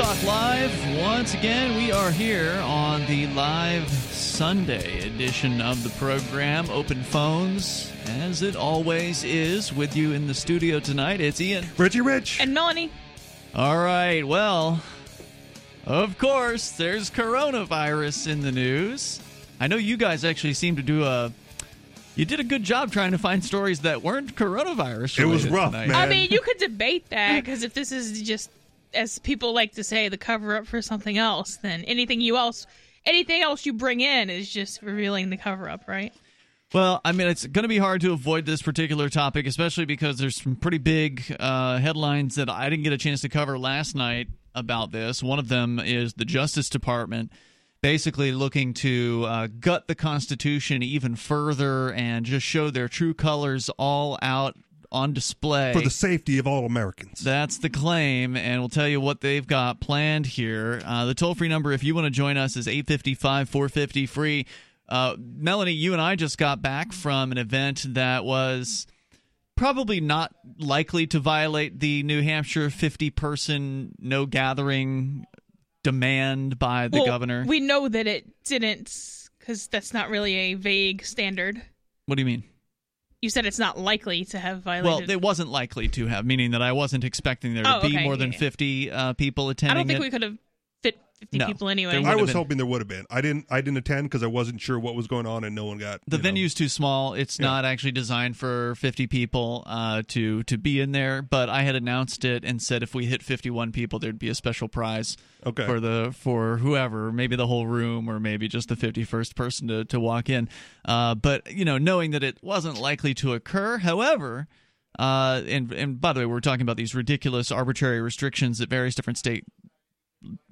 Talk Live. Once again, we are here on the live Sunday edition of the program. Open phones, as it always is, with you in the studio tonight. It's Ian. Richie Rich. And Melanie. All right, well, of course, there's coronavirus in the news. I know you guys actually seem to do a. You did a good job trying to find stories that weren't coronavirus. It was rough, tonight. man. I mean, you could debate that because if this is just, as people like to say, the cover up for something else, then anything you else, anything else you bring in is just revealing the cover up, right? Well, I mean, it's going to be hard to avoid this particular topic, especially because there's some pretty big uh, headlines that I didn't get a chance to cover last night about this. One of them is the Justice Department basically looking to uh, gut the Constitution even further and just show their true colors all out on display. For the safety of all Americans. That's the claim, and we'll tell you what they've got planned here. Uh, the toll free number, if you want to join us, is 855 450 free. Uh, Melanie, you and I just got back from an event that was probably not likely to violate the New Hampshire 50 person no gathering demand by the Well, governor. We know that it didn't because that's not really a vague standard. what do you mean? You said it's not likely to have violated. Well, it wasn't likely to have, meaning that I wasn't expecting there to Oh, be more yeah, than yeah. 50 uh, people attending I don't think it. we could have 50 No. people anyway. I was been- hoping there would have been. I didn't. I didn't attend because I wasn't sure what was going on, and no one got the you know. venue's too small. It's Yeah. not actually designed for 50 people uh, to to be in there. But I had announced it and said if we hit 51 people, there'd be a special prize Okay. for the for whoever, maybe the whole room or maybe just the 51st person to to walk in. Uh, but you know, knowing that it wasn't likely to occur, however. Uh, and and by the way, we're talking about these ridiculous, arbitrary restrictions that various different state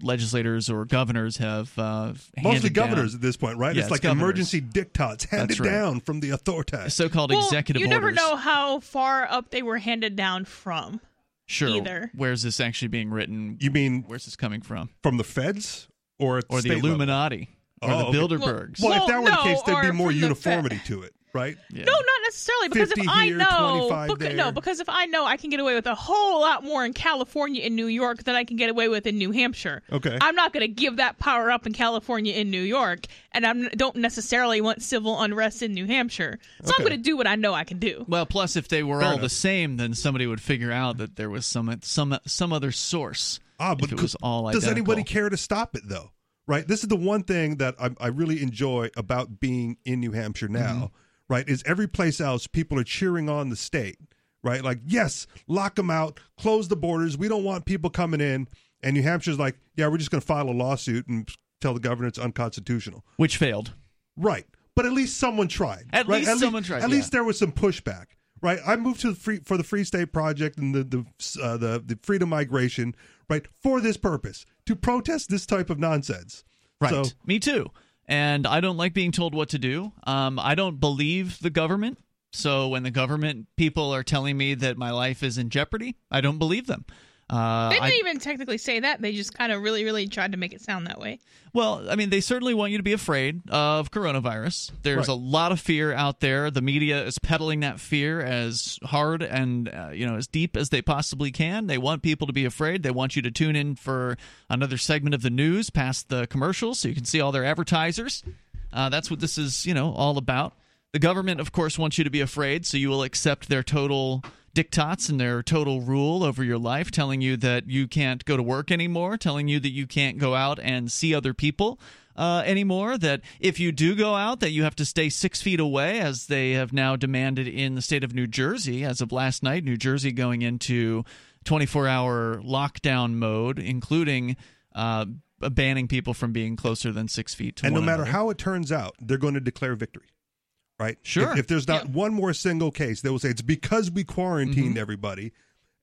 legislators or governors have uh, Mostly handed down. governors at this point, right? Yeah, it's it's like governors. emergency diktats handed right. down from the authorities. so-called well, executive you orders. never know how far up they were handed down from. sure either. where's this actually being written You mean where's this coming from from the feds or or the state level? illuminati or Oh, the okay. bilderbergs Well, Well, if that were the case, there'd be more from the uniformity to it, right? Yeah. No, not necessarily. Because if 50 I here, know, 25 beca- there. no, because if I know I can get away with a whole lot more in California and New York than I can get away with in New Hampshire. Okay. I'm not going to give that power up in California and New York, and I don't necessarily want civil unrest in New Hampshire. So I'm going to do what I know I can do. well plus if they were Fair all enough. the same then somebody would figure out that there was some some some other source Ah, but if it was all does identical. anybody care to stop it though? Right. This is the one thing that I, I really enjoy about being in New Hampshire now. Mm-hmm. Right, is every place else people are cheering on the state. Right, like yes, lock them out, close the borders. We don't want people coming in. And New Hampshire's like, yeah, we're just going to file a lawsuit and tell the governor it's unconstitutional. which failed Right. But at least someone tried. At right? least someone tried, At yeah. least there was some pushback. Right. I moved to the free for the Free State Project and the the uh, the, the freedom migration. Right for this purpose to protest this type of nonsense. right So me too and i don't like being told what to do. Um, i don't believe the government. So when the government people are telling me that my life is in jeopardy i don't believe them uh, They didn't even technically say that. They just kind of really, really tried to make it sound that way. Well, I mean, they certainly want you to be afraid of coronavirus. There's Right. a lot of fear out there. The media is peddling that fear as hard and uh, you know as deep as they possibly can. They want people to be afraid. They want you to tune in for another segment of the news past the commercials, so you can see all their advertisers. Uh, that's what this is, you know, all about. The government, of course, wants you to be afraid, so you will accept their total diktats and their total rule over your life, telling you that you can't go to work anymore, telling you that you can't go out and see other people uh, anymore. That if you do go out, that you have to stay six feet away, as they have now demanded in the state of New Jersey as of last night. New Jersey going into 24-hour lockdown mode, including. Uh, banning people from being closer than six feet to and no matter another. how it turns out, they're going to declare victory. Right. Sure. If, if there's not Yeah. one more single case, they will say it's because we quarantined Mm-hmm. everybody.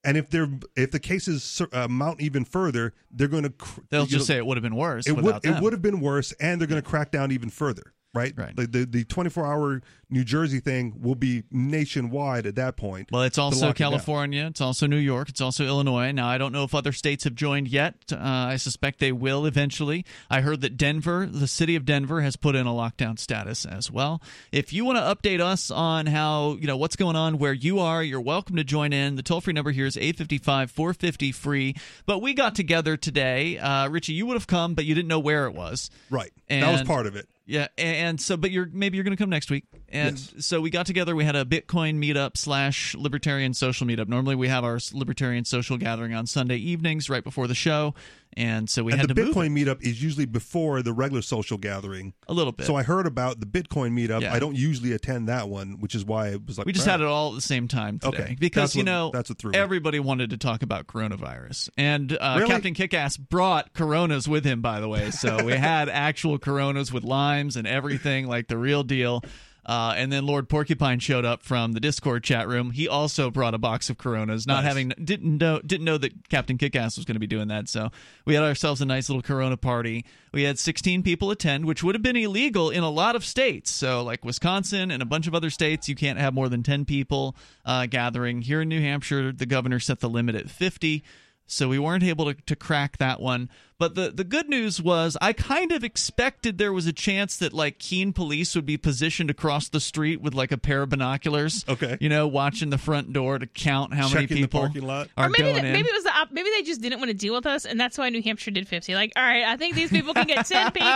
And if they're if the cases uh, mount even further, they're going to cr- they'll just know, say it would have been worse it would without it would have been worse, and they're going to crack down even further. Right? Right. The the, the 24 hour New Jersey thing will be nationwide at that point. Well, it's also lock it. California. It's also New York. It's also Illinois. Now, I don't know if other states have joined yet. Uh, I suspect they will eventually. I heard that Denver, the city of Denver, has put in a lockdown status as well. If you want to update us on how, you know, what's going on where you are, you're welcome to join in. The toll free number here is 855 450 free. But we got together today. Uh, Richie, you would have come, but you didn't know where it was. Right. that was part of it. Yeah, and so, but you're maybe you're going to come next week, and Yes. so we got together. We had a Bitcoin meetup slash libertarian social meetup. Normally, we have our libertarian social gathering on Sunday evenings, right before the show, and so we And had the to Bitcoin meetup is usually before the regular social gathering. a little bit. So I heard about the Bitcoin meetup. Yeah. I don't usually attend that one, which is why it was like we just "All had it all at the same time today Okay. because That's you what- know that's what threw me. everybody wanted to talk about coronavirus, and uh, Really? Captain Kickass brought Coronas with him. By the way, so we had actual Coronas with limes and everything, like the real deal. Uh, and then Lord Porcupine showed up from the Discord chat room. He also brought a box of Coronas, not Nice. having didn't know didn't know that Captain Kickass was going to be doing that. So we had ourselves a nice little Corona party. We had 16 people attend, which would have been illegal in a lot of states. So like Wisconsin and a bunch of other states, you can't have more than 10 people uh, gathering. Here in New Hampshire, the governor set the limit at 50. So we weren't able to, to crack that one. But the, the good news was I kind of expected there was a chance that like Keene police would be positioned across the street with like a pair of binoculars. Okay. You know, watching the front door to count how many Checking the people parking lot. are or maybe going that- in. maybe it was the op- maybe they just didn't want to deal with us, and that's why New Hampshire did fifty. Like, all right, I think these people can get ten people,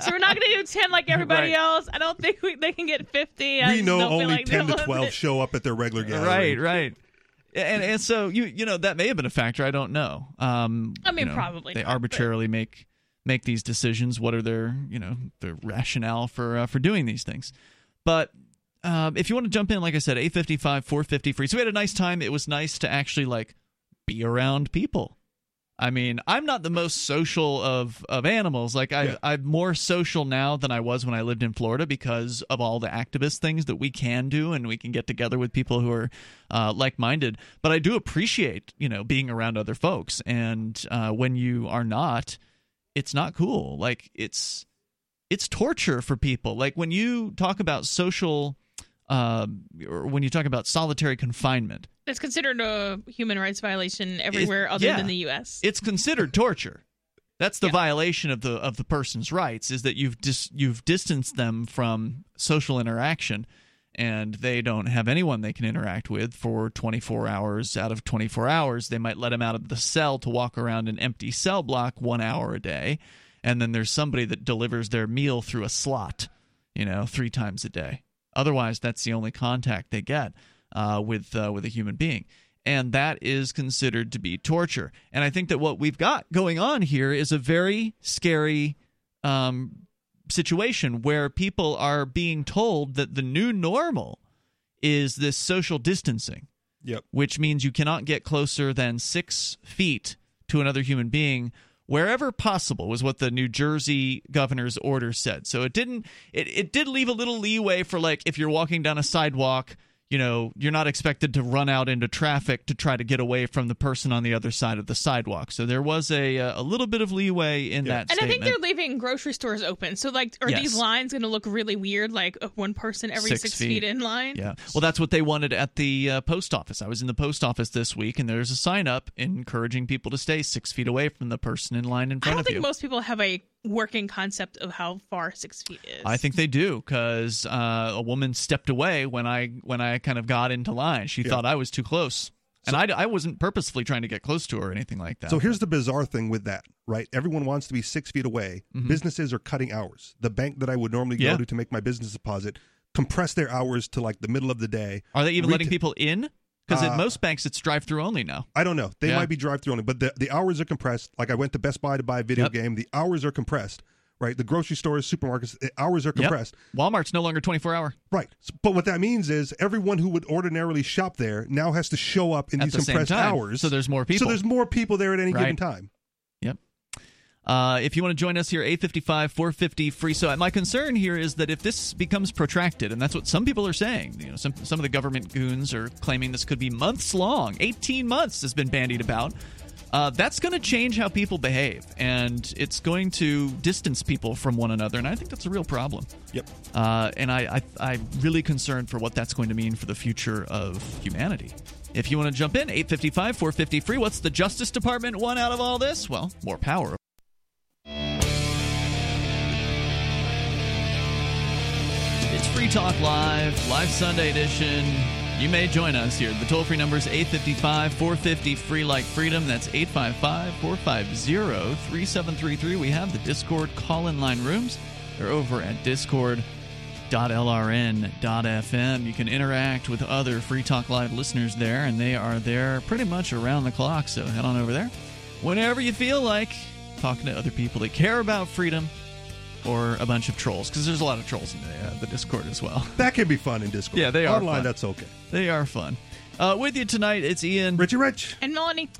so we're not going to do ten like everybody Right. else. I don't think we, they can get fifty. I we know only like 10 to 12 it. show up at their regular gathering. right, right. And and so you you know that may have been a factor. I don't know. Um, I mean, you know, probably they not, but- arbitrarily make make these decisions. What are their you know their rationale for uh, for doing these things? But um, if you want to jump in, like I said, eight fifty five, four fifty free. So we had a nice time. It was nice to actually like be around people. I mean, I'm not the most social of of animals. Like I, Yeah. I'm more social now than I was when I lived in Florida because of all the activist things that we can do, and we can get together with people who are uh, like minded. But I do appreciate, you know, being around other folks. And uh, when you are not, it's not cool. Like it's it's torture for people. Like when you talk about social, uh, when you talk about solitary confinement. It's considered a human rights violation everywhere other yeah. than the U.S. it's considered torture. That's the Yeah. violation of the of the person's rights is that you've dis, you've distanced them from social interaction, and they don't have anyone they can interact with for 24 hours out of 24 hours. They might let them out of the cell to walk around an empty cell block one hour a day, and then there's somebody that delivers their meal through a slot, you know, three times a day. Otherwise, that's the only contact they get uh, with uh, with a human being, and that is considered to be torture. And I think that what we've got going on here is a very scary um, situation where people are being told that the new normal is this social distancing Yep. which means you cannot get closer than six feet to another human being wherever possible was what the new jersey governor's order said. So it didn't it, it did leave a little leeway for like if you're walking down a sidewalk you know you're not expected to run out into traffic to try to get away from the person on the other side of the sidewalk so there was a a little bit of leeway in Yeah. that and I think they're leaving grocery stores open. So, like, are Yes. these lines going to look really weird? Like, uh, one person every Six six, feet. feet. in line? Yeah. Well, that's what they wanted at the uh, post office. I was in the post office this week, and there's a sign up encouraging people to stay six feet away from the person in line in I front don't of think you. most people have a working concept of how far six feet is. I think they do because uh, a woman stepped away when I when I kind of got into line. She Yeah. thought I was too close, and I, I wasn't purposefully trying to get close to her or anything like that. So here's the bizarre thing with that, right? Everyone wants to be six feet away. Businesses are cutting hours. The bank that I would normally Mm-hmm. Yeah. go to to make my business deposit compress their hours to like the middle of the day. are they even letting people in? Because Uh, in most banks it's drive through only now. I don't know. They Yeah. might be drive through only, but the, the hours are compressed. Like I went to Best Buy to buy a video Yep. game. The hours are compressed, right? The grocery stores, supermarkets, the hours are Yep. compressed. Walmart's no longer 24 hour. Right. S- But what that means is everyone who would ordinarily shop there now has to show up in At these the compressed hours. So there's more people. So there's more people there at any given time. Uh, if you want to join us here, 855 450 free. So, my concern here is that if this becomes protracted, and that's what some people are saying, you know, some, some of the government goons are claiming this could be months long. 18 months has been bandied about. uh, that's going to change how people behave, and it's going to distance people from one another, and I think that's a real problem. Yep. Uh, and I, I, I'm really concerned for what that's going to mean for the future of humanity. If you want to jump in, 855 450 free. What's the Justice Department want out of all this? Well, more power. Free Talk Live, live Sunday edition. You may join us here. The toll free number is 855 450 free like freedom. That's 855 450 3733. We have the Discord call in line rooms. They're over at discord.lrn.fm. You can interact with other Free Talk Live listeners there, and they are there pretty much around the clock. So head on over there whenever you feel like talking to other people that care about freedom or a bunch of trolls because there's a lot of trolls in the, uh, the Discord as well. That can be fun in Discord. Yeah, they are Online, fun. that's okay. They are fun. Uh, with you tonight, it's Ian. Richie Rich. And Melanie.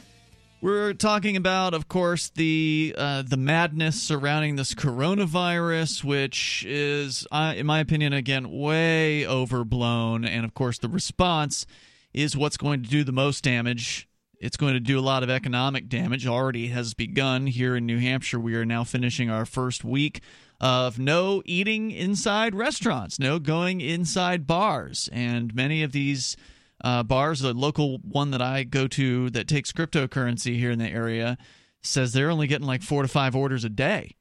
We're talking about, of course, the uh, the madness surrounding this coronavirus, which is, uh, in my opinion, again way overblown. And of course, the response is what's going to do the most damage. It's going to do a lot of economic damage. Already has begun here in New Hampshire. We are now finishing our first week of no eating inside restaurants, no going inside bars, and many of these uh, bars. The local one that I go to that takes cryptocurrency here in the area says they're only getting like four to five orders a day.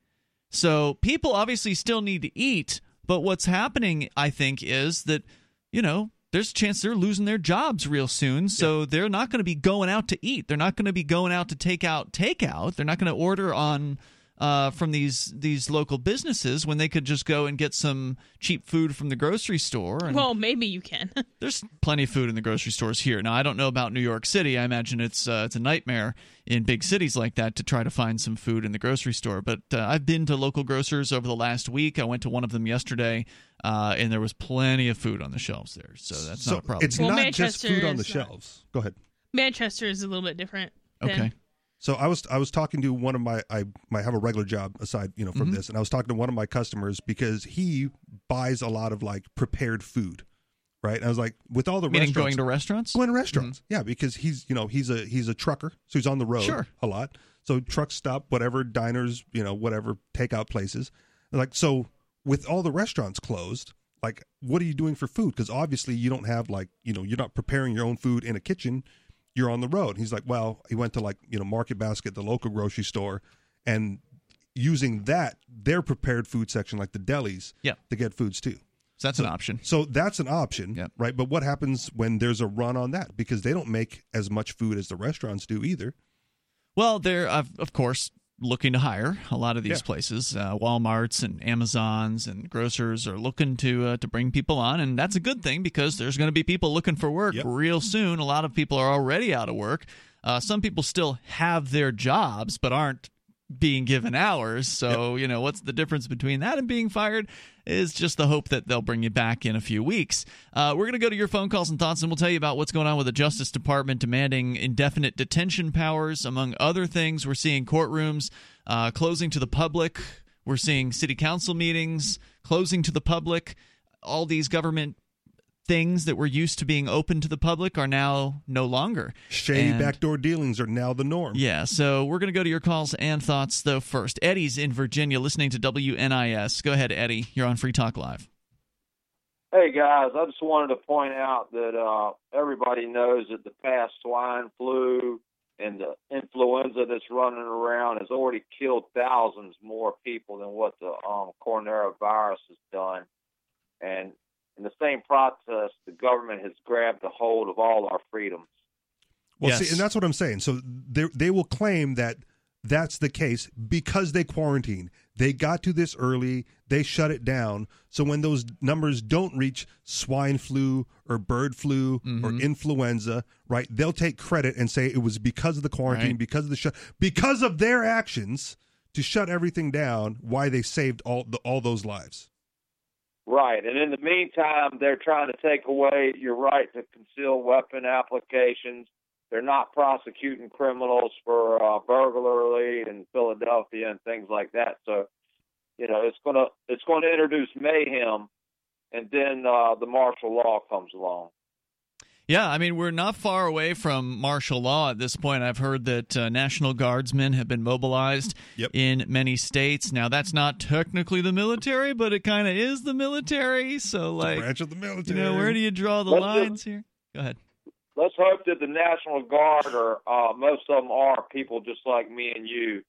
So people obviously still need to eat, but what's happening, I think, is that you know there's a chance they're losing their jobs real soon. So they're not going to be going out to eat. They're not going to be going out to take out takeout. They're not going to order on uh, from these these local businesses when they could just go and get some cheap food from the grocery store. And Well, maybe you can. there's plenty of food in the grocery stores here. Now I don't know about New York City. I imagine it's uh, it's a nightmare in big cities like that to try to find some food in the grocery store. But uh, I've been to local grocers over the last week. I went to one of them yesterday, uh, and there was plenty of food on the shelves there. So that's so not a problem. it's Well, not just food on the is not- shelves. Go ahead. Manchester is a little bit different. than- okay. So I was I was talking to one of my I might have a regular job aside you know from Mm-hmm. this, and I was talking to one of my customers because he buys a lot of like prepared food, right? And I was like, with all the Meaning restaurants, going to restaurants. going to restaurants, yeah, because he's you know he's a he's a trucker, so he's on the road Sure. a lot. So truck stop, whatever diners, you know, whatever takeout places, like so with all the restaurants closed. Like, what are you doing for food? Because obviously, you don't have like, you know, you're not preparing your own food in a kitchen you're on the road. He's like, well, he went to like, you know, Market Basket, the local grocery store, and using that, their prepared food section, like the delis, Yeah. to get foods too. So that's an option. So that's an option, Yep. right? But what happens when there's a run on that? Because they don't make as much food as the restaurants do either. Well, they're of, of course looking to hire a lot of these Yeah. places. Uh, WalMarts and Amazons and grocers are looking to uh, to bring people on, and that's a good thing because there's going to be people looking for work Yep. real soon. A lot of people are already out of work. Uh, some people still have their jobs but aren't being given hours. So you know what's the difference between that and being fired? Is just the hope that they'll bring you back in a few weeks. Uh, we're going to go to your phone calls and thoughts, and we'll tell you about what's going on with the Justice Department demanding indefinite detention powers, among other things. We're seeing courtrooms uh, closing to the public. We're seeing city council meetings closing to the public. All these government things that were used to being open to the public are now no longer. Shady And- backdoor dealings are now the norm. yeah, so we're going to go to your calls and thoughts, though, first. Eddie's in Virginia listening to WNIS. Go ahead, Eddie. You're on Free Talk Live. Hey guys, I just wanted to point out that uh, everybody knows that the past swine flu and the influenza that's running around has already killed thousands more people than what the um, coronavirus has done. And in the same process, the government has grabbed a hold of all our freedoms. Well, Yes. see, and that's what I'm saying. So they they will claim that that's the case because they quarantine. They got to this early. They shut it down. So when those numbers don't reach swine flu or bird flu or mm-hmm. influenza, right? They'll take credit and say it was because of the quarantine, Right. because of the shut, because of their actions to shut everything down. Why they saved all the, all those lives. Right. And in the meantime, they're trying to take away your right to conceal weapon applications. They're not prosecuting criminals for uh, burglary in Philadelphia and things like that. So, you know, it's gonna it's to introduce mayhem, and then uh, the martial law comes along. Yeah, I mean, we're not far away from martial law at this point. I've heard that uh, National Guardsmen have been mobilized Yep. in many states. Now, that's not technically the military, but it kind of is the military. So, like, branch of the military. you know, where do you draw the Let's lines here? Go ahead. Let's hope that the National Guard, or uh, most of them, are people just like me and you.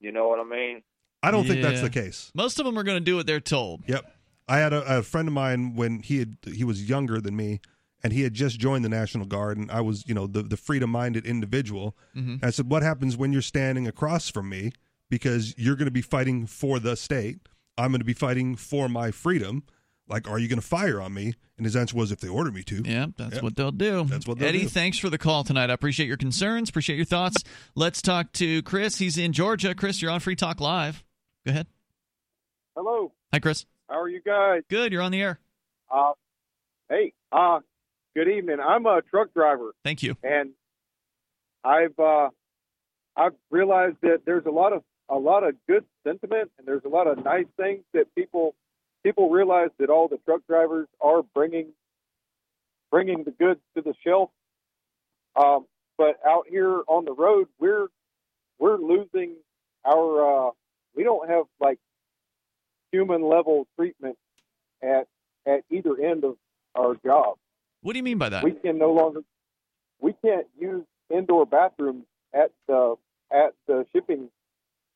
You know what I mean? I don't think that's the case. Most of them are going to do what they're told. Yep. I had a, a friend of mine when he had he was younger than me, and he had just joined the National Guard, and I was you know the the freedom minded individual. Mhm. I said, "What happens when you're standing across from me? Because you're going to be fighting for the state. I'm going to be fighting for my freedom. Like, are you going to fire on me?" And his answer was, "If they order me to." Yeah, that's Yep. what they'll do. That's what they'll Eddie, do. thanks for the call tonight. I appreciate your concerns, appreciate your thoughts. Let's talk to Chris. He's in Georgia. Chris, you're on Free Talk Live. Go ahead. Hello. Hi, Chris. How are you guys? Good. You're on the air. Uh, hey, uh, good evening. I'm a truck driver, Thank you. and I've uh, I've realized that there's a lot of a lot of good sentiment, and there's a lot of nice things that people people realize that all the truck drivers are bringing bringing the goods to the shelf. Um, but out here on the road, we're we're losing our. Uh, we don't have like human level treatment at at either end of our job. What do you mean by that? We can no longer we can't use indoor bathrooms at the at the shipping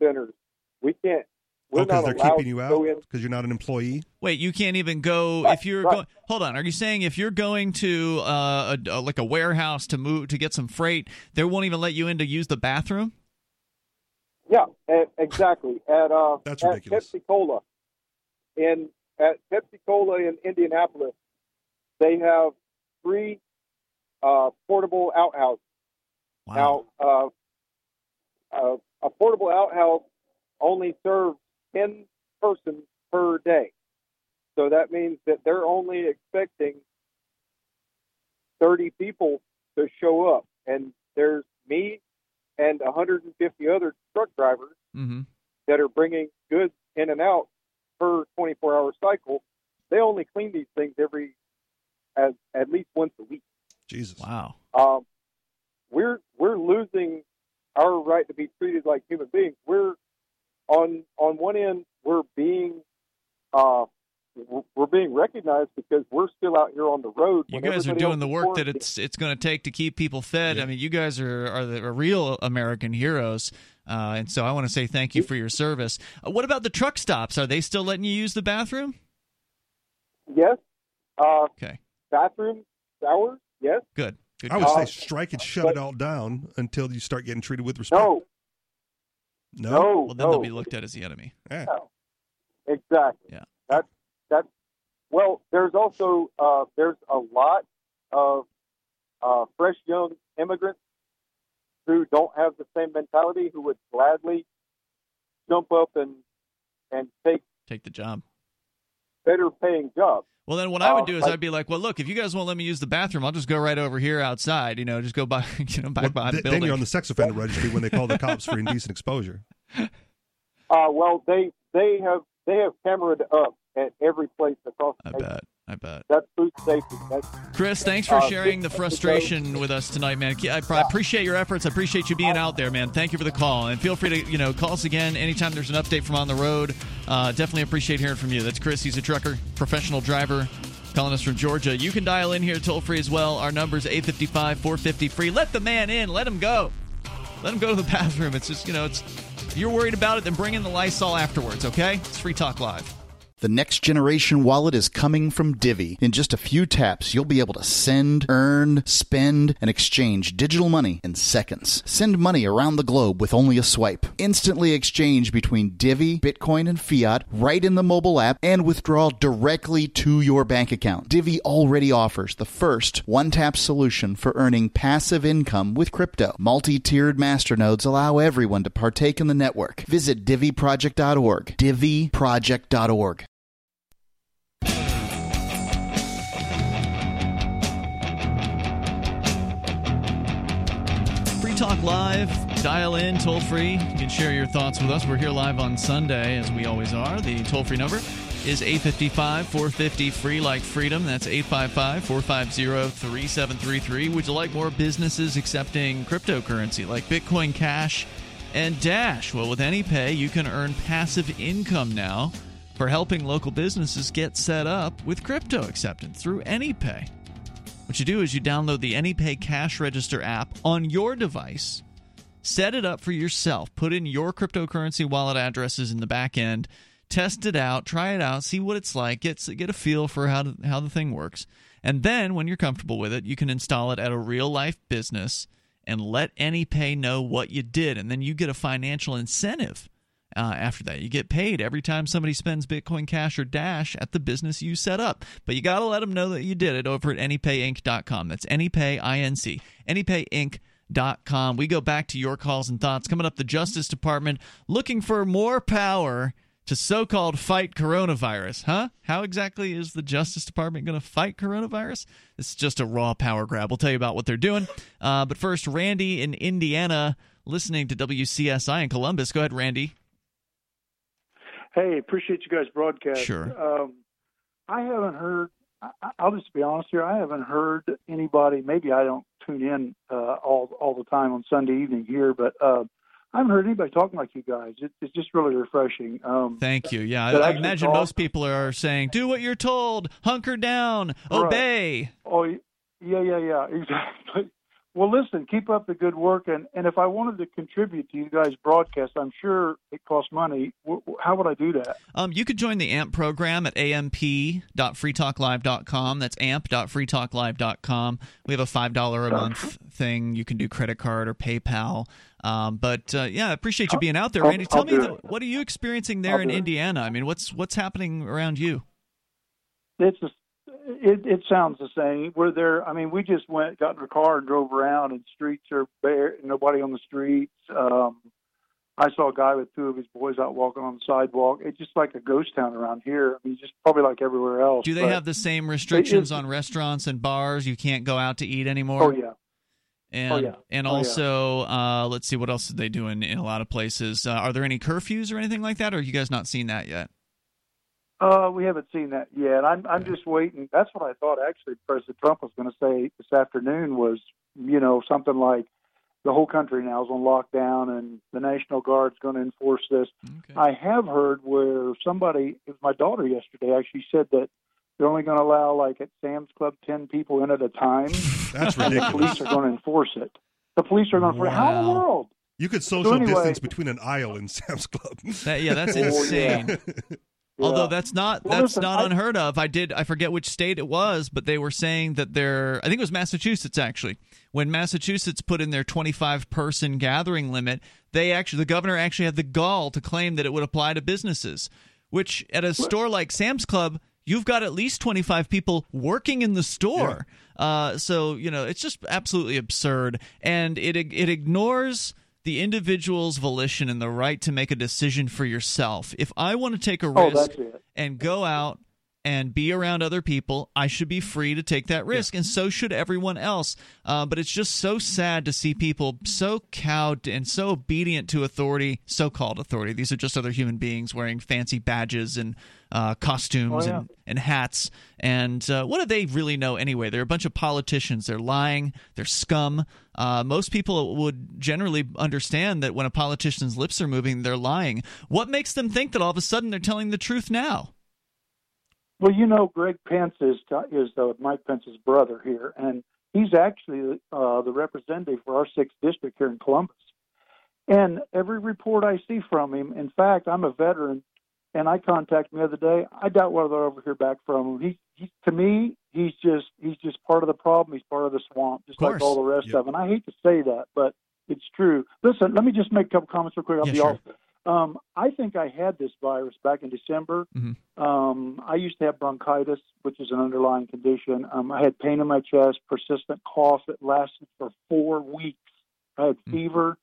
centers. We can't. We're Oh, because they're keeping you out because you're not an employee. Wait, you can't even go Right, if you're right. going. Hold on. Are you saying if you're going to uh, a, a- like a warehouse to move to get some freight, they won't even let you in to use the bathroom? Yeah, e- exactly. At uh, That's at ridiculous. Pepsi Cola, in at Pepsi Cola in Indianapolis, they have three uh, portable outhouses. Wow. Now, uh, uh, a portable outhouse only serves 10 persons per day. So that means that they're only expecting 30 people to show up. And there's me and 150 other truck drivers hmm that are bringing goods in and out per 24 hour cycle. They only clean these things every, as, at least once a week Jesus. Wow. um, we're we're losing our right to be treated like human beings. We're on on one end we're being uh, we're being recognized because we're still out here on the road. You guys are doing the work that it's it's going to take to keep people fed. Yeah. I mean, you guys are are the are real American heroes, uh, and so I want to say thank you for your service. Uh, what about the truck stops? Are they still letting you use the bathroom? yes, uh, Okay, bathroom, shower, yes. good. Good. I would good. say Uh, strike and shut but- it all down until you start getting treated with respect. No, No. no, well, then no. they'll be looked at as the enemy. Yeah. Exactly. Yeah. That's that's well. There's also uh, there's a lot of uh, fresh young immigrants who don't have the same mentality who would gladly jump up and and take Take the job. Better paying jobs. Well, then what I would Uh, do is like- I'd be like, well, look, if you guys won't let me use the bathroom, I'll just go right over here outside. You know, just go by, you know, back Well, behind th- the then building. you're on the sex offender registry when they call the cops for indecent exposure. Uh, well, they they have they have cameraed up at every place across the I nation. bet. I bet. That's food safety. That's Chris, thanks for Uh, sharing the frustration with us tonight, man. I I appreciate your efforts. I appreciate you being out there, man. Thank you for the call, and feel free to you know call us again anytime there's an update from on the road. Uh, definitely appreciate hearing from you. That's Chris. He's a trucker, professional driver, calling us from Georgia. You can dial in here toll free as well. Our number's 855 450 free. Let the man in. Let him go. Let him go to the bathroom. It's just you know it's. If you're worried about it, then bring in the Lysol afterwards. Okay? It's Free Talk Live. The next generation wallet is coming from Divi. In just a few taps, you'll be able to send, earn, spend, and exchange digital money in seconds. Send money around the globe with only a swipe. Instantly exchange between Divi, Bitcoin, and fiat right in the mobile app and withdraw directly to your bank account. Divi already offers the first one-tap solution for earning passive income with crypto. Multi-tiered masternodes allow everyone to partake in the network. Visit diviproject.org. diviproject.org. Free Talk Live. Dial in toll free. You can share your thoughts with us. We're here live on Sunday, as we always are. The toll free number is 855 450 free like freedom. That's 855 450 3733. Would you like more businesses accepting cryptocurrency like Bitcoin Cash and Dash? Well, with AnyPay, you can earn passive income now for helping local businesses get set up with crypto acceptance through AnyPay. What you do is you download the AnyPay Cash Register app on your device, set it up for yourself, put in your cryptocurrency wallet addresses in the back end, test it out, try it out, see what it's like, get get a feel for how to, how the thing works, and then when you're comfortable with it, you can install it at a real life business and let AnyPay know what you did, and then you get a financial incentive uh, after that. You get paid every time somebody spends Bitcoin Cash or Dash at the business you set up. But you got to let them know that you did it over at AnyPayInc.com. That's AnyPay, I-N-C, AnyPayInc.com. We go back to your calls and thoughts. Coming up, the Justice Department looking for more power to so called fight coronavirus. Huh? How exactly is the Justice Department going to fight coronavirus? This is just a raw power grab. We'll tell you about what they're doing. Uh, but first, Randy in Indiana listening to WCSI in Columbus. Go ahead, Randy. Hey, appreciate you guys broadcast. Sure. Um, I haven't heard. I, I'll just be honest here. I haven't heard anybody. Maybe I don't tune in uh, all all the time on Sunday evening here, but uh, I haven't heard anybody talking like you guys. It, it's just really refreshing. Um, Thank you. Yeah, I, I imagine talk- most people are saying, "Do what you're told, hunker down, obey." Oh, yeah, yeah, yeah, exactly. Well, listen, keep up the good work, and and if I wanted to contribute to you guys' broadcast, I'm sure it costs money. W- how would I do that? Um, you could join the AMP program at amp.freetalklive.com. That's amp.freetalklive.com. We have a five dollar a month thing. You can do credit card or PayPal. Um, but uh, yeah, I appreciate you being out there, I'll- Randy. Tell I'll me, the, what are you experiencing there I'll in. Indiana? I mean, what's what's happening around you? It's just, it it sounds the same. We're there. I mean, we just went, got in our car, and drove around, and streets are bare. Nobody on the streets. Um, I saw a guy with two of his boys out walking on the sidewalk. It's just like a ghost town around here. I mean, just probably like everywhere else. Do they have the same restrictions on restaurants and bars? You can't go out to eat anymore. Oh yeah. And, Oh, yeah. and Oh, yeah. also, uh, let's see what else did they do in in a lot of places. Uh, are there any curfews or anything like that, or you guys not seen that yet? Uh, we haven't seen that yet. I'm I'm just waiting. That's what I thought actually President Trump was going to say this afternoon was, you know, something like the whole country now is on lockdown and the National Guard's going to enforce this. Okay. I have heard where somebody, it was my daughter yesterday, actually said that they're only going to allow like at Sam's Club ten people in at a time, That's and the police are going to enforce it. The police are going to. How in the world? You could social So anyway- distance between an aisle in Sam's Club. That, yeah, that's Oh, yeah. Although that's not Well, that's listen, not I- unheard of. I did I forget which state it was, but they were saying that they're I think it was Massachusetts actually. When Massachusetts put in their 25 person gathering limit, they actually the governor actually had the gall to claim that it would apply to businesses, which at a store like Sam's Club, you've got at least 25 people working in the store. Uh, so, you know, it's just absolutely absurd and it it ignores the individual's volition and the right to make a decision for yourself. If I want to take a Oh, risk and go out and be around other people, I should be free to take that risk, and so should everyone else. Uh, but it's just so sad to see people so cowed and so obedient to authority, so-called authority. These are just other human beings wearing fancy badges and uh, costumes Oh, yeah. and, and hats. And uh, what do they really know anyway? They're a bunch of politicians. They're lying. They're scum. Uh, most people would generally understand that when a politician's lips are moving, they're lying. What makes them think that all of a sudden they're telling the truth now? Well, you know, Greg Pence is is uh, Mike Pence's brother here, and he's actually uh, the representative for our sixth district here in Columbus. And every report I see from him, in fact, I'm a veteran, and I contacted him the other day. I doubt whether I'll ever hear back from him. He, he to me, he's just he's just part of the problem. He's part of the swamp, just like all the rest Yep. of them. And I hate to say that, but it's true. Listen, let me just make a couple comments real quick. I'll Yeah, be sure. off. Um, I think I had this virus back in December. Mhm. Um, I used to have bronchitis, which is an underlying condition. Um, I had pain in my chest, persistent cough that lasted for four weeks. I had Mm. fever.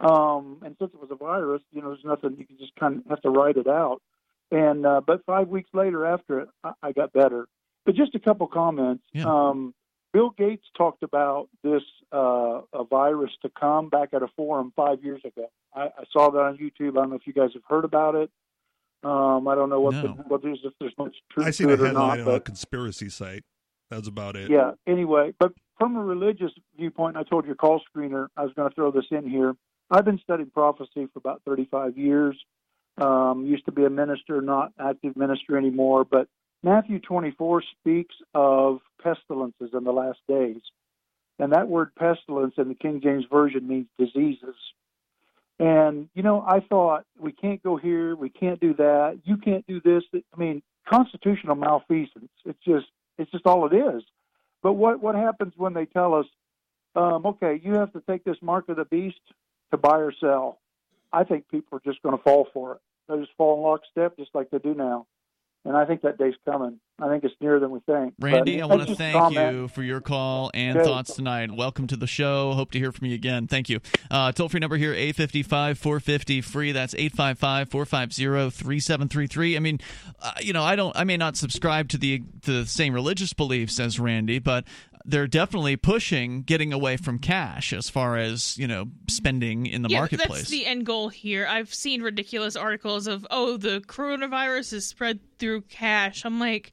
Um, and since it was a virus, you know, there's nothing, you can just kind of have to write it out. And, uh, but five weeks later after it, I, I got better. But just a couple comments. Yeah. Um, Bill Gates talked about this uh, a virus to come back at a forum five years ago. I, I saw that on YouTube. I don't know if you guys have heard about it. Um, I don't know what No. the, what there's if there's much truth I seen to a it or headline not, on a conspiracy site. That's about it. yeah. Anyway, but from a religious viewpoint, I told your call screener I was going to throw this in here. I've been studying prophecy for about 35 years. Um, used to be a minister, not active minister anymore. But Matthew 24 speaks of pestilences in the last days, and that word pestilence in the King James version means diseases. And you know, I thought we can't go here, we can't do that, you can't do this. I mean, constitutional malfeasance. It's just it's just all it is. But what what happens when they tell us, um, okay, you have to take this mark of the beast to buy or sell? I think people are just going to fall for it. They just fall in lockstep, just like they do now. And I think that day's coming. I think it's nearer than we think. Randy, But I want to thank comment. you for your call and thoughts tonight. Welcome to the show. Hope to hear from you again. Thank you. Uh, toll free number here, 855 450 free. That's 855 450 3733. I mean, uh, you know, I don't, I may not subscribe to the, to the same religious beliefs as Randy, but they're definitely pushing getting away from cash as far as, you know, spending in the yeah, marketplace. that's the end goal here. I've seen ridiculous articles of, oh, the coronavirus is spread through cash. I'm like,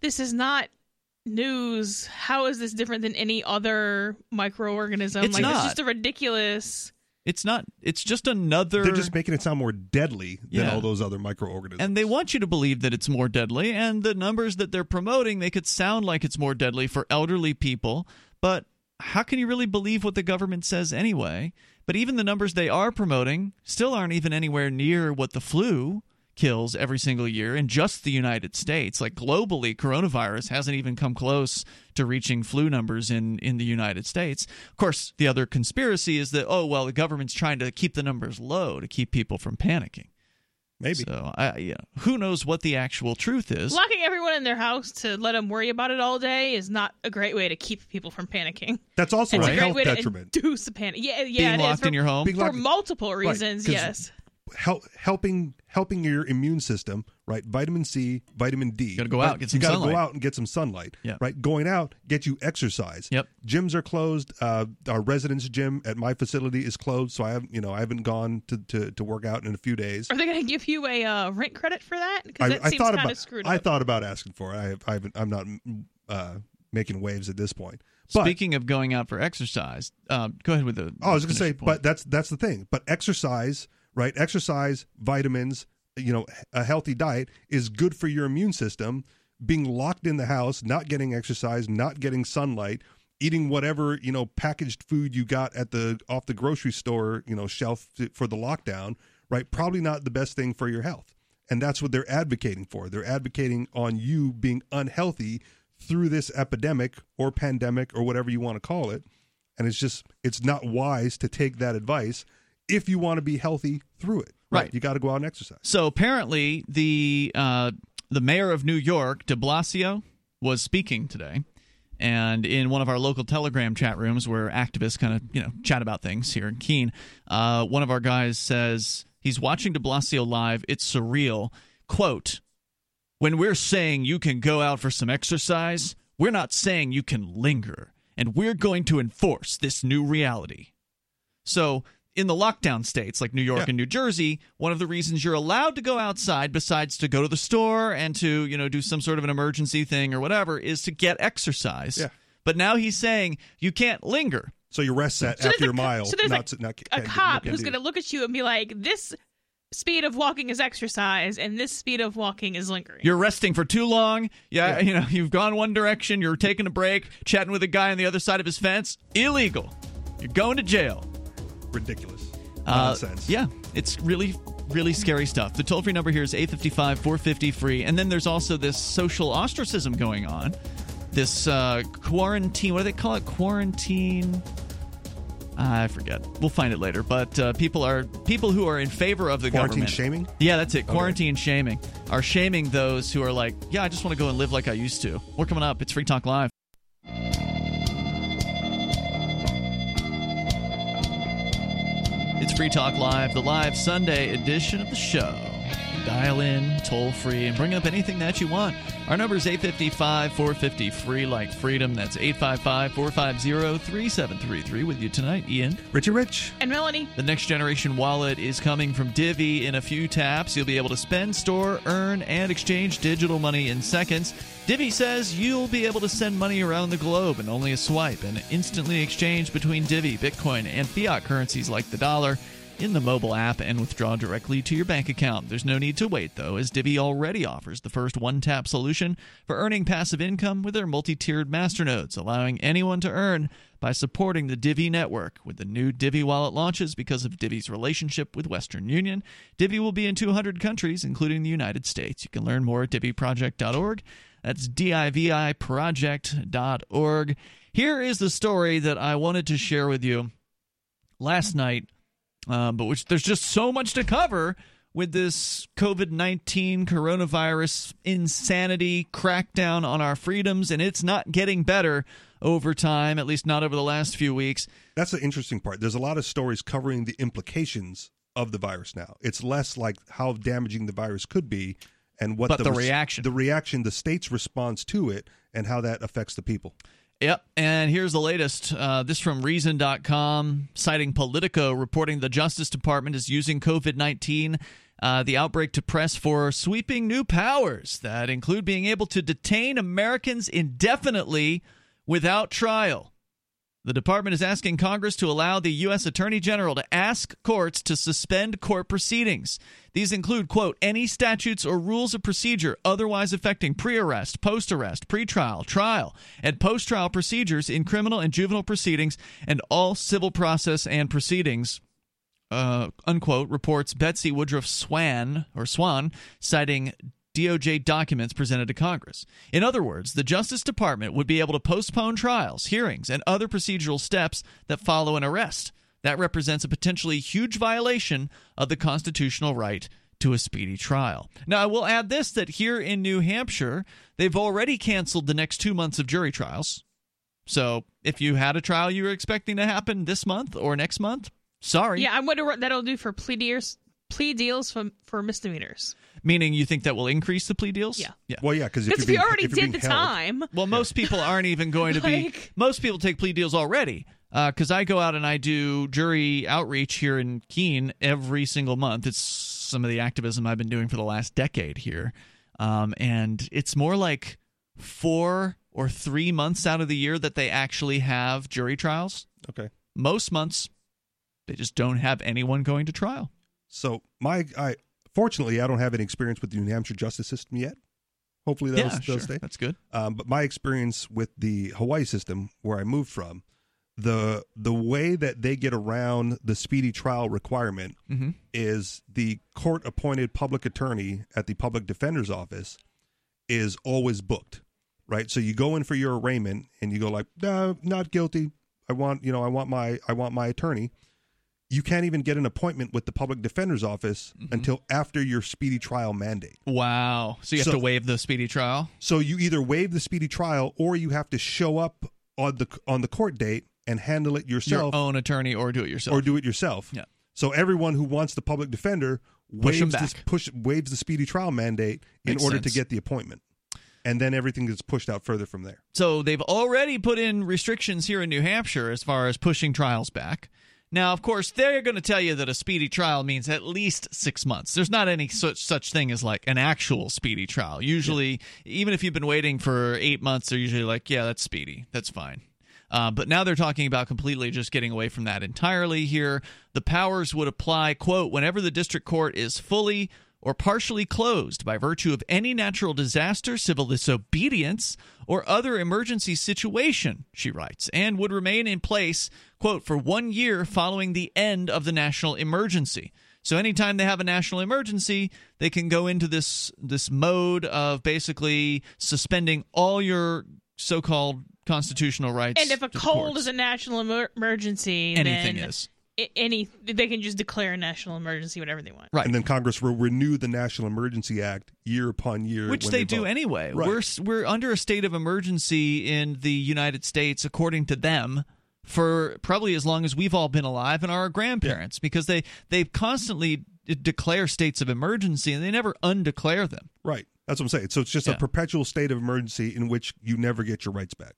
this is not news. How is this different than any other microorganism? It's like, not. it's just a ridiculous. It's not, it's just another. They're just making it sound more deadly than Yeah. all those other microorganisms. And they want you to believe that it's more deadly, and the numbers that they're promoting make it sound like it's more deadly for elderly people. But how can you really believe what the government says anyway? But even the numbers they are promoting still aren't even anywhere near what the flu kills every single year in just the United States. Like globally, coronavirus hasn't even come close to reaching flu numbers in, in the United States. Of course, the other conspiracy is that, oh, well, the government's trying to keep the numbers low to keep people from panicking. Maybe. So, I, yeah, who knows what the actual truth is? Locking everyone in their house to let them worry about it all day is not a great way to keep people from panicking. That's also It's a a great health way detriment. to induce a panic. Yeah, yeah, Being it is. locked For- in your home. For locked- multiple reasons. 'cause yes. Help, helping helping your immune system, right? Vitamin C, vitamin D. Gotta go right? out, get some you gotta sunlight. go out and get some sunlight. Yeah. Right. Going out get you exercise. Yep. Gyms are closed. Uh, our residence gym at my facility is closed, so I haven't you know I haven't gone to, to, to work out in a few days. Are they going to give you a uh, rent credit for that? Because I, that I seems thought kind about of screwed I up. thought about asking for it. I, have, I haven't, I'm not uh, making waves at this point. But Speaking of going out for exercise, um, go ahead with the. Oh, I was going to say, point. but that's that's the thing. But exercise, right? Exercise, vitamins, you know, a healthy diet is good for your immune system. Being locked in the house, not getting exercise, not getting sunlight, eating whatever you know packaged food you got at the off the grocery store, you know, shelf for the lockdown, right? Probably not the best thing for your health. And that's what they're advocating for. They're advocating on you being unhealthy through this epidemic or pandemic or whatever you want to call it and it's just it's not wise to take that advice if you want to be healthy through it Right. you got to go out and exercise So apparently, the uh, the mayor of New York, De Blasio, was speaking today, and in one of our local Telegram chat rooms where activists kind of you know chat about things here in Keene, uh, one of our guys says he's watching De Blasio live. It's surreal. Quote. When we're saying you can go out for some exercise, we're not saying you can linger, and we're going to enforce this new reality. So, in the lockdown states like New York Yeah. and New Jersey, one of the reasons you're allowed to go outside besides to go to the store and to, you know, do some sort of an emergency thing or whatever is to get exercise. Yeah. But now he's saying you can't linger. so you rest set So after your co- mile so there's not, a- to- not a cop who's going to look at you and be like, "This speed of walking is exercise, and this speed of walking is lingering." You're resting for too long. Yeah, you know, you've gone one direction, you're taking a break, chatting with a guy on the other side of his fence. Illegal. You're going to jail. Ridiculous Uh, nonsense yeah, it's really, really scary stuff. The toll free number here is 855 450 free. And then there's also this social ostracism going on. This uh, quarantine, what do they call it? Quarantine. I forget. We'll find it later. But uh, people are people who are in favor of the government. quarantine government. shaming Yeah, that's it. Quarantine shaming are shaming those who are like, yeah, I just want to go and live like I used to. We're coming up. It's Free Talk Live. It's Free Talk Live, the live Sunday edition of the show. Dial in, toll free, and bring up anything that you want. Our number is 855 450 free like freedom. That's 855 450 3733. With you tonight, Ian. Richie Rich. And Melanie. The next generation wallet is coming from Divi in a few taps. You'll be able to spend, store, earn, and exchange digital money in seconds. Divi says you'll be able to send money around the globe in only a swipe and instantly exchange between Divi, Bitcoin, and fiat currencies like the dollar in the mobile app and withdraw directly to your bank account. There's no need to wait, though, as Divi already offers the first one tap solution for earning passive income with their multi tiered masternodes, allowing anyone to earn by supporting the Divi network. With the new Divi wallet launches because of Divi's relationship with Western Union, Divi will be in 200 countries, including the United States. You can learn more at diviproject.org. That's D-I-V-I project.org. Here is the story that I wanted to share with you last night uh, but which there's just so much to cover with this COVID 19 coronavirus insanity crackdown on our freedoms, and it's not getting better over time, at least not over the last few weeks. That's the interesting part. There's a lot of stories covering the implications of the virus now. It's less like how damaging the virus could be and what but the, the reaction. the reaction, the state's response to it, and how that affects the people. Yep. And here's the latest. Uh, this from Reason.com, citing Politico, reporting the Justice Department is using COVID 19, uh, the outbreak, to press for sweeping new powers that include being able to detain Americans indefinitely without trial. The department is asking Congress to allow the U.S. Attorney General to ask courts to suspend court proceedings. These include, quote, any statutes or rules of procedure otherwise affecting pre arrest, post arrest, pretrial, trial, and post trial procedures in criminal and juvenile proceedings and all civil process and proceedings. Uh, unquote, reports Betsy Woodruff Swan, or Swan, citing DOJ documents presented to Congress. In other words, the Justice Department would be able to postpone trials, hearings, and other procedural steps that follow an arrest. That represents a potentially huge violation of the constitutional right to a speedy trial. Now, I will add this that here in New Hampshire, they've already canceled the next two months of jury trials. So if you had a trial you were expecting to happen this month or next month, sorry. Yeah, I wonder what that'll do for plea deals, plea deals for, for misdemeanors. Meaning you think that will increase the plea deals? Yeah. Yeah. Well, yeah, because if, Because if, you're you already if did the held- time, Well, most people aren't even going to be. Like- Most people take plea deals already. Because I go out and I do jury outreach here in Keene every single month. It's some of the activism I've been doing for the last decade here. Um, and it's more like four or three months out of the year that they actually have jury trials. Okay. Most months, they just don't have anyone going to trial. So my, I fortunately I don't have any experience with the New Hampshire justice system yet. Hopefully that'll, yeah, that'll sure. stay. That's good. Um, but my experience with the Hawaii system, where I moved from, the the way that they get around the speedy trial requirement Mhm. is the court appointed public attorney at the public defender's office is always booked, right? So you go in for your arraignment and you go like, no, not guilty. I want you know I want my I want my attorney. You can't even get an appointment with the public defender's office Mm-hmm. until after your speedy trial mandate. Wow. So you have So- to waive the speedy trial? So you either waive the speedy trial or you have to show up on the on the court date and handle it yourself Your own attorney or do it yourself. or do it yourself. Yeah. So everyone who wants the public defender Push waives this push waives the speedy trial mandate Makes in order sense. to get the appointment. And then everything gets pushed out further from there. So they've already put in restrictions here in New Hampshire as far as pushing trials back. Now, of course, they're going to tell you that a speedy trial means at least six months. There's not any such such thing as like an actual speedy trial. Usually, even if you've been waiting for eight months, they're usually like, "Yeah, that's speedy. That's fine." Uh, but now they're talking about completely just getting away from that entirely here. The powers would apply, quote, whenever the district court is fully or partially closed by virtue of any natural disaster, civil disobedience, or other emergency situation, she writes, and would remain in place, quote, for one year following the end of the national emergency. So anytime they have a national emergency, they can go into this this mode of basically suspending all your so-called constitutional rights. and if a cold courts. is a national emer- emergency, anything is any they can just declare a national emergency whenever they want. right. And then Congress will renew the National Emergency Act year upon year. which when they, do anyway. Right. We're we're under a state of emergency in the United States, according to them, for probably as long as we've all been alive and our grandparents, because they they've constantly declare states of emergency and they never undeclare them. Right. That's what I'm saying. So it's just Yeah. a perpetual state of emergency in which you never get your rights back.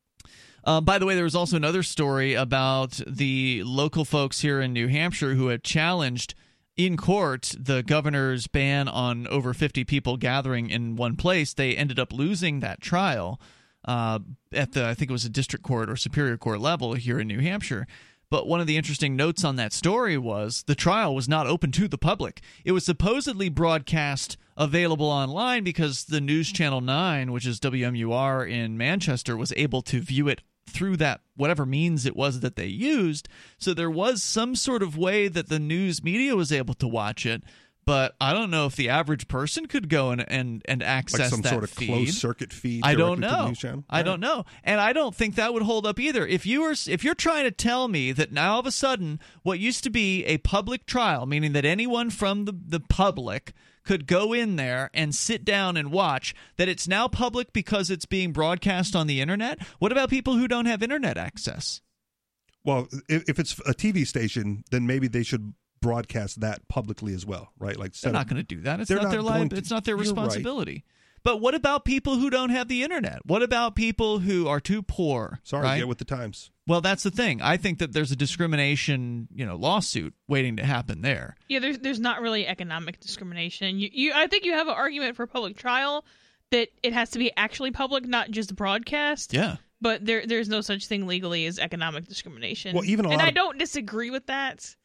Uh, by the way, there was also another story about the local folks here in New Hampshire who had challenged in court the governor's ban on over 50 people gathering in one place. They ended up losing that trial uh, at the, I think it was a district court or superior court level here in New Hampshire. But one of the interesting notes on that story was the trial was not open to the public. It was supposedly broadcast available online because the News Channel 9, which is WMUR in Manchester, was able to view it through that whatever means it was that they used. So there was some sort of way that the news media was able to watch it. But I don't know if the average person could go and and, and access Like some that sort of feed. closed circuit feed. I don't directly to the know. news channel? I don't know, and I don't think that would hold up either. If you were, if you're trying to tell me that now all of a sudden what used to be a public trial, meaning that anyone from the the public could go in there and sit down and watch, that it's now public because it's being broadcast on the internet. What about people who don't have internet access? Well, if, if it's a TV station, then maybe they should broadcast that publicly as well, right? Like They're not going to do that. It's not, not their going li- to- It's not their right. responsibility. But what about people who don't have the internet? What about people who are too poor? Sorry, right? get with the times. Well, that's the thing. I think that there's a discrimination, you know, lawsuit waiting to happen there. Yeah, there's there's not really economic discrimination. You, you I think you have an argument for public trial that it has to be actually public, not just broadcast. Yeah. But there there's no such thing legally as economic discrimination. Well, even a and lot I of- don't disagree with that.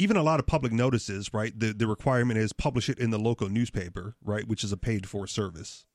Even a lot of public notices, right? The the requirement is publish it in the local newspaper, right, which is a paid for service.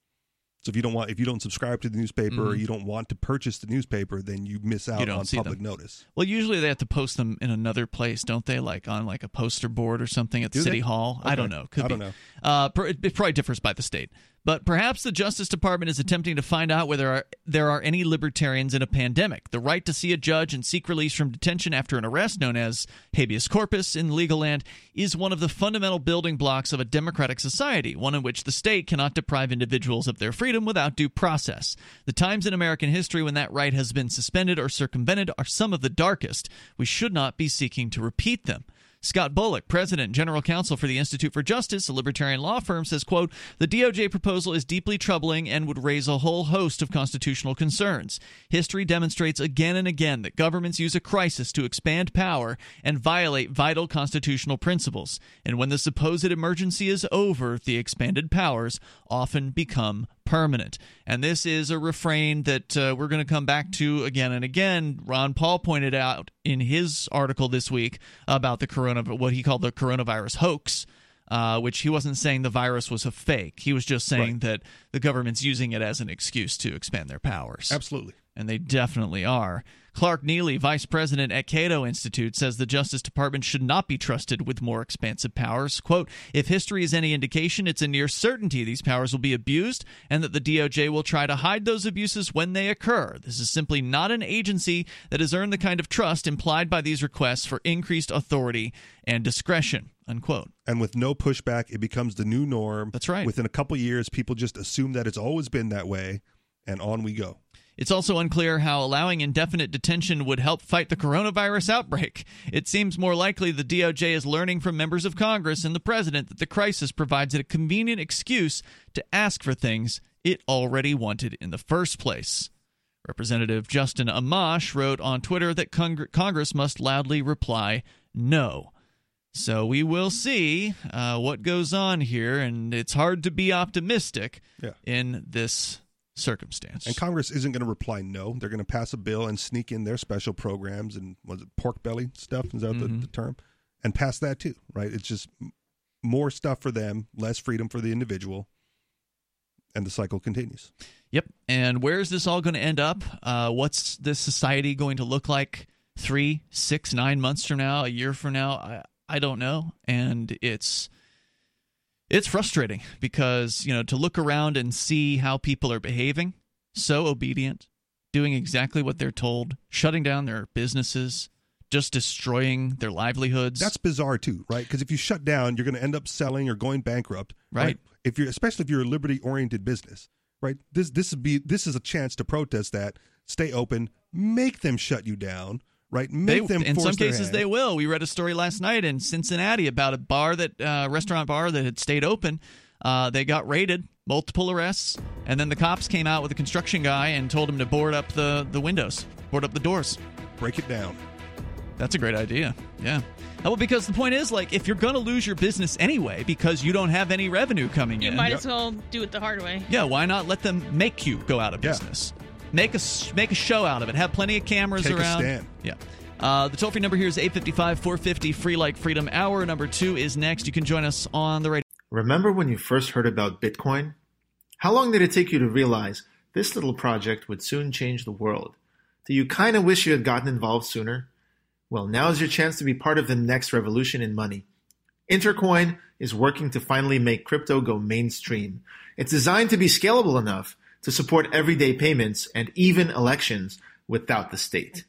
So if you don't want, if you don't subscribe to the newspaper or Mhm. you don't want to purchase the newspaper, then you miss out don't on see public them. notice. Well, usually they have to post them in another place, don't they? Like on like a poster board or something at Do City they? Hall. I don't know. Could I be. don't know. Uh, it probably differs by the state. But perhaps the Justice Department is attempting to find out whether there are any libertarians in a pandemic. The right to see a judge and seek release from detention after an arrest, known as habeas corpus in legal land, is one of the fundamental building blocks of a democratic society, one in which the state cannot deprive individuals of their freedom without due process. The times in American history when that right has been suspended or circumvented are some of the darkest. We should not be seeking to repeat them. Scott Bullock, president and general counsel for the Institute for Justice, a libertarian law firm, says, quote, "The DOJ proposal is deeply troubling and would raise a whole host of constitutional concerns. History demonstrates again and again that governments use a crisis to expand power and violate vital constitutional principles. And when the supposed emergency is over, the expanded powers often become permanent. And this is a refrain that uh, we're going to come back to again and again. Ron Paul pointed out in his article this week about the corona, what he called the coronavirus hoax. Uh, which he wasn't saying the virus was a fake. He was just saying Right. that the government's using it as an excuse to expand their powers Absolutely. and they definitely are. Clark Neily, vice president at Cato Institute, says the Justice Department should not be trusted with more expansive powers. Quote, if history is any indication, it's a near certainty these powers will be abused and that the DOJ will try to hide those abuses when they occur. This is simply not an agency that has earned the kind of trust implied by these requests for increased authority and discretion. Unquote. And with no pushback, it becomes the new norm. That's right. Within a couple years, people just assume that it's always been that way, and on we go. It's also unclear how allowing indefinite detention would help fight the coronavirus outbreak. It seems more likely the DOJ is learning from members of Congress and the president that the crisis provides it a convenient excuse to ask for things it already wanted in the first place. Representative Justin Amash wrote on Twitter that Cong- Congress must loudly reply no. So we will see uh, what goes on here, and it's hard to be optimistic Yeah. in this circumstance. And Congress isn't going to reply no. They're going to pass a bill and sneak in their special programs and was it pork belly stuff? Is that the, Mhm. the term? And pass that too, right? It's just more stuff for them, less freedom for the individual, and the cycle continues. Yep. And where is this all going to end up? Uh, what's this society going to look like three, six, nine months from now, a year from now? I, I don't know. And it's it's frustrating because you know to look around and see how people are behaving, so obedient, doing exactly what they're told, shutting down their businesses, just destroying their livelihoods. That's bizarre too, right? Because if you shut down, you're going to end up selling or going bankrupt, Right. If you're, especially if you're a liberty-oriented business, right? This this would be this is a chance to protest that. Stay open, make them shut you down, right? They, Make them in force some their cases, hand. they will. We read a story last night in Cincinnati about a bar that uh, restaurant bar that had stayed open. Uh, they got raided, multiple arrests, and then the cops came out with a construction guy and told him to board up the the windows, board up the doors. break it down. That's a great idea. Yeah. Well, because the point is, like, if you're going to lose your business anyway because you don't have any revenue coming You in, you might as well do it the hard way. yeah, why not let them make you go out of Yeah. Business? Make a s- make a show out of it. Have plenty of cameras Take a around. stand. Yeah. Uh, the toll free number here is 855 450 free like freedom. Hour number two is next. You can join us on the radio. Remember when you first heard about Bitcoin? How long did it take you to realize this little project would soon change the world? Do you kind of wish you had gotten involved sooner? Well, now is your chance to be part of the next revolution in money. Intercoin is working to finally make crypto go mainstream. It's designed to be scalable enough to support everyday payments and even elections without the state.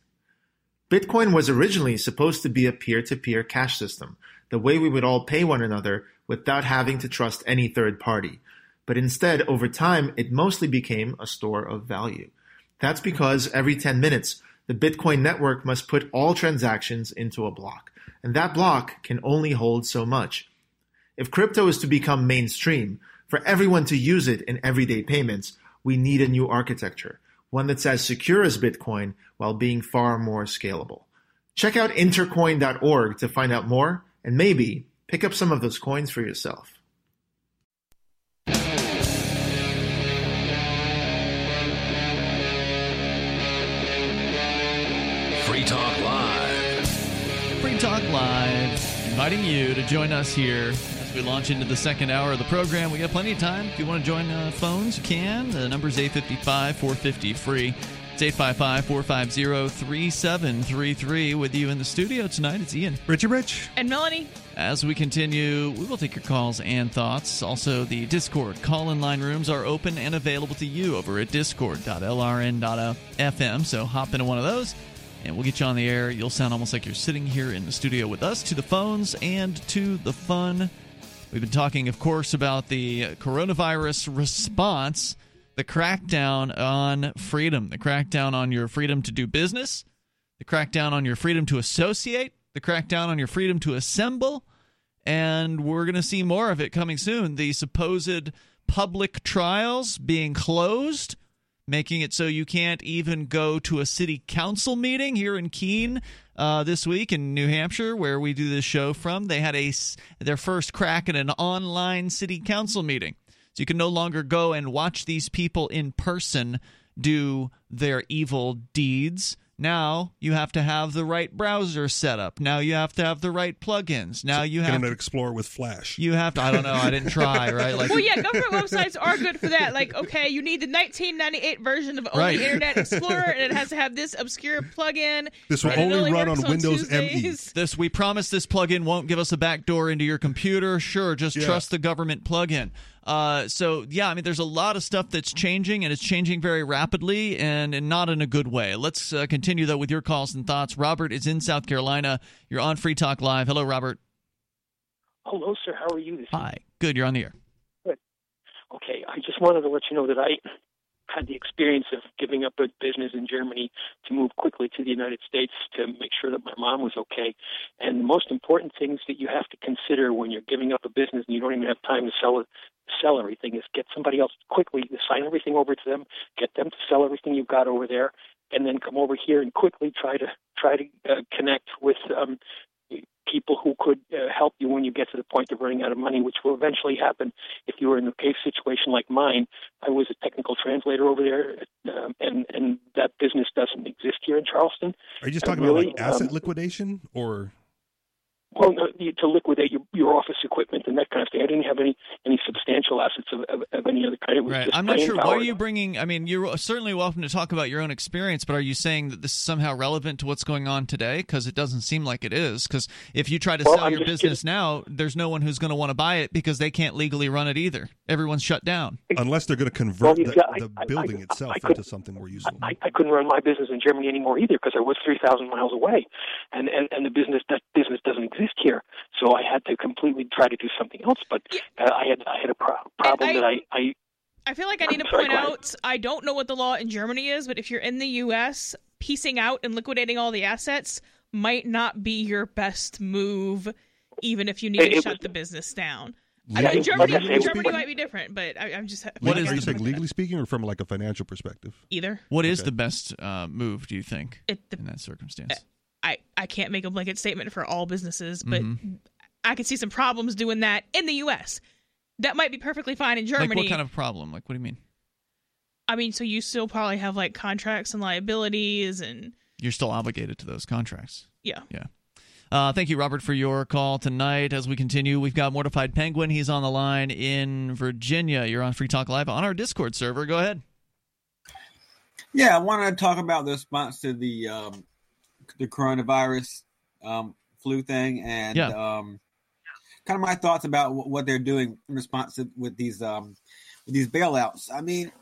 Bitcoin was originally supposed to be a peer to peer cash system, the way we would all pay one another without having to trust any third party. But instead, over time, it mostly became a store of value. That's because every 10 minutes, the Bitcoin network must put all transactions into a block, and that block can only hold so much. If crypto is to become mainstream, for everyone to use it in everyday payments, we need a new architecture, one that's as secure as Bitcoin while being far more scalable. Check out intercoin.org to find out more and maybe pick up some of those coins for yourself. Free Talk Live. Free Talk Live, inviting you to join us here as we launch into the second hour of the program. We got plenty of time. If you want to join uh, phones, you can. The number is 855 450 free. It's 855 450 3733. With you in the studio tonight, it's Ian. Richie Rich. And Melanie, As we continue, we will take your calls and thoughts. Also, the Discord call in line rooms are open and available to you over at discord.lrn.fm. So hop into one of those and we'll get you on the air. You'll sound almost like you're sitting here in the studio with us to the phones and to the fun. We've been talking, of course, about the coronavirus response, the crackdown on freedom, the crackdown on your freedom to do business, the crackdown on your freedom to associate, the crackdown on your freedom to assemble, and we're going to see more of it coming soon. The supposed public trials being closed, making it so you can't even go to a city council meeting here in Keene uh, this week in New Hampshire, where we do this show from. They had a their first crack at an online city council meeting, so you can no longer go and watch these people in person do their evil deeds. Now you have to have the right browser set up. Now you have to have the right plugins. Now you have Internet to, Explorer with Flash. you have to. I don't know. I didn't try. Right? Like well, yeah, government websites are good for that. Like, okay, you need the 1998 version of only Right. Internet Explorer, and it has to have this obscure plugin. This will and it only run works on Windows ME. This we promise this plugin won't give us a backdoor into your computer sure just Yeah. trust the government plugin uh, so yeah i mean there's a lot of stuff that's changing and it's changing very rapidly and, and not in a good way. Let's uh, continue though with your calls and thoughts. Robert is in south carolina. You're on free talk live. Hello robert. Hello, sir. How are you this hi. good. You're on the air. Good. Okay, I just wanted to let you know that I had the experience of giving up a business in Germany to move quickly to the United States to make sure that my mom was okay. And the most important things that you have to consider when you're giving up a business and you don't even have time to sell it, sell everything is get somebody else quickly to sign everything over to them, get them to sell everything you've got over there, and then come over here and quickly try to try to uh, connect with um, people who could uh, help you when you get to the point of running out of money, which will eventually happen if you were in a case situation like mine. I was a technical translator over there, um, and and that business doesn't exist here in Charleston. Are you just talking really, about like asset um, liquidation or Well, no, to liquidate your, your office equipment and that kind of thing. I didn't have any any substantial assets of, of, of any other kind. It was right just i'm not brain sure why power. are you bringing i mean you're certainly welcome to talk about your own experience but are you saying that this is somehow relevant to what's going on today because it doesn't seem like it is because if you try to Well, sell I'm your just business now there's no one who's going to want to buy it because they can't legally run it either everyone's shut down unless they're going to convert you the, got- I- the I- building I- itself I into something more useful? I, I couldn't run my business in Germany anymore either because I was three thousand miles away, and, and and the business that business doesn't exist here. So I had to completely try to do something else. But uh, I had I had a pro- problem I- that I, I I feel like I need I'm to sorry, point out I don't know what the law in Germany is, but if you're in the U.S., piecing out and liquidating all the assets might not be your best move, even if you need It- to it shut was- the business down. Yeah, I mean, it- Germany, like I said, Germany it- might be different, but I, I'm just What is Are you saying legally speaking, or from like a financial perspective? either. What is Okay. the best uh, move? Do you think It, in that circumstance? I I can't make a blanket statement for all businesses, but Mhm. I could see some problems doing that in the U.S. That might be perfectly fine in Germany. Like what kind of problem? Like what do you mean? I mean, so you still probably have like contracts and liabilities, and You're still obligated to those contracts. yeah. Yeah. Uh, thank you, Robert, for your call tonight. As we continue, we've got Mortified Penguin. He's on the line in Virginia. You're on Free Talk Live on our Discord server. Go ahead. Yeah, I wanted to talk about the response to the um, the coronavirus um, flu thing and Yeah. um, kind of my thoughts about wh- what they're doing in response to with these um, with these bailouts. I mean,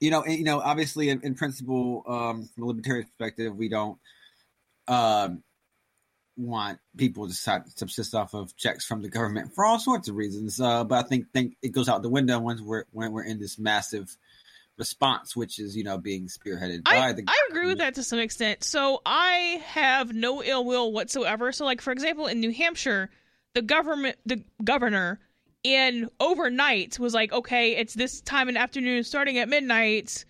you know, you know, obviously, in, in principle, um, from a libertarian perspective, we don't um, want people to sub- subsist off of checks from the government for all sorts of reasons. Uh, but I think think it goes out the window once we're when we're in this massive response, which is you know being spearheaded by I, the. I agree with that to some extent. So I have no ill will whatsoever. So, like for example, in New Hampshire, the government, the governor, in overnight was like, okay, it's this time in the afternoon, starting at midnight.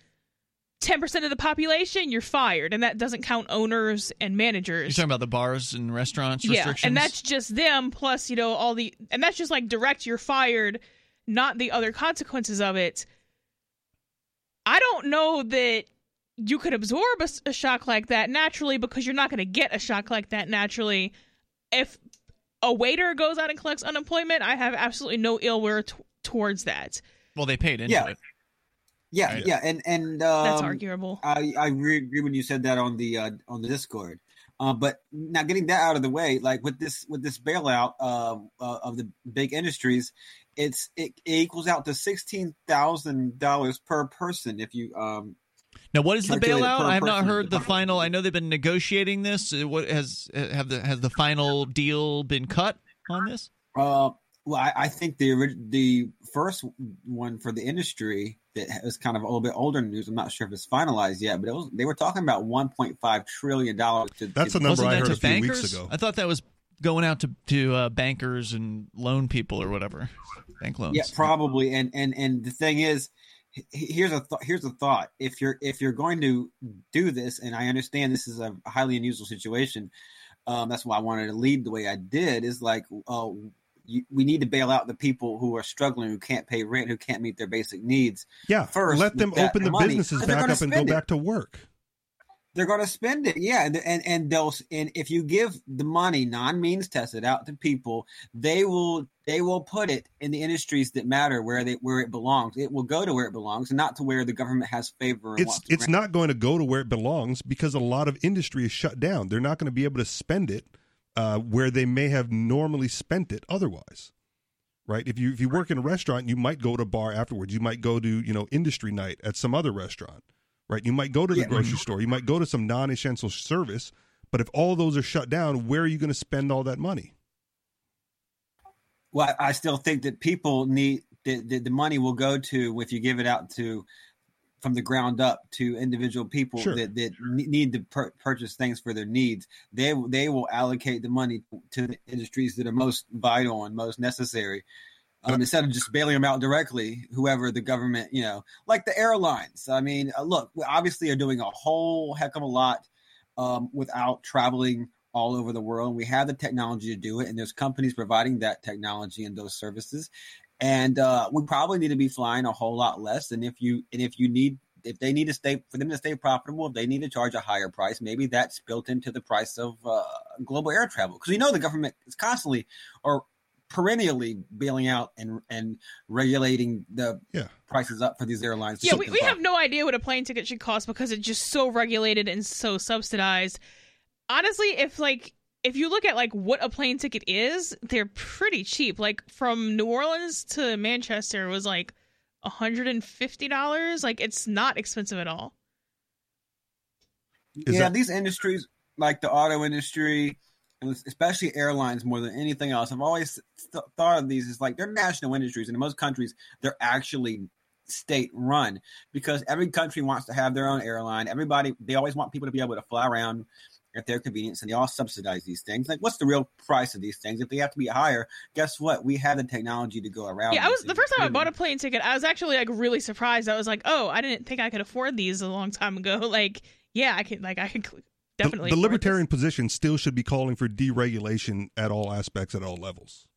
Ten percent of the population, you're fired, and that doesn't count owners and managers. You're talking about the bars and restaurants yeah, restrictions? and that's just them. Plus, you know, all the and that's just like direct. You're fired, not the other consequences of it. I don't know that you could absorb a shock like that naturally because you're not going to get a shock like that naturally. If a waiter goes out and collects unemployment, I have absolutely no ill will t- towards that. well, they paid into Yeah. it. Yeah, Right. yeah, and and um, That's arguable. I I re- agree when you said that on the uh, on the Discord. Uh, but now getting that out of the way, like with this with this bailout uh, uh, of the big industries, it's it, it equals out to sixteen thousand dollars per person if you um Now, what is the bailout? I have not heard the final. I know they've been negotiating this. Uh, What has have the has the final deal been cut on this? Uh, well, I, I think the orig- the first one for the industry that was kind of a little bit older news. I'm not sure if it's finalized yet, but it was they were talking about 1.5 trillion dollars. That's a number I heard to a few bankers? weeks ago. I thought that was going out to to uh, bankers and loan people or whatever, bank loans. Yeah, probably. And and and the thing is, here's a th- here's a thought. If you're if you're going to do this, and I understand this is a highly unusual situation, um, that's why I wanted to lead the way I did. Is like, uh, you, we need to bail out the people who are struggling, who can't pay rent, who can't meet their basic needs. Yeah, First, let them open the money, businesses back up and go it. back to work. They're going to spend it, yeah, and and and they'll and if you give the money non means tested out to people, they will they will put it in the industries that matter where they where it belongs. It will go to where it belongs, and not to where the government has favor. And It's it's not going to go to where it belongs because a lot of industry is shut down. They're not going to be able to spend it uh, where they may have normally spent it otherwise. Right? If you if you work in a restaurant, you might go to a bar afterwards. You might go to you know industry night at some other restaurant. Right? You might go to the Yeah. grocery mm-hmm. store. You might go to some non-essential service. But if all those are shut down, where are you going to spend all that money? Well, I still think that people need the, the, the money will go to if you give it out to from the ground up to individual people Sure. that, that ne- need to pur- purchase things for their needs. They they will allocate the money to the industries that are most vital and most necessary. Um, instead of just bailing them out directly, whoever the government, you know, like the airlines. I mean, uh, look, we obviously are doing a whole heck of a lot um, without traveling all over the world. We have the technology to do it, and there's companies providing that technology and those services. And uh, we probably need to be flying a whole lot less. And if you and if you need if they need to stay for them to stay profitable, if they need to charge a higher price, maybe that's built into the price of uh, global air travel. Because we know the government is constantly or perennially bailing out and and regulating the Yeah. prices up for these airlines. Yeah, we, we simplify. have no idea what a plane ticket should cost because it's just so regulated and so subsidized. Honestly, if like if you look at like what a plane ticket is, they're pretty cheap. Like from New Orleans to Manchester was like $150. Like it's not expensive at all. Is yeah, that- these industries like the auto industry, and especially airlines, more than anything else, I've always th- thought of these as like they're national industries, and in most countries, they're actually state run because every country wants to have their own airline. Everybody, they always want people to be able to fly around at their convenience and they all subsidize these things. Like, what's the real price of these things? If they have to be higher, guess what? We have the technology to go around. Yeah, I was the first time I bought a plane ticket. I was actually like really surprised. I was like, "Oh, I didn't think I could afford these a long time ago." Like, yeah, I could. Like, I could definitely. the, afford libertarian position still should be calling for deregulation at all aspects at all levels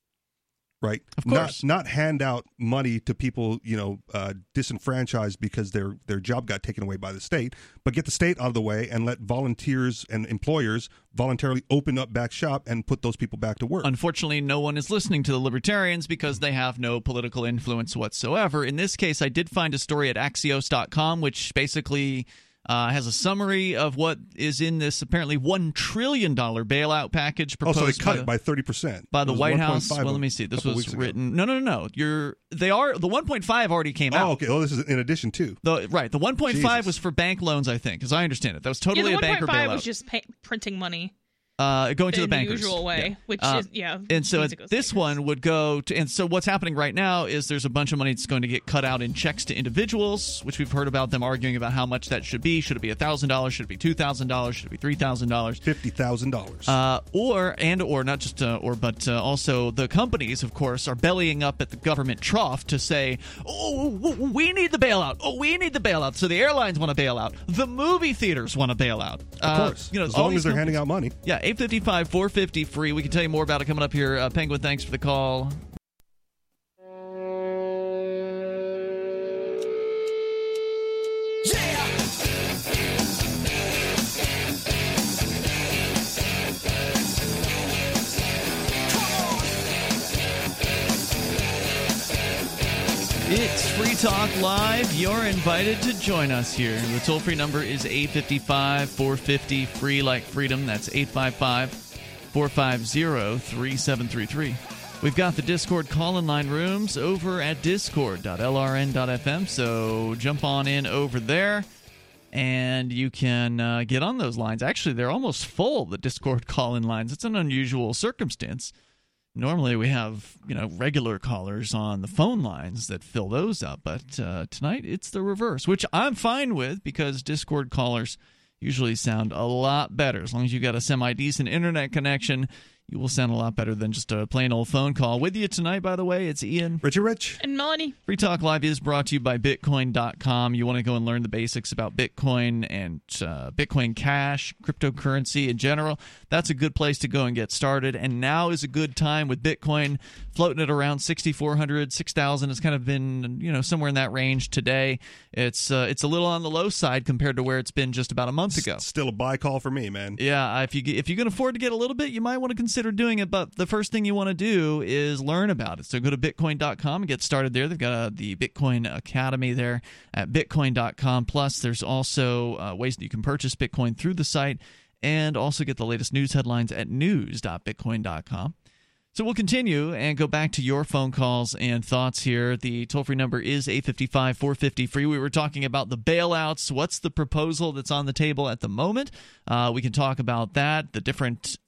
right Of course. not not hand out money to people you know uh, disenfranchised because their their job got taken away by the state but get the state out of the way and let volunteers and employers voluntarily open up back shop and put those people back to work Unfortunately, no one is listening to the libertarians because they have no political influence whatsoever. In this case, I did find a story at Axios.com, which basically uh, has a summary of what is in this apparently $1 trillion bailout package oh proposed so they cut by, it by 30% by the White 1.5 House. Well, let me see. This was weeks ago. written. No, no, no, no. You're they are the 1.5 already came out. oh okay oh this is in addition to The, right, the 1.5 was for bank loans, I think, as I understand it. That was Yeah, totally the a banker 1.5 bailout. was just pay- printing money uh, going to the bankers. usual way, Yeah. which Uh, is yeah. and so means it this one would go to and so what's happening right now is there's a bunch of money that's going to get cut out in checks to individuals which we've heard about them arguing about how much that should be. Should it be $1000 should it be $2000 should it be $3000 $50000 uh, or and or not just uh, or but uh, also the companies of course are bellying up at the government trough to say oh w- w- we need the bailout. Oh we need the bailout. So the airlines want to bail out the movie theaters want to bail out of Uh, course. you know as long as they're companies- handing out money. Yeah, 855 450 free. We can tell you more about it coming up here. Uh, Penguin, thanks for the call. It's Free Talk Live. You're invited to join us here. The toll free number is 855 450 free like freedom. That's 855 450 3733. We've got the Discord call in line rooms over at discord.lrn.fm, so jump on in over there and you can uh, get on those lines. Actually, they're almost full, the Discord call in lines. It's an unusual circumstance. Normally, we have you know regular callers on the phone lines that fill those up, but uh, tonight it's the reverse, which I'm fine with because Discord callers usually sound a lot better as long as you've got a semi decent internet connection. You will sound a lot better than just a plain old phone call. With you tonight, by the way, it's Ian. Richie Rich. And Melanie. Free Talk Live is brought to you by Bitcoin.com. You want to go and learn the basics about Bitcoin and uh, Bitcoin Cash, cryptocurrency in general. That's a good place to go and get started. And now is a good time with Bitcoin floating at around 6,400, 6,000. It's kind of been you know somewhere in that range today. It's uh, it's a little on the low side compared to where it's been just about a month ago. Still a buy call for me, man. Yeah, if you if you can afford to get a little bit, you might want to consider doing it. But the first thing you want to do is learn about it. So go to bitcoin.com and get started there. They've got uh, the Bitcoin Academy there at bitcoin.com. Plus, there's also uh, ways that you can purchase Bitcoin through the site and also get the latest news headlines at news.bitcoin.com. So we'll continue and go back to your phone calls and thoughts here. The toll free number is 855 450 free. We were talking about the bailouts. What's the proposal that's on the table at the moment? Uh, we can talk about that, the different.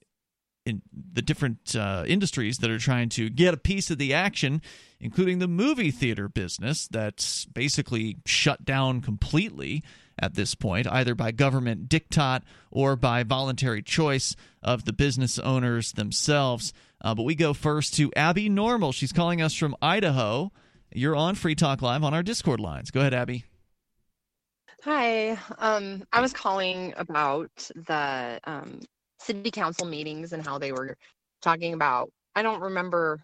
In the different uh, industries that are trying to get a piece of the action, including the movie theater business that's basically shut down completely at this point, either by government diktat or by voluntary choice of the business owners themselves. Uh, but we go first to Abby Normal. She's calling us from Idaho. You're on Free Talk Live on our Discord lines. Go ahead, Abby. Hi. Um, I was calling about the um, city council meetings and how they were talking about. I don't remember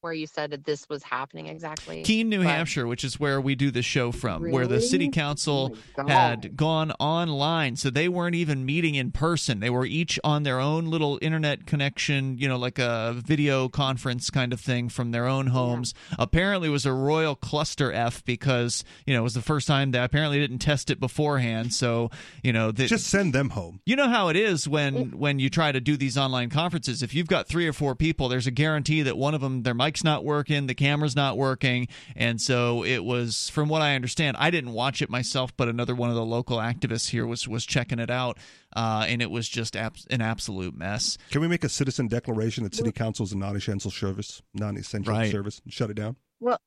where you said that this was happening exactly. Keene, New but- Hampshire, which is where we do the show from, where the city council Oh had gone online. So they weren't even meeting in person. They were each on their own little internet connection, you know, like a video conference kind of thing from their own homes. Apparently, it was a royal cluster F because, you know, it was the first time they apparently didn't test it beforehand. So, you know, the, Just send them home. you know how it is when when you try to do these online conferences. If you've got three or four people, there's a guarantee that one of them their mic's not working, the camera's not working, and so it was. From what I understand, I didn't watch it myself, but another one of the local activists here was was checking it out, uh, and it was just abs- an absolute mess. Can we make a citizen declaration that city council is a non-essential service, non-essential Right. service, and shut it down? Well,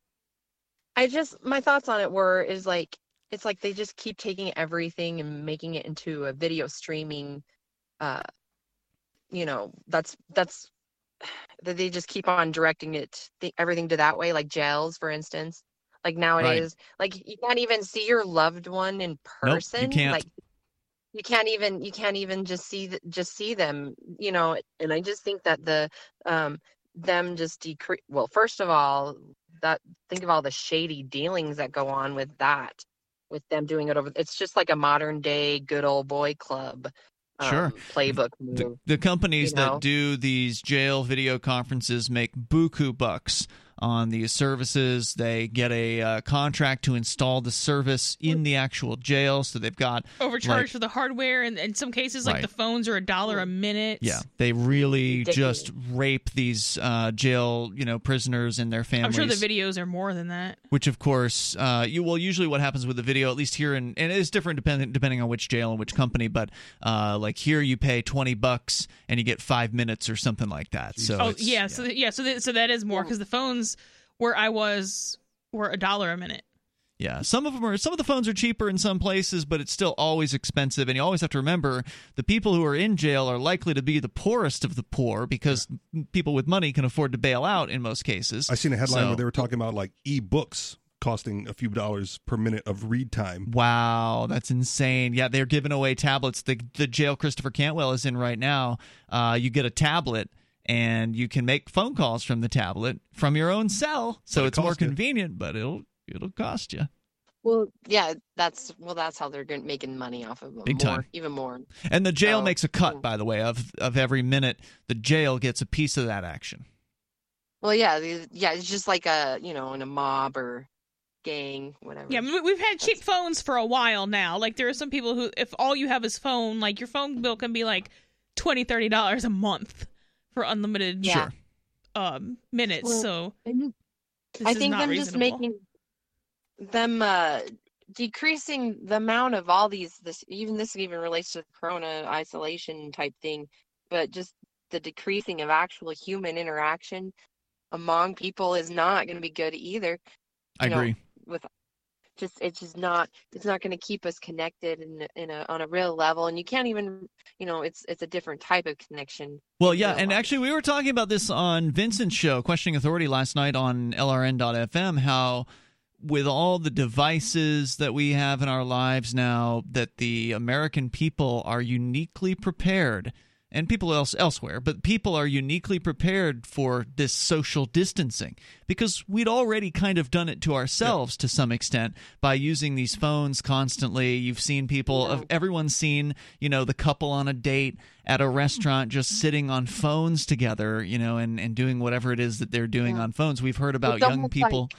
I just my thoughts on it were is like it's like they just keep taking everything and making it into a video streaming uh you know that's that's that they just keep on directing it th- everything to that way like gels for instance. Like nowadays like you can't even see your loved one in Nope, person you can't. like you can't even you can't even just see th- just see them you know and i just think that the um them just decrease well first of all that think of all the shady dealings that go on with that with them doing it over it's just like a modern day good old boy club um, Sure. playbook The, the companies you know? that do these jail video conferences make buku bucks on these services. They get a uh, contract to install the service in the actual jail, so they've got Overcharged like, for the hardware, and in some cases, like Right. the phones are a dollar a minute. Yeah, they really Ridiculous. just rape these uh, jail, you know, prisoners and their families. I'm sure the videos are more than that. Which, of course, uh, you well, usually what happens with the video, at least here, in, and it is different depending depending on which jail and which company. But uh, like here, you pay twenty bucks and you get five minutes or something like that. So oh it's- yeah, so th- yeah, so th- so that is more because the phones where I was were a dollar a minute. Yeah, some of them are. Some of the phones are cheaper in some places, but it's still always expensive. And you always have to remember the people who are in jail are likely to be the poorest of the poor because people with money can afford to bail out in most cases. I seen a headline So- where they were talking about like e-books costing a few dollars per minute of read time. Wow, that's insane. Yeah, they're giving away tablets. The the jail Christopher Cantwell is in right now. Uh, you get a tablet and you can make phone calls from the tablet from your own cell. So But it it's more costs you. convenient, but it'll it'll cost you. well yeah that's well that's how they're making money off of them Big more, time. even more And the jail So, makes a cut, hmm. by the way, of of every minute. The jail gets a piece of that action. well yeah yeah it's just like a you know in a mob or gang whatever Yeah, we- we've had cheap phones for a while now. Like there are some people who, if all you have is phone, like your phone bill can be like twenty, thirty dollars a month for unlimited Yeah. Sure. um minutes. Well, so I just- this I is think not them just making them uh decreasing the amount of all these this even this even relates to the corona isolation type thing but just the decreasing of actual human interaction among people is not going to be good either I you know, agree. with just it's just not it's not going to keep us connected in in a on a real level and you can't even you know it's it's a different type of connection Well, yeah, and actually, we were talking about this on Vincent's show, Questioning Authority, last night on LRN.FM. How, with all the devices that we have in our lives now, that the American people are uniquely prepared, and people else elsewhere, but people are uniquely prepared for this social distancing because we'd already kind of done it to ourselves to some extent by using these phones constantly. You've seen people of everyone's seen, you know, the couple on a date at a restaurant just sitting on phones together, you know, and, and doing whatever it is that they're doing on phones. We've heard about young people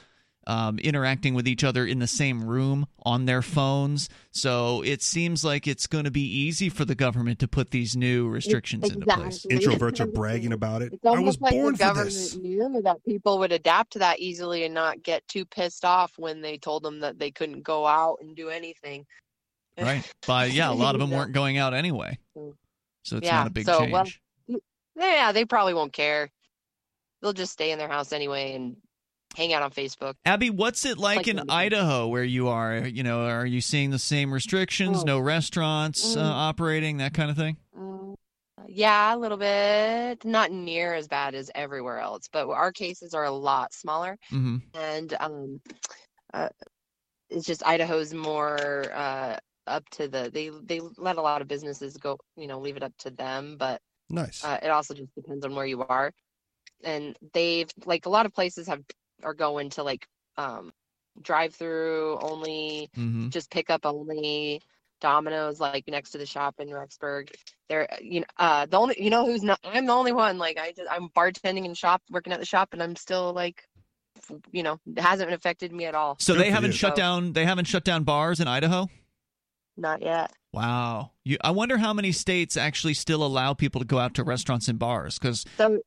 um, interacting with each other in the same room on their phones. So it seems like it's going to be easy for the government to put these new restrictions into place. Introverts are bragging about it. I was like born the for government this. knew that people would adapt to that easily and not get too pissed off when they told them that they couldn't go out and do anything. Right. But yeah, a lot of them weren't going out anyway. So it's yeah. not a big so, change. Well, yeah, they probably won't care. They'll just stay in their house anyway and hang out on Facebook. Abby, what's it like, Like in anything. Idaho where you are? You know, are you seeing the same restrictions? Oh. No restaurants uh, Mm. operating, that kind of thing? Yeah, a little bit. Not near as bad as everywhere else, but our cases are a lot smaller. Mm-hmm. and um uh, it's just Idaho's more uh up to the they they let a lot of businesses go you know leave it up to them but Nice. uh, it also just depends on where you are and they've like a lot of places have are going to like um drive through only Mhm. just pick up only Domino's like next to the shop in Rexburg. There, you know, uh, the only you know who's not. I'm the only one. Like I just I'm bartending in shop, working at the shop, and I'm still like, you know, it hasn't affected me at all. So they haven't shut So, down. They haven't shut down bars in Idaho. Not yet. Wow. You, I wonder how many states actually still allow people to go out to restaurants and bars because So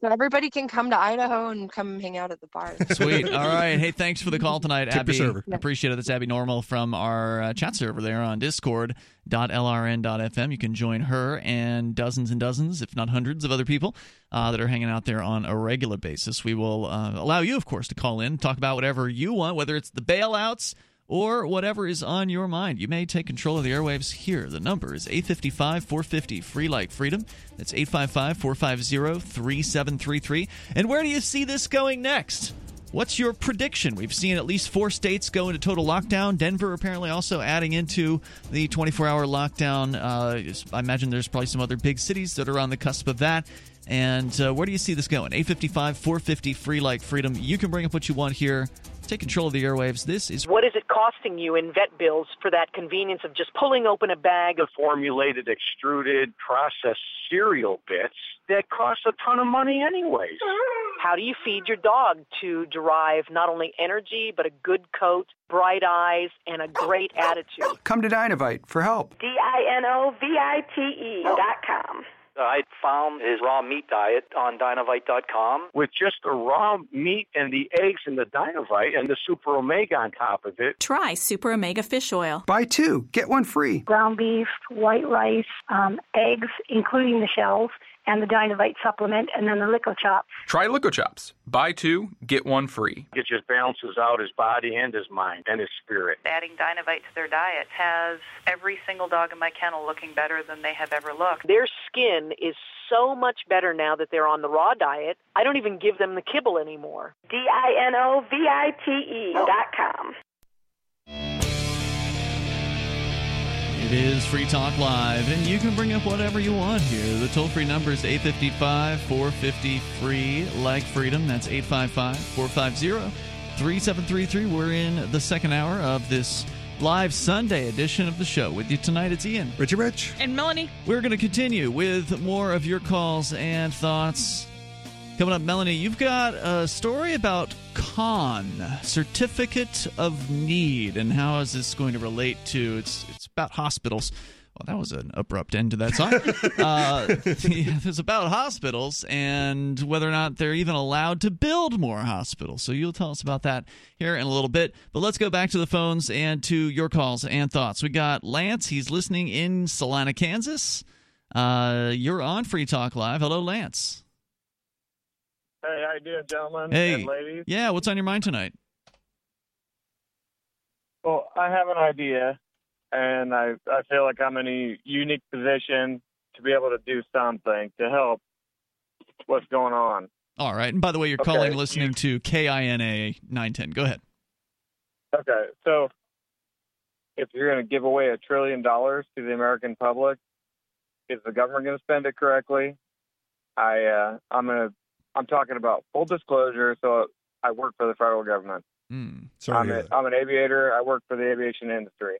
So everybody can come to Idaho and come hang out at the bar. Sweet. All right. Hey, thanks for the call tonight, Tip your Abby. server. Appreciate it. That's Abby Normal from our uh, chat server there on discord.lrn.fm. You can join her and dozens and dozens, if not hundreds, of other people uh, that are hanging out there on a regular basis. We will uh, allow you, of course, to call in, talk about whatever you want, whether it's the bailouts or whatever is on your mind. You may take control of the airwaves here. The number is 855 450 free like freedom. That's 855 450 3733. And where do you see this going next? What's your prediction? We've seen at least four states go into total lockdown. Denver apparently also adding into the 24 hour lockdown. Uh, I imagine there's probably some other big cities that are on the cusp of that. And uh, where do you see this going? 855 450 free like freedom. You can bring up what you want here. Take control of the airwaves. This is What is it costing you in vet bills for that convenience of just pulling open a bag of formulated, extruded, processed cereal bits that cost a ton of money anyways. How do you feed your dog to derive not only energy, but a good coat, bright eyes, and a great attitude? Come to Dinovite for help. D I N O V I T E dot com. I found his raw meat diet on Dinovite.com. With just the raw meat and the eggs and the Dinovite and the Super Omega on top of it. Try Super Omega Fish Oil. Buy two, get one free. Ground beef, white rice, um, eggs, including the shells, and the Dinovite supplement, and then the Lico Chops. Try Lico Chops. Buy two, get one free. It just balances out his body and his mind and his spirit. Adding Dinovite to their diet has every single dog in my kennel looking better than they have ever looked. Their skin is so much better now that they're on the raw diet. I don't even give them the kibble anymore. D I N O V I T E dot com. Is Free Talk Live, and you can bring up whatever you want here. The toll free number is 855 450 free, like freedom. That's 855 450 3733. We're in the second hour of this live Sunday edition of the show. With you tonight, it's Ian. Richie Rich. And Melanie. We're going to continue with more of your calls and thoughts. Coming up, Melanie, you've got a story about CON, Certificate of Need, and how is this going to relate to it's it's about hospitals. Well, that was an abrupt end to that song. uh, it's about hospitals and whether or not they're even allowed to build more hospitals. So you'll tell us about that here in a little bit. But let's go back to the phones and to your calls and thoughts. We got Lance. He's listening in Salina, Kansas. Uh, you're on Free Talk Live. Hello, Lance. Hey, how you doing, gentlemen Hey. and ladies? Yeah, what's on your mind tonight? Well, I have an idea, and I I feel like I'm in a unique position to be able to do something to help what's going on. All right. And by the way, you're Okay, calling listening to KINA 910. Go ahead. Okay, so if you're going to give away a trillion dollars to the American public, is the government going to spend it correctly? I uh, I'm gonna I'm talking about full disclosure. So I work for the federal government. Mm, sorry I'm, to a. I'm an aviator. I work for the aviation industry.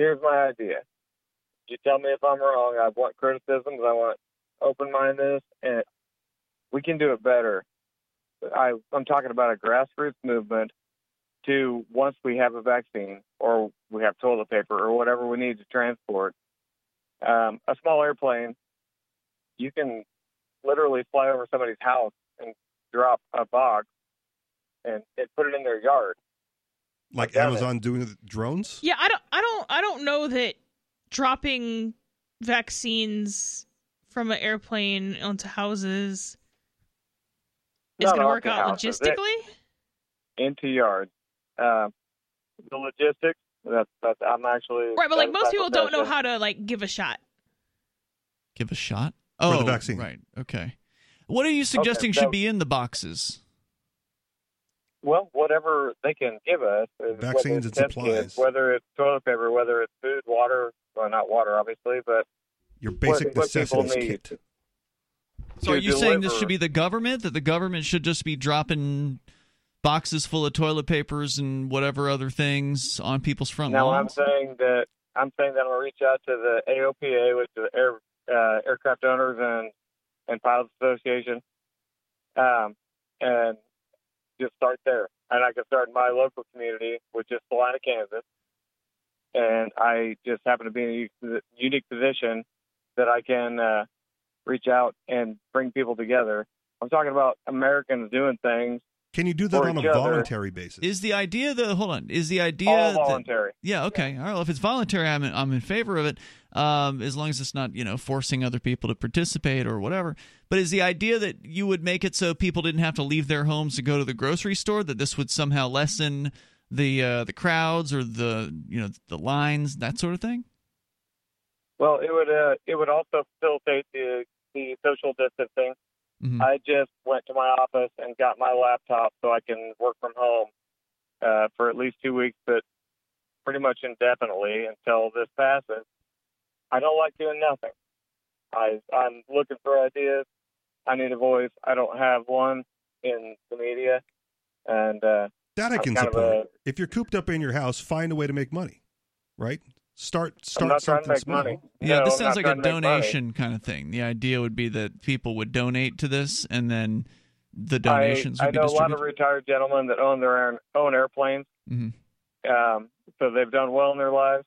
Here's my idea. You tell me if I'm wrong. I want criticisms. I want open mindedness, and we can do it better. I, I'm talking about a grassroots movement to once we have a vaccine or we have toilet paper or whatever we need to transport, um, a small airplane, you can literally fly over somebody's house and drop a box and, and put it in their yard. Like done it. Amazon doing the drones? Yeah, I don't I don't I don't know that dropping vaccines from an airplane onto houses is Not going to work out houses. It- logistically. into yards. Uh, the logistics. That's that's. I'm actually Right, but like most people don't know how to like give a shot. Give a shot? For Oh, the vaccine. right. Okay. What are you suggesting so- should be in the boxes? Well, whatever they can give us, Vaccines it's and supplies. kits, whether it's toilet paper, whether it's food, water. Well, not water, obviously, but Your basic what, what necessities need. kit. So are to you saying this should be the government? That the government should just be dropping boxes full of toilet papers and whatever other things on people's front lines? Now I'm saying that I'm saying that I'll reach out to the AOPA, which is the Air uh, Aircraft Owners and and Pilots Association, um, and just start there. And I can start in my local community, which is Salina, Kansas. And I just happen to be in a unique position that I can uh, reach out and bring people together. I'm talking about Americans doing things. Can you do that on a each other. voluntary basis? Is the idea the hold on? Is the idea All that- voluntary. yeah, okay. All right. Well, if it's voluntary, I'm in, I'm in favor of it. Um, as long as it's not you know forcing other people to participate or whatever. But is the idea that you would make it so people didn't have to leave their homes to go to the grocery store? That this would somehow lessen the uh, the crowds or the you know the lines that sort of thing? Well, it would uh, it would also facilitate the the social distancing. Mhm. I just went to my office and got my laptop so I can work from home uh, for at least two weeks, but pretty much indefinitely until this passes. I don't like doing nothing. I I'm looking for ideas. I need a voice. I don't have one in the media, and uh, That I can support. a- if you're cooped up in your house, find a way to make money, right? Start I'm start not trying to something make small. money. Yeah, No, this sounds like a trying to make money. donation kind of thing. The idea would be that people would donate to this, and then the donations I, would I know be a lot of retired gentlemen that own their own, own airplanes, Mhm. um, so they've done well in their lives,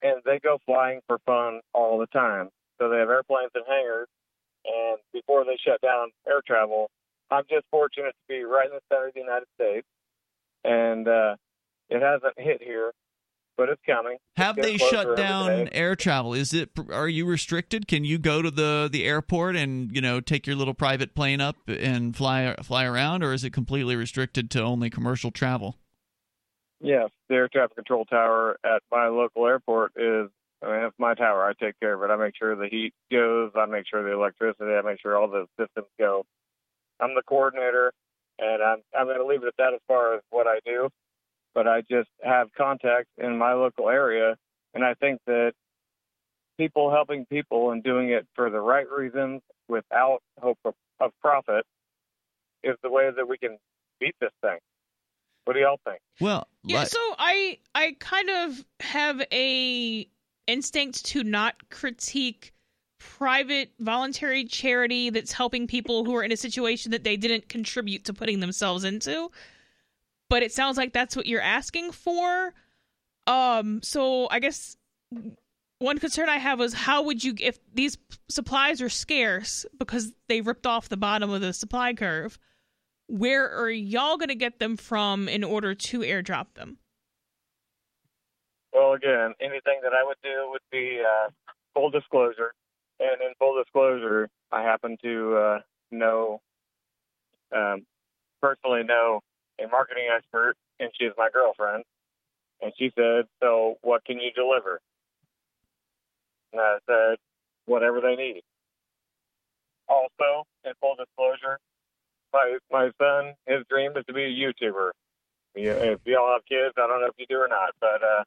and they go flying for fun all the time. So they have airplanes and hangars, and before they shut down air travel, I'm just fortunate to be right in the center of the United States, and uh, it hasn't hit here, but it's coming. Have It's they shut down air travel? Is it are you restricted? Can you go to the the airport and you know take your little private plane up and fly fly around, or is it completely restricted to only commercial travel? Yes, the air traffic control tower at my local airport is. I mean, it's my tower. I take care of it. I make sure the heat goes. I make sure the electricity. I make sure all the systems go. I'm the coordinator, and I'm I'm going to leave it at that as far as what I do. But I just have contacts in my local area, and I think that people helping people and doing it for the right reasons without hope of, of profit is the way that we can beat this thing. What do y'all think? Well, Yeah, so I I kind of have a instinct to not critique private voluntary charity that's helping people who are in a situation that they didn't contribute to putting themselves into. But it sounds like that's what you're asking for. Um so I guess one concern I have was how would you if these supplies are scarce because they ripped off the bottom of the supply curve, where are y'all going to get them from in order to airdrop them? Well, again, anything that I would do would be uh, full disclosure. And in full disclosure, I happen to uh, know, um, personally know a marketing expert, and she's my girlfriend. And she said, So, what can you deliver? And I said, Whatever they need. Also, in full disclosure, my my son, his dream is to be a YouTuber. You, if y'all have kids, I don't know if you do or not, but uh,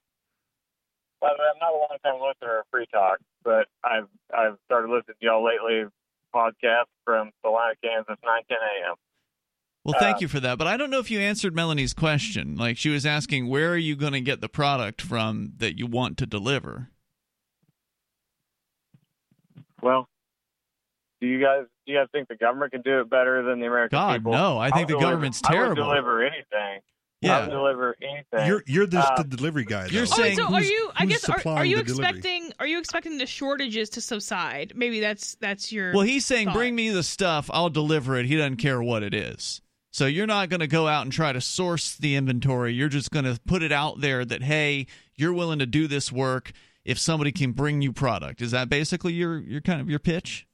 by the way, I'm not a long time listener of Free Talk, but I've I've started listening to y'all lately. Podcast from Salina, Kansas, 9 10 a.m. Well, thank you for that, but I don't know if you answered Melanie's question. Like she was asking, where are you going to get the product from that you want to deliver? Well, do you guys do you guys think the government can do it better than the American people? God, people? no. I think would the deliver- government's I would terrible. deliver anything. Yeah. I would deliver anything. You're you're the, Uh, the delivery guy. You're though. Oh, so are you? I guess are, are you the delivery? expecting? Are you expecting the shortages to subside? Maybe that's that's your. Well, he's saying, thought. bring me the stuff, I'll deliver it. He doesn't care what it is. So you're not going to go out and try to source the inventory. You're just going to put it out there that, hey, you're willing to do this work if somebody can bring you product. Is that basically your, your kind of your pitch?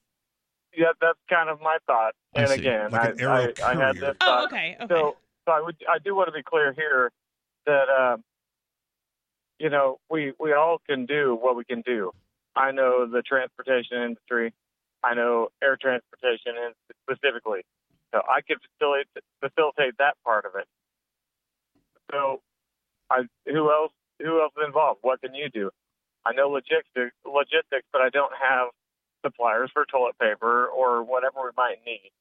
Yeah, that's kind of my thought. I And see. again, Like I, an aero I, I had courier. this Oh, okay, okay. So, so I would, I do want to be clear here that, um, you know, we we all can do what we can do. I know the transportation industry. I know air transportation in specifically. So I could facilitate facilitate that part of it. So, I who else who else is involved? What can you do? I know logistics logistics, but I don't have suppliers for toilet paper or whatever we might need.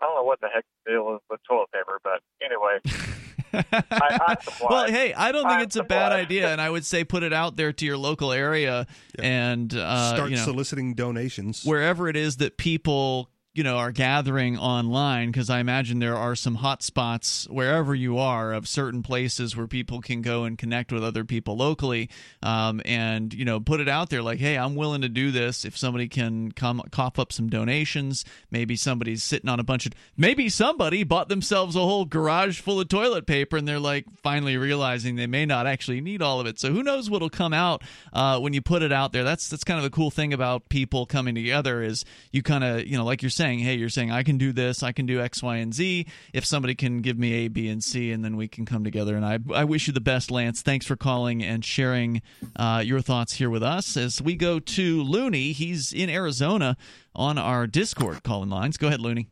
I don't know what the heck the deal is with toilet paper, but anyway. I, I supply. Well, hey, I don't think I it's a bad idea, and I would say put it out there to your local area and uh, Start you know, soliciting donations. wherever it is that people you know are gathering online because I imagine there are some hot spots wherever you are of certain places where people can go and connect with other people locally, um, and you know put it out there like, hey, I'm willing to do this if somebody can come cough up some donations. Maybe somebody's sitting on a bunch of maybe somebody bought themselves a whole garage full of toilet paper and they're like finally realizing they may not actually need all of it. So who knows what'll come out uh, when you put it out there. That's that's kind of the cool thing about people coming together is you kind of you know like you're saying, hey, you're saying I can do this, I can do X, Y, and Z. If somebody can give me A, B, and C, and then we can come together. And I I wish you the best, Lance. Thanks for calling and sharing uh, your thoughts here with us as we go to Looney. He's in Arizona on our Discord calling lines. Go ahead, Looney.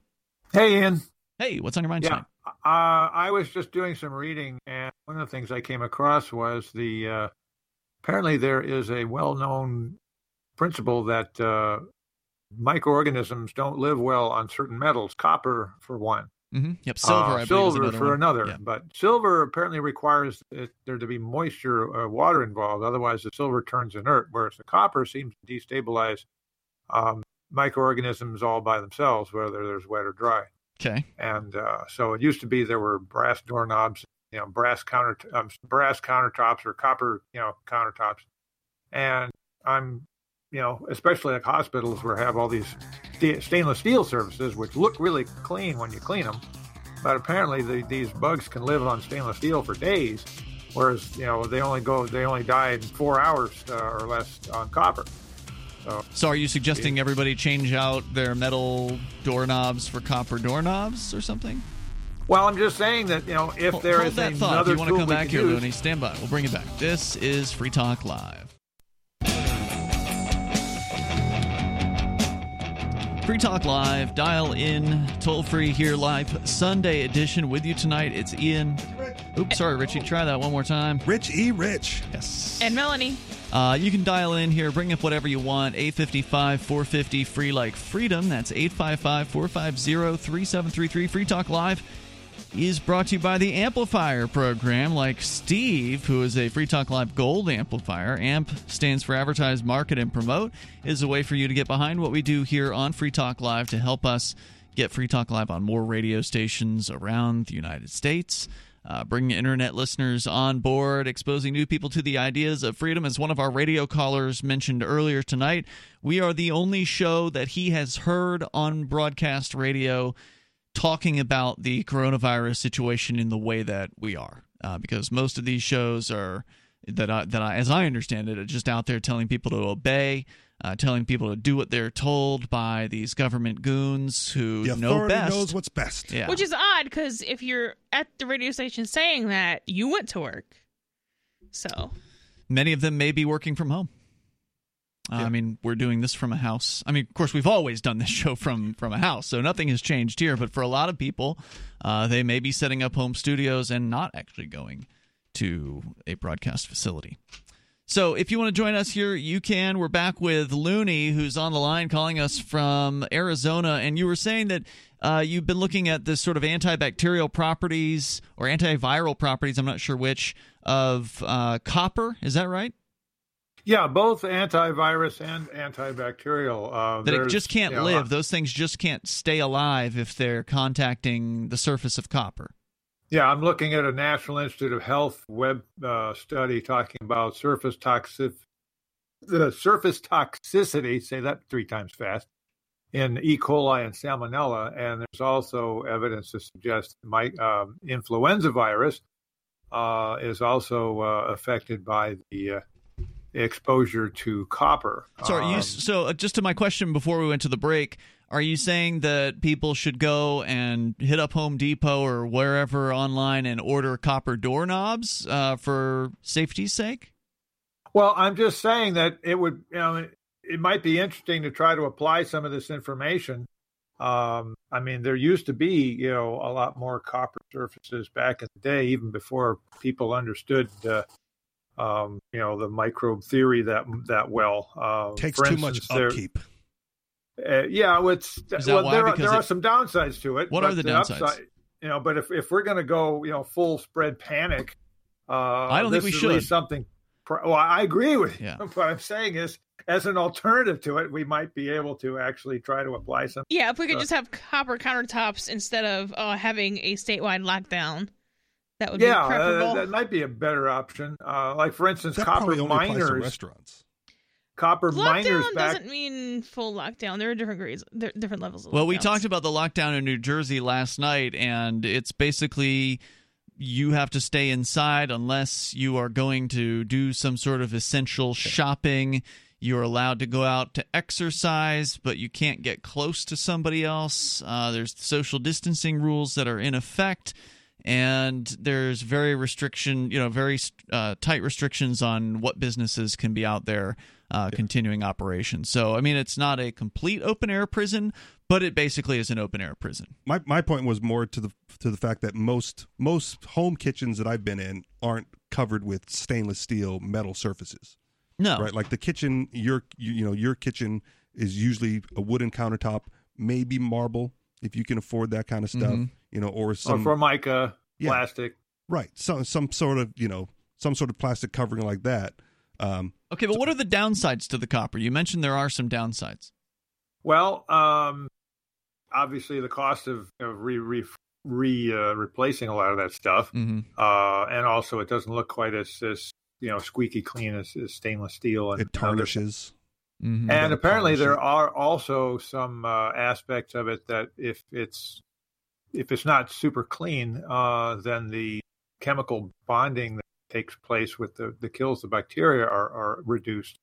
Hey, Ian. Hey, what's on your mind Yeah, tonight? uh, I was just doing some reading, and one of the things I came across was the uh, apparently there is a well-known principle that uh, microorganisms don't live well on certain metals, copper for one. Mm-hmm. Yep, silver. Uh, I believe, is silver another for one. another, Yeah. but silver apparently requires it, there to be moisture, uh, water involved. Otherwise, the silver turns inert. Whereas the copper seems to destabilize um, microorganisms all by themselves, whether there's wet or dry. Okay. And uh, so it used to be there were brass doorknobs, you know, brass counter, um, brass countertops or copper, you know, countertops. And I'm, you know, especially like hospitals where have all these sta- stainless steel surfaces, which look really clean when you clean them, but apparently the, these bugs can live on stainless steel for days, whereas you know they only go, they only die in four hours uh, or less on copper. So So, are you suggesting everybody change out their metal doorknobs for copper doorknobs or something? Well, I'm just saying that you know if Hold- there hold is that thought. another if you want to come back here, use- Looney, stand by. We'll bring it back. This is Free Talk Live. Free Talk Live. Dial in toll free here live Sunday edition with you tonight. It's Ian. Oops, sorry, Richie. Try that one more time. Rich E. Rich. Yes. And Melanie. Uh, you can dial in here, bring up whatever you want. 855 450 free like freedom. That's 855 450 3733. Free Talk Live is brought to you by the Amplifier program, like Steve, who is a Free Talk Live Gold amplifier. AMP stands for Advertise, Market, and Promote, is a way for you to get behind what we do here on Free Talk Live to help us get Free Talk Live on more radio stations around the United States. Uh, bringing internet listeners on board, exposing new people to the ideas of freedom. As one of our radio callers mentioned earlier tonight, we are the only show that he has heard on broadcast radio talking about the coronavirus situation in the way that we are, uh, because most of these shows are that I, that I, as I understand it, are just out there telling people to obey, uh, telling people to do what they're told by these government goons who The know authority best. knows what's best. Yeah. Which is odd because if you're at the radio station saying that, you went to work. So Many of them may be working from home. Uh, I mean, we're doing this from a house. I mean, of course, we've always done this show from from a house, so nothing has changed here. But for a lot of people, uh, they may be setting up home studios and not actually going to a broadcast facility. So if you want to join us here, you can. We're back with Looney, who's on the line calling us from Arizona. And you were saying that uh, you've been looking at this sort of antibacterial properties or antiviral properties, I'm not sure which, of uh, copper. Is that right? Yeah, both antivirus and antibacterial. Uh, That it just can't you know, live. Those things just can't stay alive if they're contacting the surface of copper. Yeah, I'm looking at a National Institute of Health web uh, study talking about surface toxic, the surface toxicity. Say that three times fast in E. coli and Salmonella, and there's also evidence to suggest my um, influenza virus uh, is also uh, affected by the uh, exposure to copper. So, are you, Um, so uh, just to my question before we went to the break, are you saying that people should go and hit up Home Depot or wherever online and order copper doorknobs uh, for safety's sake? Well, I'm just saying that it would, you know, it might be interesting to try to apply some of this information. Um, I mean, there used to be, you know, a lot more copper surfaces back in the day, even before people understood, uh, um, you know, the microbe theory that that well. Uh, Takes too much instance, there- upkeep. Uh, yeah, well, it's Is that well, why? there are, Because there are some downsides to it. What are the downsides? you know, but if if we're going to go, you know, full spread panic, uh, I don't think we is at should. Something. pr- Well, I agree with you. Yeah. What I'm saying is, as an alternative to it, we might be able to actually try to apply some. Yeah, if we could uh, just have copper countertops instead of uh, having a statewide lockdown, that would yeah, be preferable. uh, that might be a better option. Uh, like for instance, That copper probably only to miners. restaurants. Copper miners back. doesn't mean full lockdown. There are different grades, there are different levels. Of Well, we talked about the lockdown in New Jersey last night, and it's basically you have to stay inside unless you are going to do some sort of essential shopping. You're allowed to go out to exercise, but you can't get close to somebody else. Uh, there's social distancing rules that are in effect. And there's very restriction, you know, very uh, tight restrictions on what businesses can be out there uh, continuing operations. So, I mean, it's not a complete open air prison, but it basically is an open air prison. My my point was more to the to the fact that most most home kitchens that I've been in aren't covered with stainless steel metal surfaces. No. Right, like the kitchen, your you, you know your kitchen is usually a wooden countertop, maybe marble if you can afford that kind of stuff. Mhm. You know, or or some formica, Yeah. plastic. right, some some sort of you know some sort of plastic covering like that. Um, Okay, but what are the downsides to the copper? You mentioned there are some downsides. Well, um, obviously the cost of, of re, re, re uh, replacing a lot of that stuff, Mm-hmm. uh, and also it doesn't look quite as, as you know squeaky clean as, as stainless steel. And it tarnishes. Mm-hmm. And apparently, polish there are also some uh, aspects of it that if it's if it's not super clean, uh, then the chemical bonding that takes place with the that kills the bacteria are, are reduced.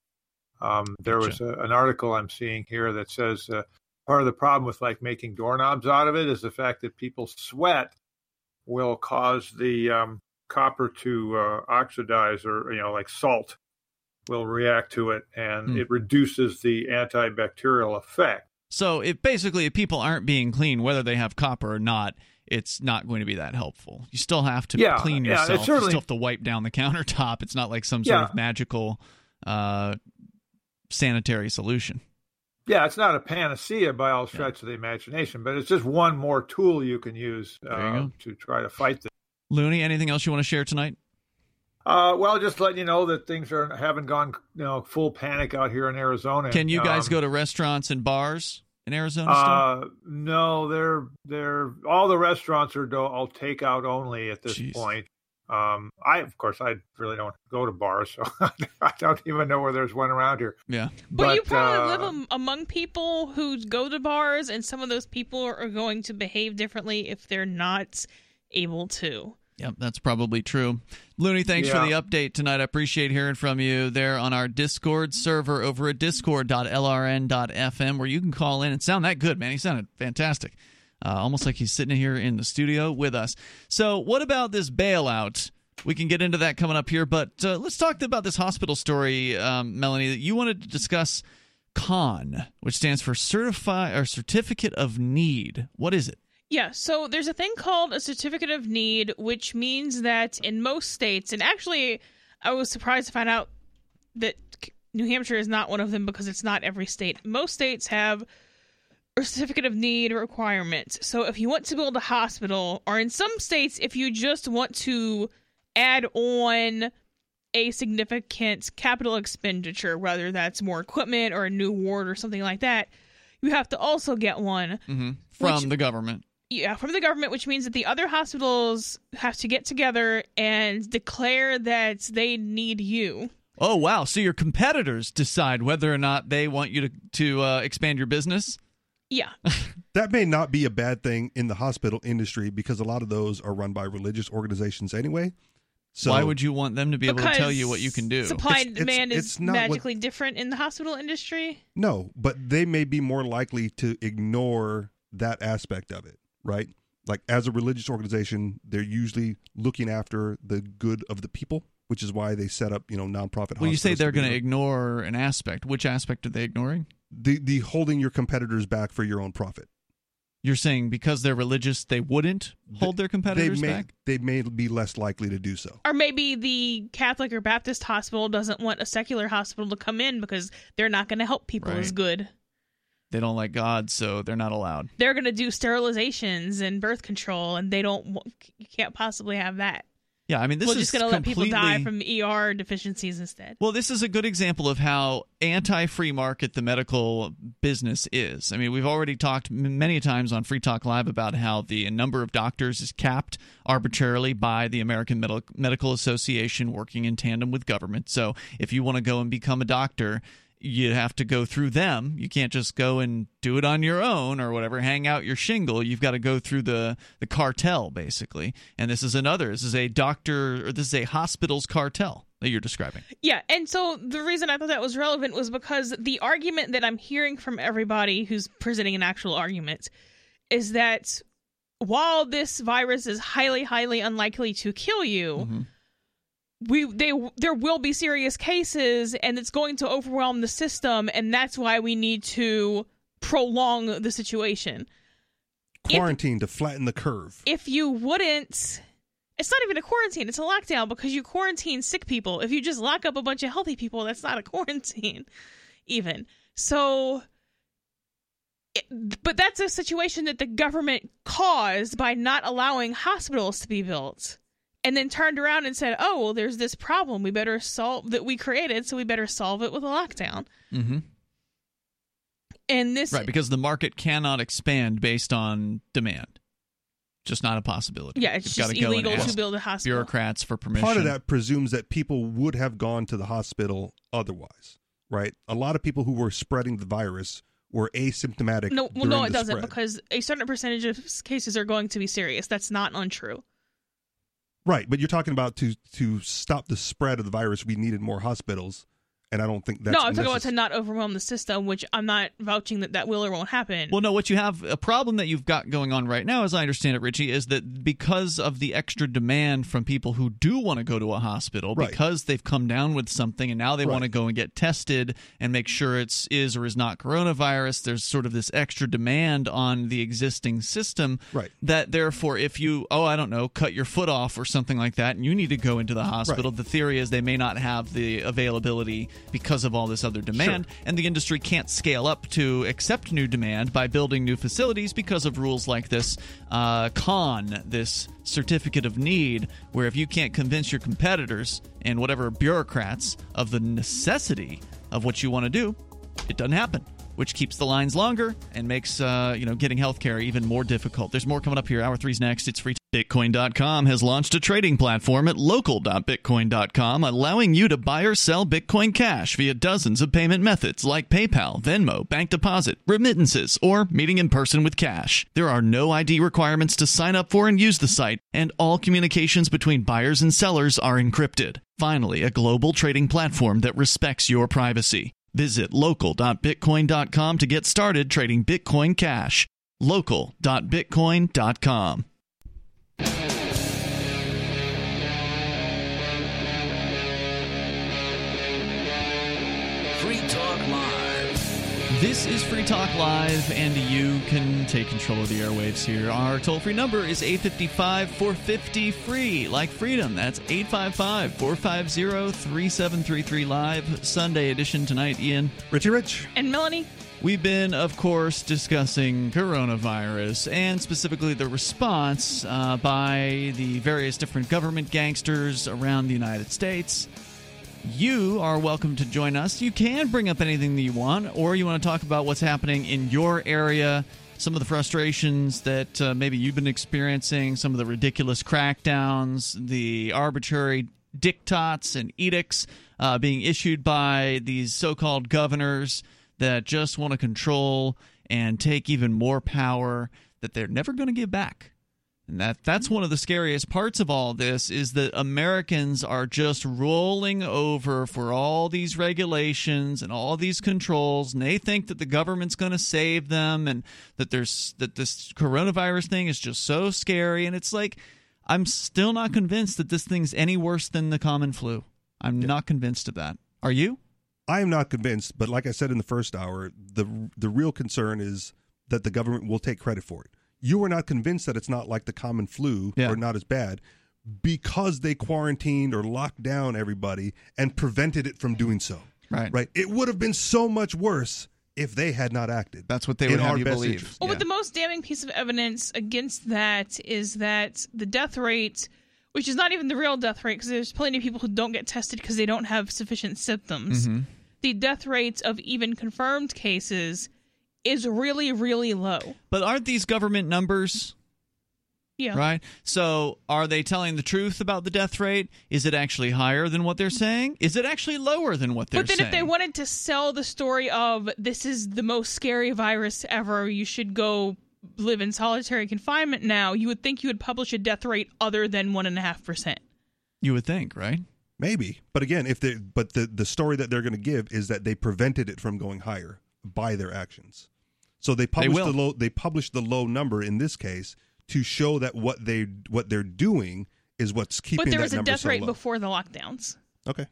Um, there was a, an article I'm seeing here that says uh, part of the problem with like making doorknobs out of it is the fact that people's sweat will cause the um, copper to uh, oxidize or you know like salt will react to it and Hmm. it reduces the antibacterial effect. So, if basically if people aren't being clean, whether they have copper or not, it's not going to be that helpful. You still have to Yeah, clean yeah, it's yourself. You still have to wipe down the countertop. It's not like some sort Yeah. of magical uh, sanitary solution. Yeah, it's not a panacea by all stretch of the imagination, but it's just one more tool you can use uh, go. to try to fight this. Looney, anything else you want to share tonight? Uh, well, just letting you know that things are haven't gone you know full panic out here in Arizona. Can you guys Um, go to restaurants and bars in Arizona still? Uh, no, they're they're all the restaurants are do- all takeout only at this Jeez. point. Um, I of course I really don't go to bars, so I don't even know where there's one around here. Yeah, But, you probably uh, live among people who go to bars, and some of those people are going to behave differently if they're not able to. Yep, that's probably true. Looney, thanks for the update tonight. I appreciate hearing from you there on our Discord server over at discord.lrn.fm where you can call in and sound that good, man. He sounded fantastic. Uh, almost like he's sitting here in the studio with us. So, what about this bailout? We can get into that coming up here, but uh, let's talk about this hospital story, um, Melanie, that you wanted to discuss CON, which stands for Certify or Certificate of Need. What is it? Yeah, so there's a thing called a certificate of need, which means that in most states, and actually, I was surprised to find out that New Hampshire is not one of them because it's not every state. Most states have a certificate of need requirement. So if you want to build a hospital, or in some states, if you just want to add on a significant capital expenditure, whether that's more equipment or a new ward or something like that, you have to also get one. hmm From Which- the government. Yeah, from the government, which means that the other hospitals have to get together and declare that they need you. Oh wow! So your competitors decide whether or not they want you to to uh, expand your business. Yeah. that may not be a bad thing in the hospital industry because a lot of those are run by religious organizations anyway. So Why would you want them to be able to tell you what you can do? Supply and It's- it's- demand it's is not what- magically different in the hospital industry. No, but they may be more likely to ignore that aspect of it, right? Like as a religious organization, they're usually looking after the good of the people, which is why they set up, you know, nonprofit. Well, you say they're going to ignore an aspect. Which aspect are they ignoring? the the holding your competitors back for your own profit. You're saying because they're religious, they wouldn't hold their competitors they may back. they may be less likely to do so. Or maybe the Catholic or Baptist hospital doesn't want a secular hospital to come in because they're not going to help people as good. They don't like God, so they're not allowed. They're going to do sterilizations and birth control, and they don't. You can't possibly have that. Yeah, I mean, this We're is just going to let people die from ER deficiencies instead. Well, this is a good example of how anti free market the medical business is. I mean, we've already talked many times on Free Talk Live about how the number of doctors is capped arbitrarily by the American Medi- Medical Association working in tandem with government. So if you want to go and become a doctor, you have to go through them. You can't just go and do it on your own or whatever, hang out your shingle. You've got to go through the, the cartel, basically. And this is another. This is a doctor, or this is a hospital's cartel that you're describing. Yeah, and so the reason I thought that was relevant was because the argument that I'm hearing from everybody who's presenting an actual argument is that while this virus is highly, highly unlikely to kill you, mm-hmm. We they there will be serious cases and it's going to overwhelm the system and that's why we need to prolong the situation. Quarantine to flatten the curve. If you wouldn't it's not even a quarantine, it's a lockdown because you quarantine sick people. If you just lock up a bunch of healthy people, that's not a quarantine even. So it- but that's a situation that the government caused by not allowing hospitals to be built and then turned around and said, "Oh, well there's this problem we better solve that we created, so we better solve it with a lockdown." Mm-hmm. And this Right, because the market cannot expand based on demand. Just not a possibility. Yeah, it's You've just gotta go and illegal to build a hospital. Bureaucrats for permission. Part of that presumes that people would have gone to the hospital otherwise, right? A lot of people who were spreading the virus were asymptomatic. No, well, no, it doesn't spread. because a certain percentage of cases are going to be serious. That's not untrue. Right, but you're talking about to to stop the spread of the virus, we needed more hospitals, and I don't think that's no, I'm talking about necess- to not overwhelm the system, which I'm not vouching that that will or won't happen. Well, no, what you have a problem that you've got going on right now, as I understand it, Richie, is that because of the extra demand from people who do want to go to a hospital, Right. because they've come down with something and now they want to go and get tested and make sure it's is or is not coronavirus, there's sort of this extra demand on the existing system. Right. That therefore, if you, oh, I don't know, cut your foot off or something like that, and you need to go into the hospital, the theory is they may not have the availability because of all this other demand, and the industry can't scale up to accept new demand by building new facilities because of rules like this uh, con, this certificate of need, where if you can't convince your competitors and whatever bureaucrats of the necessity of what you want to do, it doesn't happen. Which keeps the lines longer and makes uh, you know getting healthcare even more difficult. There's more coming up here. Hour three's next. It's free. Bitcoin.com has launched a trading platform at local.bitcoin.com, allowing you to buy or sell Bitcoin Cash via dozens of payment methods like PayPal, Venmo, bank deposit, remittances, or meeting in person with cash. There are no ID requirements to sign up for and use the site, and all communications between buyers and sellers are encrypted. Finally, a global trading platform that respects your privacy. Visit local.bitcoin.com to get started trading Bitcoin Cash. local.bitcoin.com. This is Free Talk Live, and you can take control of the airwaves here. Our toll free number is 855 450 free, like freedom. That's 855 450 3733 live, Sunday edition tonight, Ian. Richie Rich. and Melanie, We've been, of course, discussing coronavirus and specifically the response uh, by the various different government gangsters around the United States. You are welcome to join us. You can bring up anything that you want, or you want to talk about what's happening in your area, some of the frustrations that uh, maybe you've been experiencing, some of the ridiculous crackdowns, the arbitrary diktats and edicts uh, being issued by these so called governors that just want to control and take even more power that they're never going to give back. And that that's one of the scariest parts of all this is that Americans are just rolling over for all these regulations and all these controls and they think that the government's going to save them and that there's that this coronavirus thing is just so scary and it's like I'm still not convinced that this thing's any worse than the common flu. I'm not convinced of that. Are you? I am not convinced, but like I said in the first hour, the the real concern is that the government will take credit for it. You are not convinced that it's not like the common flu or not as bad because they quarantined or locked down everybody and prevented it from doing so. Right. Right. It would have been so much worse if they had not acted. That's what they would have our you believe. interest. Well, but the most damning piece of evidence against that is that the death rate which is not even the real death rate because there's plenty of people who don't get tested because they don't have sufficient symptoms. Mhm. The death rates of even confirmed cases is really, really low. But aren't these government numbers? Yeah. Right? So are they telling the truth about the death rate? Is it actually higher than what they're saying? Is it actually lower than what they're saying? But then saying? if they wanted to sell the story of this is the most scary virus ever, you should go live in solitary confinement now, you would think you would publish a death rate other than one and a half percent. you would think, right? Maybe, but again, if they but the the story that they're going to give is that they prevented it from going higher by their actions. So they published will. the low they published the low number in this case to show that what they what they're doing is what's keeping the bigger. But there that was a death so rate low. before the lockdowns. Okay.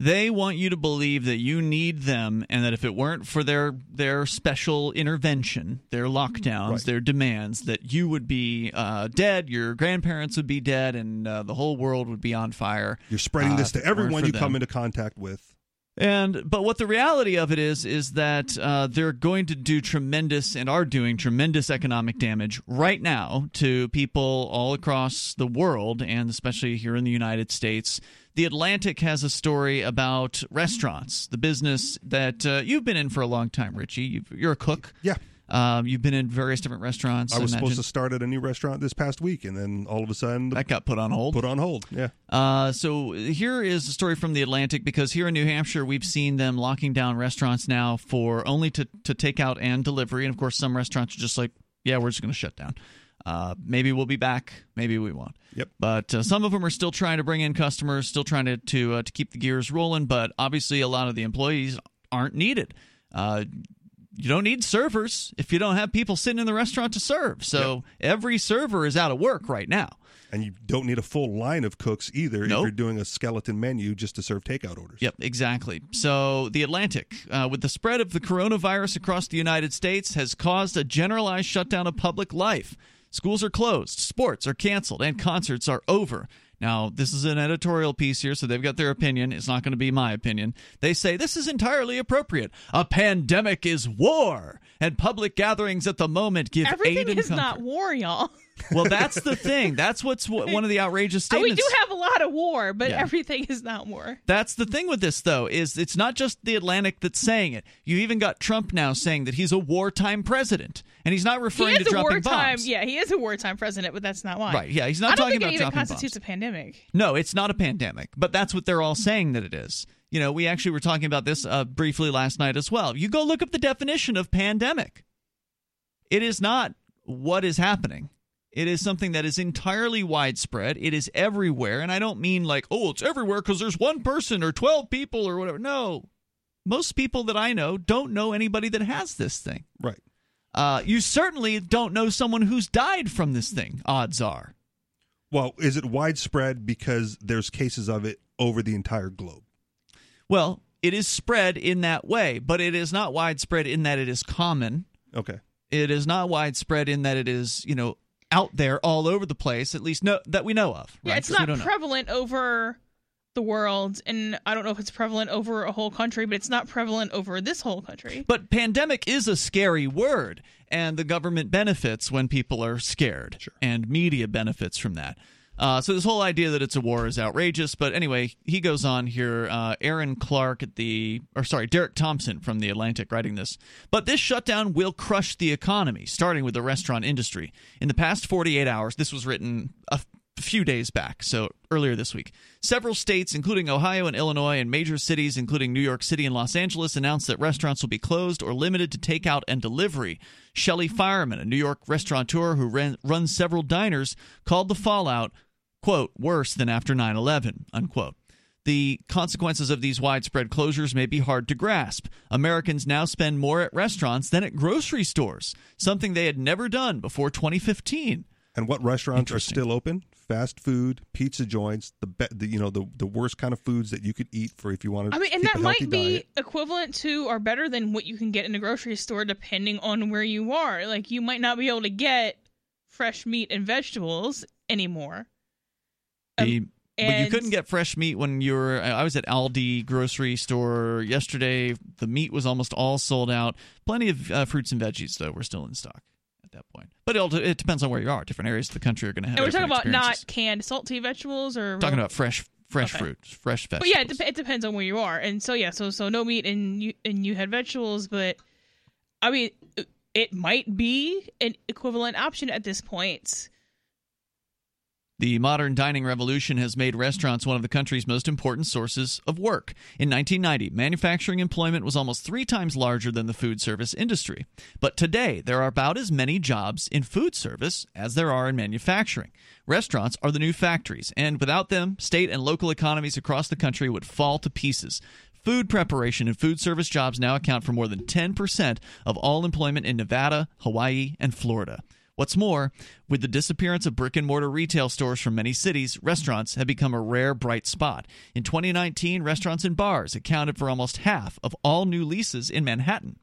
They want you to believe that you need them and that if it weren't for their their special intervention, their lockdowns, Right. their demands, that you would be uh, dead, your grandparents would be dead, and uh, the whole world would be on fire. You're spreading uh, this to everyone you them. come into contact with. And but what the reality of it is is that uh, they're going to do tremendous and are doing tremendous economic damage right now to people all across the world and especially here in the United States. The Atlantic has a story about restaurants, the business that uh, you've been in for a long time, Richie. You've, you're a cook. Yeah. Um, you've been in various different restaurants. I was imagine. supposed to start at a new restaurant this past week, and then all of a sudden that got put on hold. Put on hold. Yeah. Uh, so here is a story from the Atlantic because here in New Hampshire we've seen them locking down restaurants now for only to to take out and delivery, and of course some restaurants are just like, yeah, we're just going to shut down. Uh, maybe we'll be back, maybe we won't. Yep. But uh, some of them are still trying to bring in customers, still trying to to uh, to keep the gears rolling. But obviously, a lot of the employees aren't needed. You don't need servers if you don't have people sitting in the restaurant to serve. So every server is out of work right now. And you don't need a full line of cooks either if you're doing a skeleton menu just to serve takeout orders. Yep, exactly. So, the Atlantic, uh, with the spread of the coronavirus across the United States, has caused a generalized shutdown of public life. Schools are closed, sports are canceled, and concerts are over. Now, this is an editorial piece here, so they've got their opinion. It's not going to be my opinion. They say this is entirely appropriate. A pandemic is war, and public gatherings at the moment give aid and. Everything is comfort. not war, y'all. Well, that's the thing. That's what's w- one of the outrageous Uh, we do have a lot of war, but Yeah. everything is not war. That's the thing with this, though, is it's not just the Atlantic that's saying it. You even got Trump now saying that he's a wartime president, and he's not referring he to is a dropping wartime. bombs. Yeah, he is a wartime president, but that's not why. Right, yeah, he's not I don't talking think about it even dropping constitutes a pandemic. No, it's not a pandemic, but that's what they're all saying that it is. You know, we actually were talking about this uh, briefly last night as well. You go look up the definition of pandemic. It is not what is happening. It is something that is entirely widespread. It is everywhere. And I don't mean like, oh, it's everywhere because there's one person or 12 people or whatever. No. Most people that I know don't know anybody that has this thing. Right. Uh, you certainly don't know someone who's died from this thing, odds are. Well, is it widespread because there's cases of it over the entire globe? Well, it is spread in that way, but it is not widespread in that it is common. Okay. It is not widespread in that it is, you know, out there all over the place, at least no, that we know of. Yeah, right? it's 'Cause we not don't know. prevalent over the world, and I don't know if it's prevalent over a whole country, but it's not prevalent over this whole country. But pandemic is a scary word, and the government benefits when people are scared, and media benefits from that. Uh, so this whole idea that it's a war is outrageous. But anyway, he goes on here. Uh, Aaron Clark at the, or sorry, Derek Thompson from the Atlantic writing this. But this shutdown will crush the economy, starting with the restaurant industry. In the past 48 hours, this was written a few days back, so earlier this week. Several states, including Ohio and Illinois, and major cities, including New York City and Los Angeles, announced that restaurants will be closed or limited to takeout and delivery. Shelley Fireman, a New York restaurateur who ran, runs several diners, called the fallout, quote, worse than after 9 11, unquote. The consequences of these widespread closures may be hard to grasp. Americans now spend more at restaurants than at grocery stores, something they had never done before 2015. And what restaurants are still open? Fast food, pizza joints, the, be- the you know the the worst kind of foods that you could eat for if you wanted. I mean, to and keep that a might be diet. equivalent to or better than what you can get in a grocery store, depending on where you are. Like, you might not be able to get fresh meat and vegetables anymore. The, but you couldn't get fresh meat when you were. I was at Aldi grocery store yesterday. The meat was almost all sold out. Plenty of uh, fruits and veggies though were still in stock. At that point. But it depends on where you are. Different areas of the country are going to have. And we're talking about not canned salty vegetables or talking about fresh fresh Okay. fruit, fresh vegetables. But yeah, it, dep- it depends on where you are, and so yeah, so so no meat and you and you had vegetables, but I mean, it might be an equivalent option at this point. The modern dining revolution has made restaurants one of the country's most important sources of work. In 1990, manufacturing employment was almost three times larger than the food service industry. But today, there are about as many jobs in food service as there are in manufacturing. Restaurants are the new factories, and without them, state and local economies across the country would fall to pieces. Food preparation and food service jobs now account for more than 10% of all employment in Nevada, Hawaii, and Florida. What's more, with the disappearance of brick and mortar retail stores from many cities, restaurants have become a rare bright spot. In 2019, restaurants and bars accounted for almost half of all new leases in Manhattan.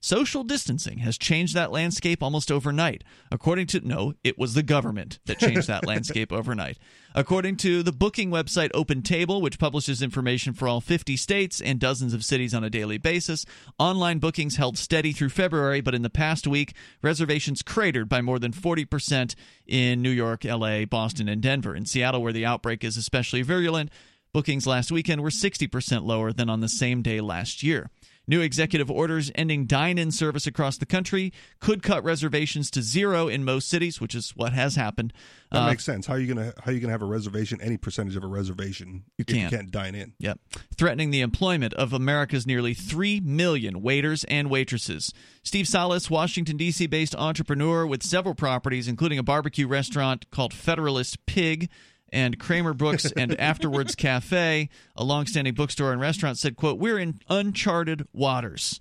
Social distancing has changed that landscape almost overnight. According to, no, it was the government that changed that landscape overnight. According to the booking website Open Table, which publishes information for all 50 states and dozens of cities on a daily basis, online bookings held steady through February, but in the past week, reservations cratered by more than 40% in New York, LA, Boston, and Denver. In Seattle, where the outbreak is especially virulent, bookings last weekend were 60% lower than on the same day last year. New executive orders ending dine in service across the country could cut reservations to zero in most cities, which is what has happened. That Uh, makes sense. How are you gonna how are you gonna have a reservation, any percentage of a reservation, You if can't. you can't dine in? Yep. Threatening the employment of America's nearly 3 million waiters and waitresses. Steve Salis, Washington, D.C. based entrepreneur with several properties, including a barbecue restaurant called Federalist Pig and Kramerbooks and Afterwords Cafe, a longstanding bookstore and restaurant, said, quote, We're in uncharted waters.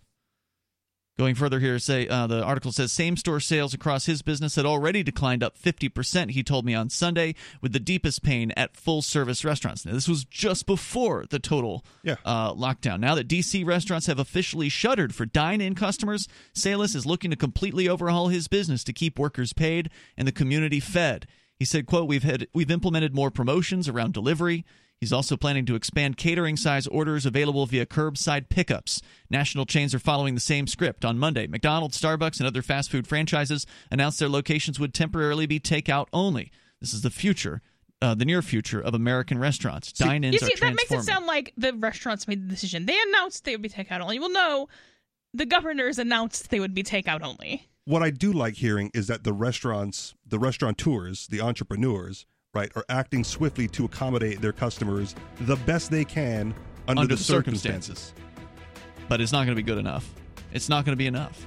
Going further here, say uh, the article says same store sales across his business had already declined up 50%, he told me on Sunday, with the deepest pain at full service restaurants. Now, this was just before the total Yeah. uh, lockdown. Now that DC restaurants have officially shuttered for dine in customers, Salis is looking to completely overhaul his business to keep workers paid and the community fed. He said, quote, We've had we've implemented more promotions around delivery. He's also planning to expand catering size orders available via curbside pickups. National chains are following the same script. On Monday, McDonald's, Starbucks, and other fast food franchises announced their locations would temporarily be takeout only. This is the future, uh, the near future of American restaurants. Dine ins You are see, that makes it sound like the restaurants made the decision. They announced they would be takeout only. Well, no, the governors announced they would be takeout only. What I do like hearing is that the restaurants, the restaurateurs, the entrepreneurs, right, are acting swiftly to accommodate their customers the best they can under, Under the the circumstances. but it's not going to be good enough. It's not going to be enough.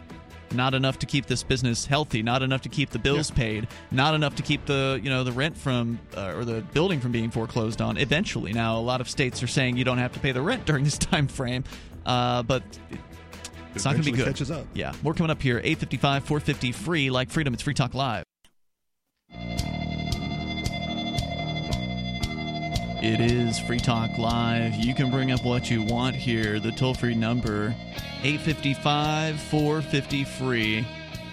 Not enough to keep this business healthy. Not enough to keep the bills paid. Not enough to keep the you know the rent from uh, or the building from being foreclosed on. Eventually, now a lot of states are saying you don't have to pay the rent during this time frame, uh, but it's not going to be good. catches up. Yeah, more coming up here. Eight fifty five, four fifty, free like freedom. It's Free Talk Live. It is Free Talk Live. You can bring up what you want here. The toll free number 855 450 free.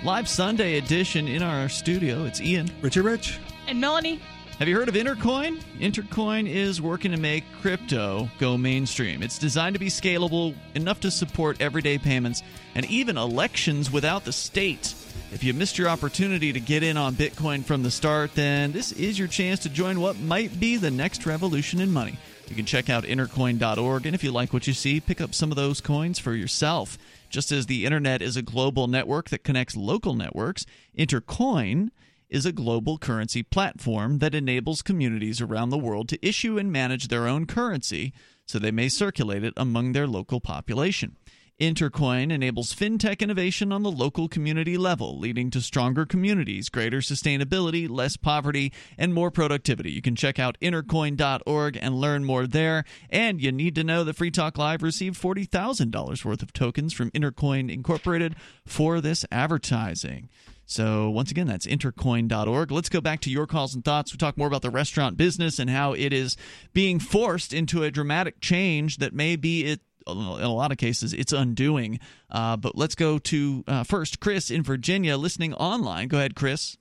Live Sunday edition in our studio. It's Ian. Richie Rich. And Melanie, Have you heard of Intercoin? Intercoin is working to make crypto go mainstream. It's designed to be scalable enough to support everyday payments and even elections without the state. If you missed your opportunity to get in on Bitcoin from the start, then this is your chance to join what might be the next revolution in money. You can check out intercoin.org, and if you like what you see, pick up some of those coins for yourself. Just as the internet is a global network that connects local networks, Intercoin is a global currency platform that enables communities around the world to issue and manage their own currency so they may circulate it among their local population. Intercoin enables fintech innovation on the local community level, leading to stronger communities, greater sustainability, less poverty, and more productivity. You can check out intercoin.org and learn more there. And you need to know that Free Talk Live received $40,000 worth of tokens from Intercoin Incorporated for this advertising. So, once again, that's intercoin.org. Let's go back to your calls and thoughts. We talk more about the restaurant business and how it is being forced into a dramatic change that may be it. In a lot of cases, it's undoing. Uh, but let's go to uh, first Chris in Virginia, listening online. Go ahead, Chris.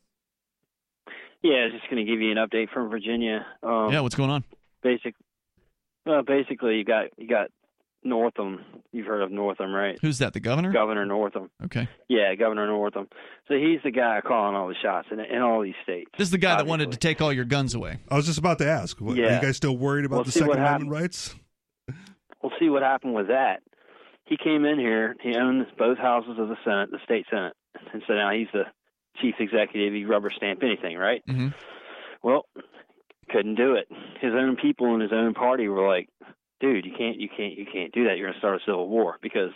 Yeah, I was just going to give you an update from Virginia. Um, yeah, what's going on? Basic. Well, basically, you got you got Northam. You've heard of Northam, right? Who's that? The governor? Governor Northam. Okay. Yeah, Governor Northam. So he's the guy calling all the shots in, in all these states. This is the guy that wanted to take all your guns away. I was just about to ask. What, Are you guys still worried about Well, the Second Amendment rights? We'll see what happened with that. He came in here. He owns both houses of the Senate, the state Senate, and so now he's the chief executive. He rubber stamp anything, right? Mm-hmm. Well, couldn't do it. His own people in his own party were like, "Dude, you can't, you can't, you can't do that. You're going to start a civil war." Because,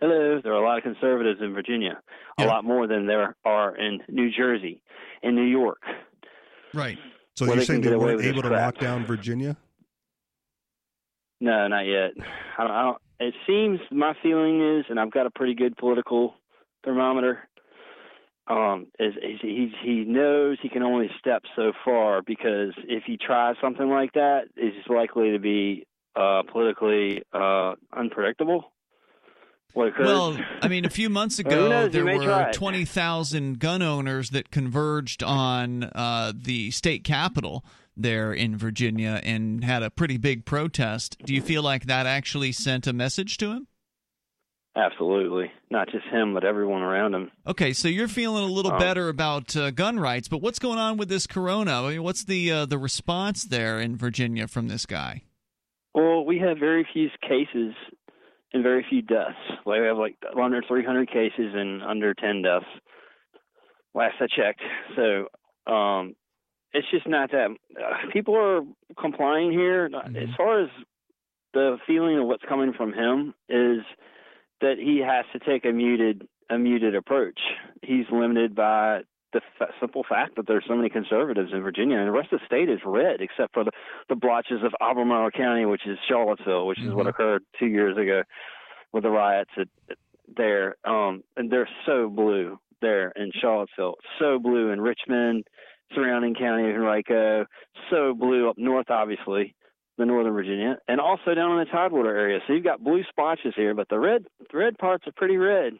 hello, there are a lot of conservatives in Virginia, a lot more than there are in New Jersey, in New York. Right. So Well, you're saying they weren't able to crap. lock down Virginia? No, not yet. I don't, I don't. It seems my feeling is, and I've got a pretty good political thermometer. Um, is, is he he knows he can only step so far because if he tries something like that, it's likely to be uh, politically uh, unpredictable. What. Well, I mean, a few months ago, knows? There were 20,000 gun owners that converged on uh, the state capitol there in Virginia and had a pretty big protest. Do you feel like that actually sent a message to him? Absolutely, not just him, but everyone around him. Okay, so you're feeling a little Um, better about uh, gun rights, but what's going on with this corona? I mean, what's the uh, the response there in Virginia from this guy? Well, we have very few cases and very few deaths. Like we have like under 300 cases and under 10 deaths. Last I checked. So um, it's just not that. Uh, people are complying here. As far as the feeling of what's coming from him is that he has to take a muted a muted approach. He's limited by the f- simple fact that there's so many conservatives in Virginia, and the rest of the state is red, except for the, the blotches of Albemarle County, which is Charlottesville, which is what occurred two years ago with the riots at, at there. Um, and they're so blue there in Charlottesville, so blue in Richmond, surrounding county of Henrico, so blue up north, obviously, the Northern Virginia, and also down in the Tidewater area. So you've got blue splotches here, but the red the red parts are pretty red.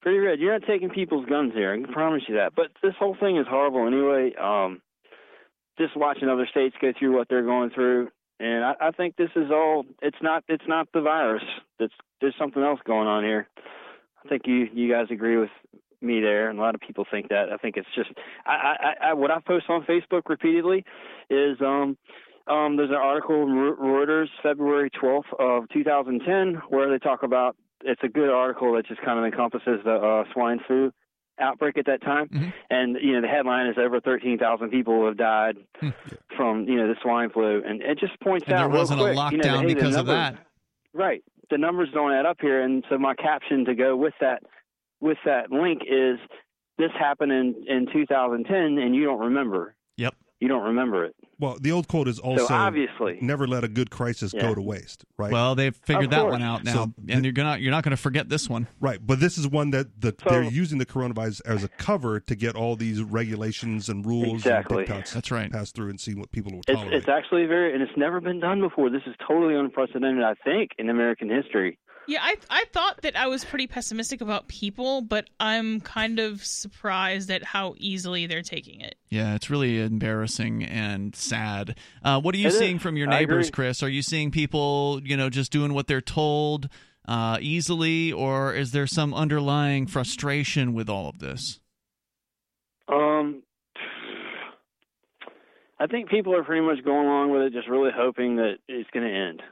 Pretty red. You're not taking people's guns here. I can promise you that. But this whole thing is horrible anyway. Um, just watching other states go through what they're going through, and I, I think this is all. It's not. It's not the virus. That's there's something else going on here. I think you you guys agree with me there, and a lot of people think that. I think it's just. I, I, I what I post on Facebook repeatedly is um um there's an article in Reuters February 12th of 2010 where they talk about. It's a good article that just kind of encompasses the uh, swine flu outbreak at that time. Mm-hmm. And you know the headline is over 13,000 people have died Hmm. from you know the swine flu, and it just points And out there wasn't a quick, you know, hey, because of that. Right. The numbers don't add up here, and so my caption to go with that with that link is this happened in in 2010, and you don't remember. Yep. You don't remember it. Well, the old quote is also obviously- never let a good crisis Yeah. go to waste, right? Well, they've figured that one out now, So and you're gonna you're not going to forget this one. Right, but this is one that the, So- they're using the coronavirus as a cover to get all these regulations and rules Exactly. and diktats That's right. passed through and see what people will It's it's actually very, and it's never been done before. This is totally unprecedented, I think, in American history. Yeah, I I thought that I was pretty pessimistic about people, but I'm kind of surprised at how easily they're taking it. Yeah, it's really embarrassing and sad. Uh, what are you It is. seeing from your neighbors. Chris? Are you seeing people, you know, just doing what they're told uh, easily, or is there some underlying frustration with all of this? Um, I think people are pretty much going along with it, just really hoping that it's going to end.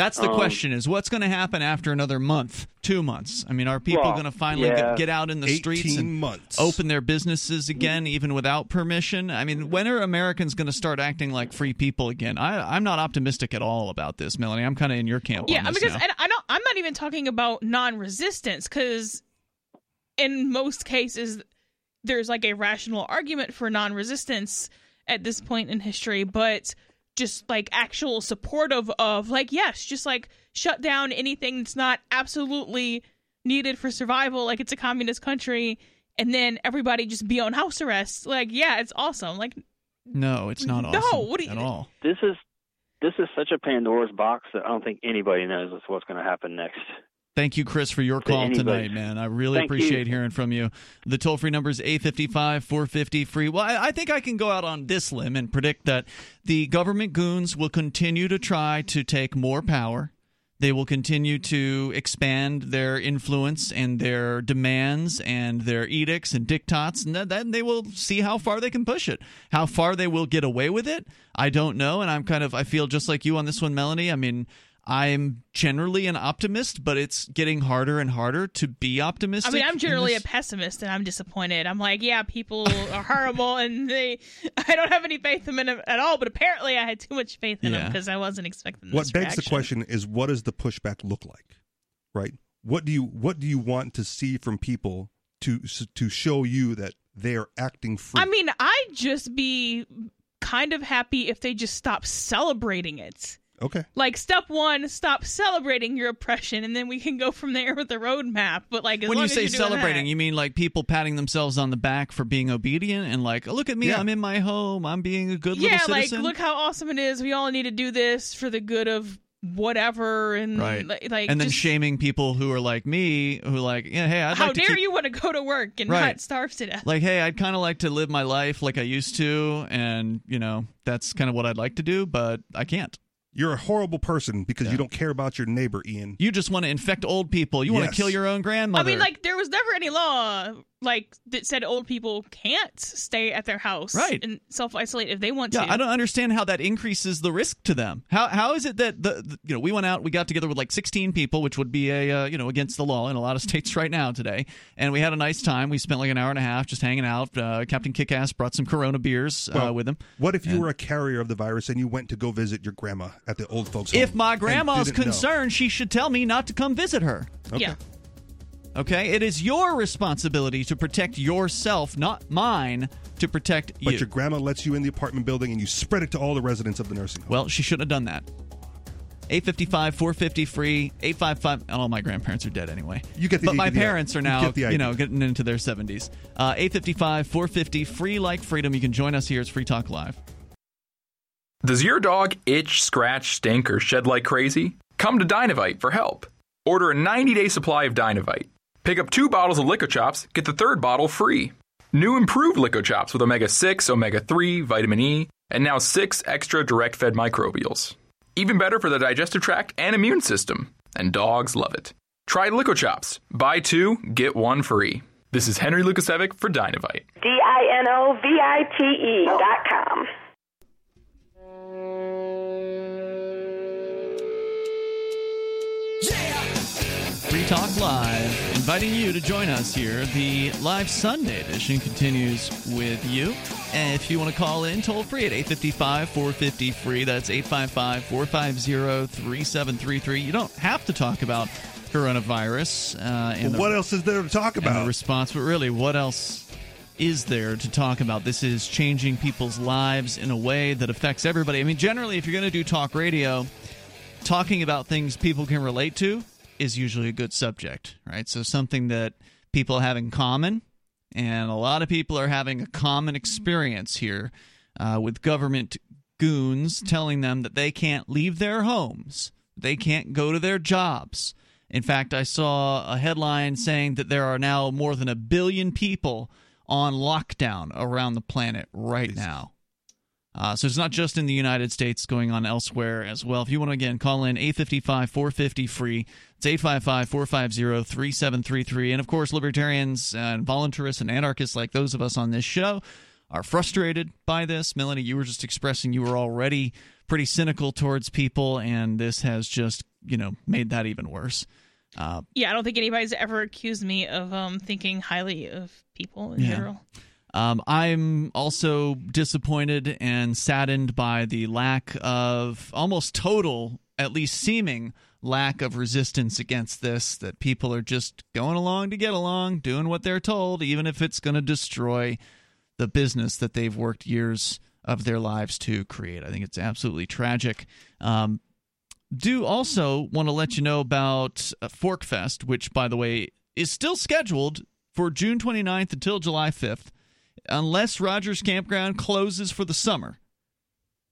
That's the Um, question: is what's going to happen after another month, two months? I mean, are people Well, going to finally yeah. get, get out in the streets and months. open their businesses again, even without permission? I mean, when are Americans going to start acting like free people again? I, I'm not optimistic at all about this, Melanie. I'm kind of in your camp. Yeah, on this because now. and I don't. I'm not even talking about non-resistance because in most cases there's like a rational argument for non-resistance at this point in history, but just like actual supportive of like yes, just like shut down anything that's not absolutely needed for survival, like it's a communist country, and then everybody just be on house arrest. Like yeah, it's awesome. Like no, it's not No, awesome what do you- at all. This is this is such a Pandora's box that I don't think anybody knows what's going to happen next. Thank you, Chris, for your call anybody. tonight, man. I really Thank you. appreciate hearing from you. The toll free number is 855 450 free. Well, I, I think I can go out on this limb and predict that the government goons will continue to try to take more power. They will continue to expand their influence and their demands and their edicts and diktats, and then they will see how far they can push it. How far they will get away with it, I don't know. And I'm kind of, I feel just like you on this one, Melanie. I mean, I'm generally an optimist, but it's getting harder and harder to be optimistic. I mean, I'm generally this- a pessimist, and I'm disappointed. I'm like, yeah, people are horrible, and they, I don't have any faith in them at all. But apparently, I had too much faith in them because I wasn't expecting this. what this begs the question is what does the pushback look like right what do you what do you want to see from people to to show you that they are acting free I mean, I'd just be kind of happy if they just stop celebrating it. Okay Like step one, stop celebrating your oppression, and then we can go from there with the roadmap. But like, as when long you say you're celebrating, that- you mean like people patting themselves on the back for being obedient and like, oh, look at me, Yeah. I'm in my home, I'm being a good yeah, little citizen. Yeah, like look how awesome it is. We all need to do this for the good of whatever, and right, like, like and then just, shaming people who are like me, who like, yeah, hey, I'd how like dare keep- you want to go to work and Right. not starve to death? like, hey, I'd kind of like to live my life like I used to, and you know, that's kind of what I'd like to do, but I can't. You're a horrible person because you don't care about your neighbor ian You just want to infect old people. You want to kill your own grandmother. I mean, like there was never any law like that said old people can't stay at their house Right. and self isolate if they want Yeah, to. I don't understand how that increases the risk to them. How how is it that the, the- you know we went out, we got together with like 16 people, which would be a uh, you know against the law in a lot of states right now today, and we had a nice time. We spent like an hour and a half just hanging out. Uh, Captain Kickass brought some Corona beers uh, with him. what if you And were a carrier of the virus and you went to go visit your grandma at the old folks home If my and grandma's didn't know? concerned, she should tell me not to come visit her. Okay. Yeah. Okay, it is your responsibility to protect yourself, not mine, to protect you. but your grandma lets you in the apartment building and you spread it to all the residents of the nursing home Well, she shouldn't have done that. 855 450 free 855 all my grandparents are dead anyway You get the- but you my get the- parents are now get the you know getting into their 70s uh, 855 450 free like freedom you can join us here it's free talk live Does your dog itch, scratch, stink, or shed like crazy? Come to DinoVite for help. Order a 90 day supply of DinoVite. Pick up two bottles of Lico Chops, get the third bottle free. New improved Lico Chops with omega 6, omega 3, vitamin E, and now six extra direct fed microbials. Even better for the digestive tract and immune system. And dogs love it. Try Lico Chops. Buy two, get one free. This is Henry Lukasevic for DinoVite. D I N O V I T E dot com. free talk live inviting you to join us here. The live sunday edition continues with you. And if you want to call in toll free at 855 450 free. That's 855 450 3733 you don't have to talk about coronavirus uh, and Well, the- what else is there to talk the about? response, but really, what else is there to talk about? This is changing people's lives in a way that affects everybody. I mean, generally, if you're going to do talk radio, talking about things people can relate to is usually a good subject, right? So something that people have in common, and a lot of people are having a common experience here uh, with government goons telling them that they can't leave their homes, they can't go to their jobs. In fact, I saw a headline saying that there are now more than a billion people on lockdown around the planet right now. Uh, so it's not just in the United States, going on elsewhere as well. If you want to again call in 855 450 free, it's 855 450 3733. And of course, libertarians and voluntarists and anarchists like those of us on this show are frustrated by this. Melanie, you were just expressing you were already pretty cynical towards people, and this has just, you know, made that even worse. Uh, Yeah, I don't think anybody's ever accused me of um thinking highly of people in Yeah. general. Um, I'm also disappointed and saddened by the lack of almost total, at least seeming, lack of resistance against this. That people are just going along to get along, doing what they're told, even if it's going to destroy the business that they've worked years of their lives to create. I think it's absolutely tragic. Um, do also want to let you know about uh, Fork which, by the way, is still scheduled for June 29th until July 5th, unless Rogers Campground closes for the summer.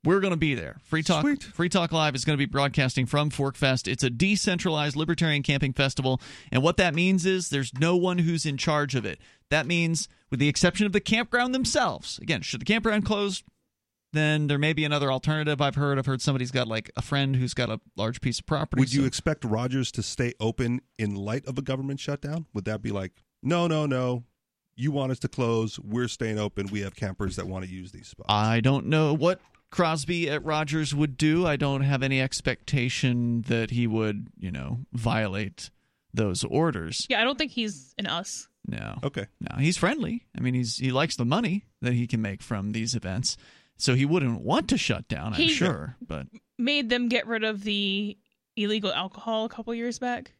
We're going to be there. Free Talk Free Talk Live is going to be broadcasting from Forkfest. It's a decentralized libertarian camping festival, and what that means is there's no one who's in charge of it. That means with the exception of the campground themselves. Again, should the campground close, then there may be another alternative. I've heard. I've heard somebody's got like a friend who's got a large piece of property. Would you expect Rogers to stay open in light of a government shutdown? Would that be like, no, no, no, you want us to close, we're staying open, we have campers that want to use these spots? I don't know what Crosby at Rogers would do. I don't have any expectation that he would, you know, violate those orders. Yeah, I don't think he's an us. No. Okay. No, he's friendly. I mean, he's he likes the money that he can make from these events, so he wouldn't want to shut down. I'm He- sure, but Made them get rid of the illegal alcohol a couple years back.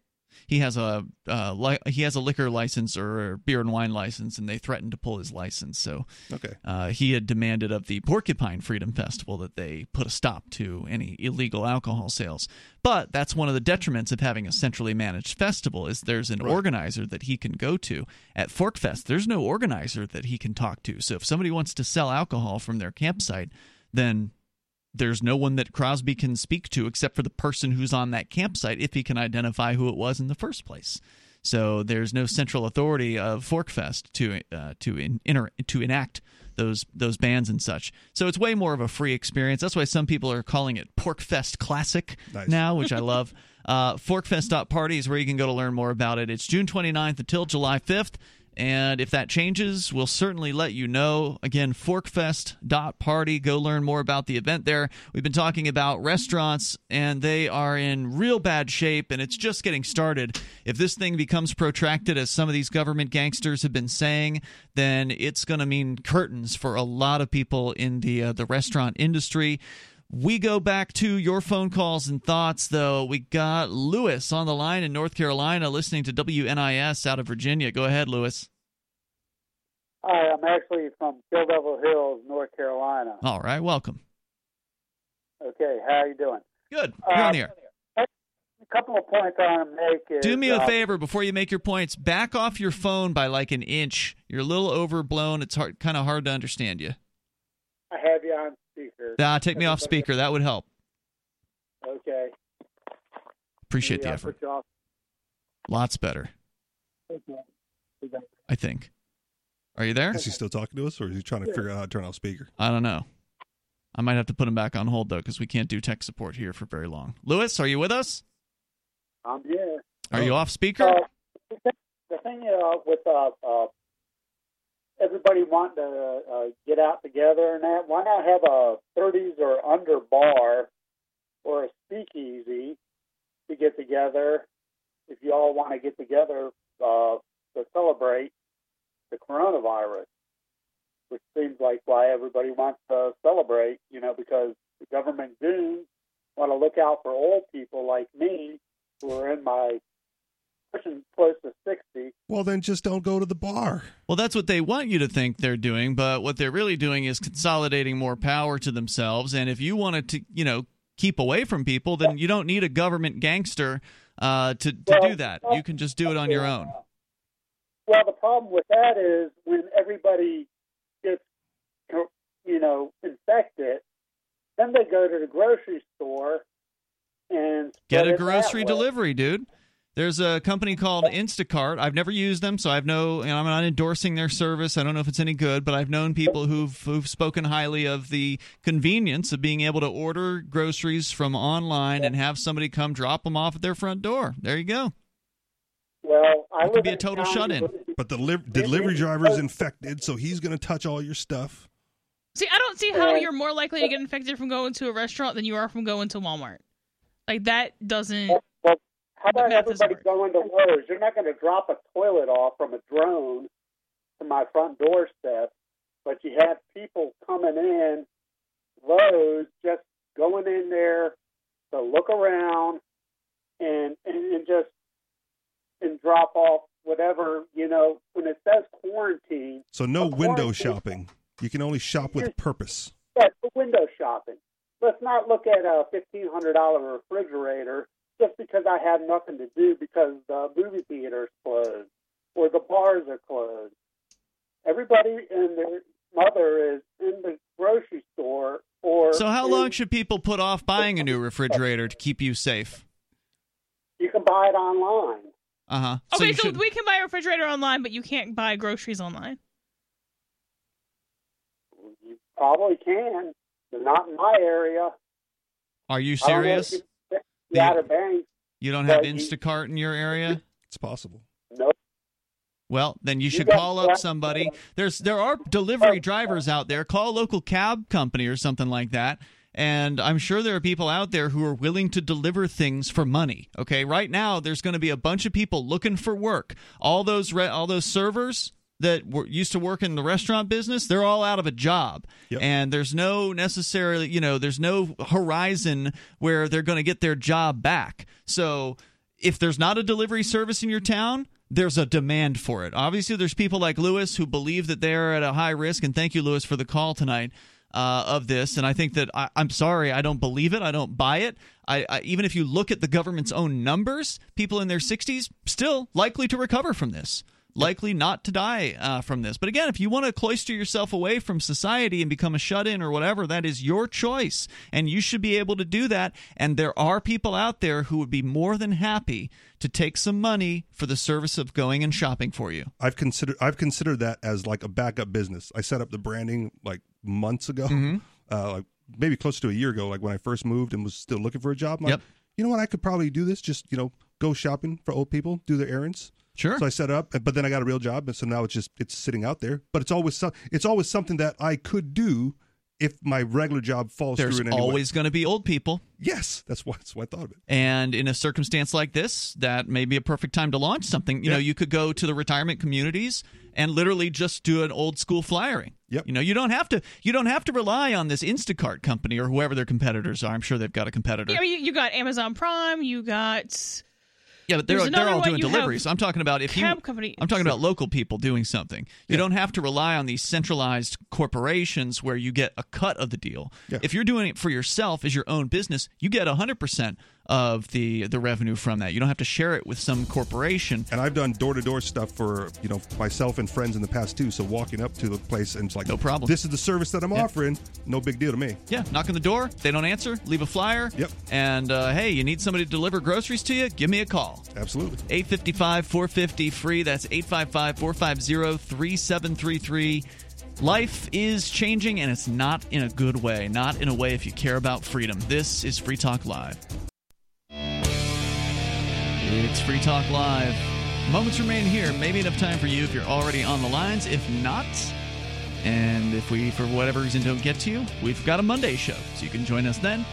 He has a uh, li- he has a liquor license or a beer and wine license, and they threatened to pull his license. So okay, uh, he had demanded of the Porcupine Freedom Festival that they put a stop to any illegal alcohol sales. But that's one of the detriments of having a centrally managed festival is there's an organizer that he can go to. At Forkfest, there's no organizer that he can talk to. So if somebody wants to sell alcohol from their campsite, then there's no one that Crosby can speak to except for the person who's on that campsite if he can identify who it was in the first place. So there's no central authority of Forkfest to uh, to in, inter, to enact those those bans and such. So it's way more of a free experience. That's why some people are calling it PorcFest Classic now, which I love. Uh, Forkfest.party is where you can go to learn more about it. It's June 29th until July 5th. And if that changes, we'll certainly let you know. Again, forkfest.party. Go learn more about the event there. We've been talking about restaurants, and they are in real bad shape, and it's just getting started. If this thing becomes protracted, as some of these government gangsters have been saying, then it's going to mean curtains for a lot of people in the uh, the restaurant industry. We go back to your phone calls and thoughts, though. We got Lewis on the line in North Carolina listening to WNIS out of Virginia. Go ahead, Lewis. Hi, I'm actually from Kill Devil Hills, North Carolina. All right, welcome. Okay, how are you doing? Good. You're on the air. A couple of points I want to make is Do me a uh, favor before you make your points. Back off your phone by like an inch. You're a little overblown. It's hard, kind of hard to understand you. I have you on. Ah, take me off speaker. That would help. Okay. Appreciate Maybe the I'll effort. put you off. Lots better, Okay. Okay. I think. Are you there? Is he still talking to us, or is he trying to figure out how to turn off speaker? I don't know. I might have to put him back on hold though, because we can't do tech support here for very long. Lewis, are you with us? I'm here. Are you off speaker? So, the thing- the thing uh, with uh, uh, everybody wanting to uh, get out together and that, why not have a 30s or under bar or a speakeasy to get together? If you all want to get together uh, to celebrate the coronavirus, which seems like why everybody wants to celebrate, you know, because the government goons want to look out for old people like me who are in my pushing close to 60 Well, then just don't go to the bar. Well, that's what they want you to think they're doing, but what they're really doing is consolidating more power to themselves. And if you wanted to, you know, keep away from people, then you don't need a government gangster uh, to to do that. You can just do it on your own. Well, the problem with that is when everybody gets, you know, infected, then they go to the grocery store and Get a grocery delivery, dude. There's a company called Instacart. I've never used them, so I've no. And I'm not endorsing their service. I don't know if it's any good, but I've known people who've who've spoken highly of the convenience of being able to order groceries from online and have somebody come drop them off at their front door. There you go. Well, I It live could be a total shut-in. But the li- delivery is infected, so he's going to touch all your stuff. See, I don't see how you're more likely to get infected from going to a restaurant than you are from going to Walmart. Like that doesn't. Well, how about everybody going to Lowe's? You're not going to drop a toilet off from a drone to my front doorstep, but you have people coming in Lowe's just going in there to look around and and, and just and drop off whatever you know when it says quarantine. So no window shopping. You can only shop with purpose. That's window shopping. Let's not look at a fifteen hundred dollar refrigerator just because I have nothing to do because the movie theater's closed or the bars are closed. Everybody and their mother is in the grocery store or So how is- long should people put off buying a new refrigerator to keep you safe? you can buy it online. Uh huh. Okay, so, we can buy a refrigerator online, but you can't buy groceries online. You probably can. They're not in my area. Are you I don't know if serious? You- The Outer Banks. You don't have Instacart in your area? It's possible. Nope. Well, then you should call up somebody. There's there are delivery drivers out there. Call a local cab company or something like that. And I'm sure there are people out there who are willing to deliver things for money. Okay, right now there's going to be a bunch of people looking for work. All those re- all those servers that were used to work in the restaurant business, they're all out of a job. And there's no necessarily, you know, there's no horizon where they're going to get their job back. So if there's not a delivery service in your town, there's a demand for it. Obviously, there's people like Lewis who believe that they're at a high risk, and thank you, Lewis, for the call tonight uh, of this. And I think that I, I'm sorry, I don't believe it. I don't buy it. I, I, even if you look at the government's own numbers, people in their 60s still likely to recover from this. Likely not to die uh, from this. But again, if you want to cloister yourself away from society and become a shut in or whatever, that is your choice. And you should be able to do that. And there are people out there who would be more than happy to take some money for the service of going and shopping for you. I've considered I've considered that as like a backup business. I set up the branding like months ago, Mhm. uh, like maybe close to a year ago, like when I first moved and was still looking for a job. I'm like, Yep. you know what? I could probably do this. Just you know, go shopping for old people, do their errands. Sure. So I set up, but then I got a real job, and so now it's just it's sitting out there. But it's always some, it's always something that I could do if my regular job falls There's through in any way. always going to be old people. Yes, that's why that's why I thought of it. And in a circumstance like this, that may be a perfect time to launch something. You know, you could go to the retirement communities and literally just do an old school flyering. Yep. You know, you don't have to you don't have to rely on this Instacart company or whoever their competitors are. I'm sure they've got a competitor. Yeah, you, you got Amazon Prime. You got Yeah, but they're they're all doing you have deliveries. I'm talking about if you company- I'm talking about local people doing something. You don't have to rely on these centralized corporations where you get a cut of the deal. If you're doing it for yourself as your own business, you get 100% of the the revenue from that. You don't have to share it with some corporation. And I've done door to door stuff for you know myself and friends in the past too. So walking up to the place and it's like No problem. This is the service that I'm Yeah. offering. No big deal to me. Yeah, knock on the door. They don't answer. Leave a flyer. Yep. And uh, hey, you need somebody to deliver groceries to you? Give me a call. Absolutely. 855 450 free. That's 855 450 3733. Life is changing, and it's not in a good way. Not in a way if you care about freedom. This is Free Talk Live. It's Free Talk Live. Moments remain here. Maybe enough time for you if you're already on the lines. If not, and if we, for whatever reason, don't get to you, we've got a Monday show, so you can join us then.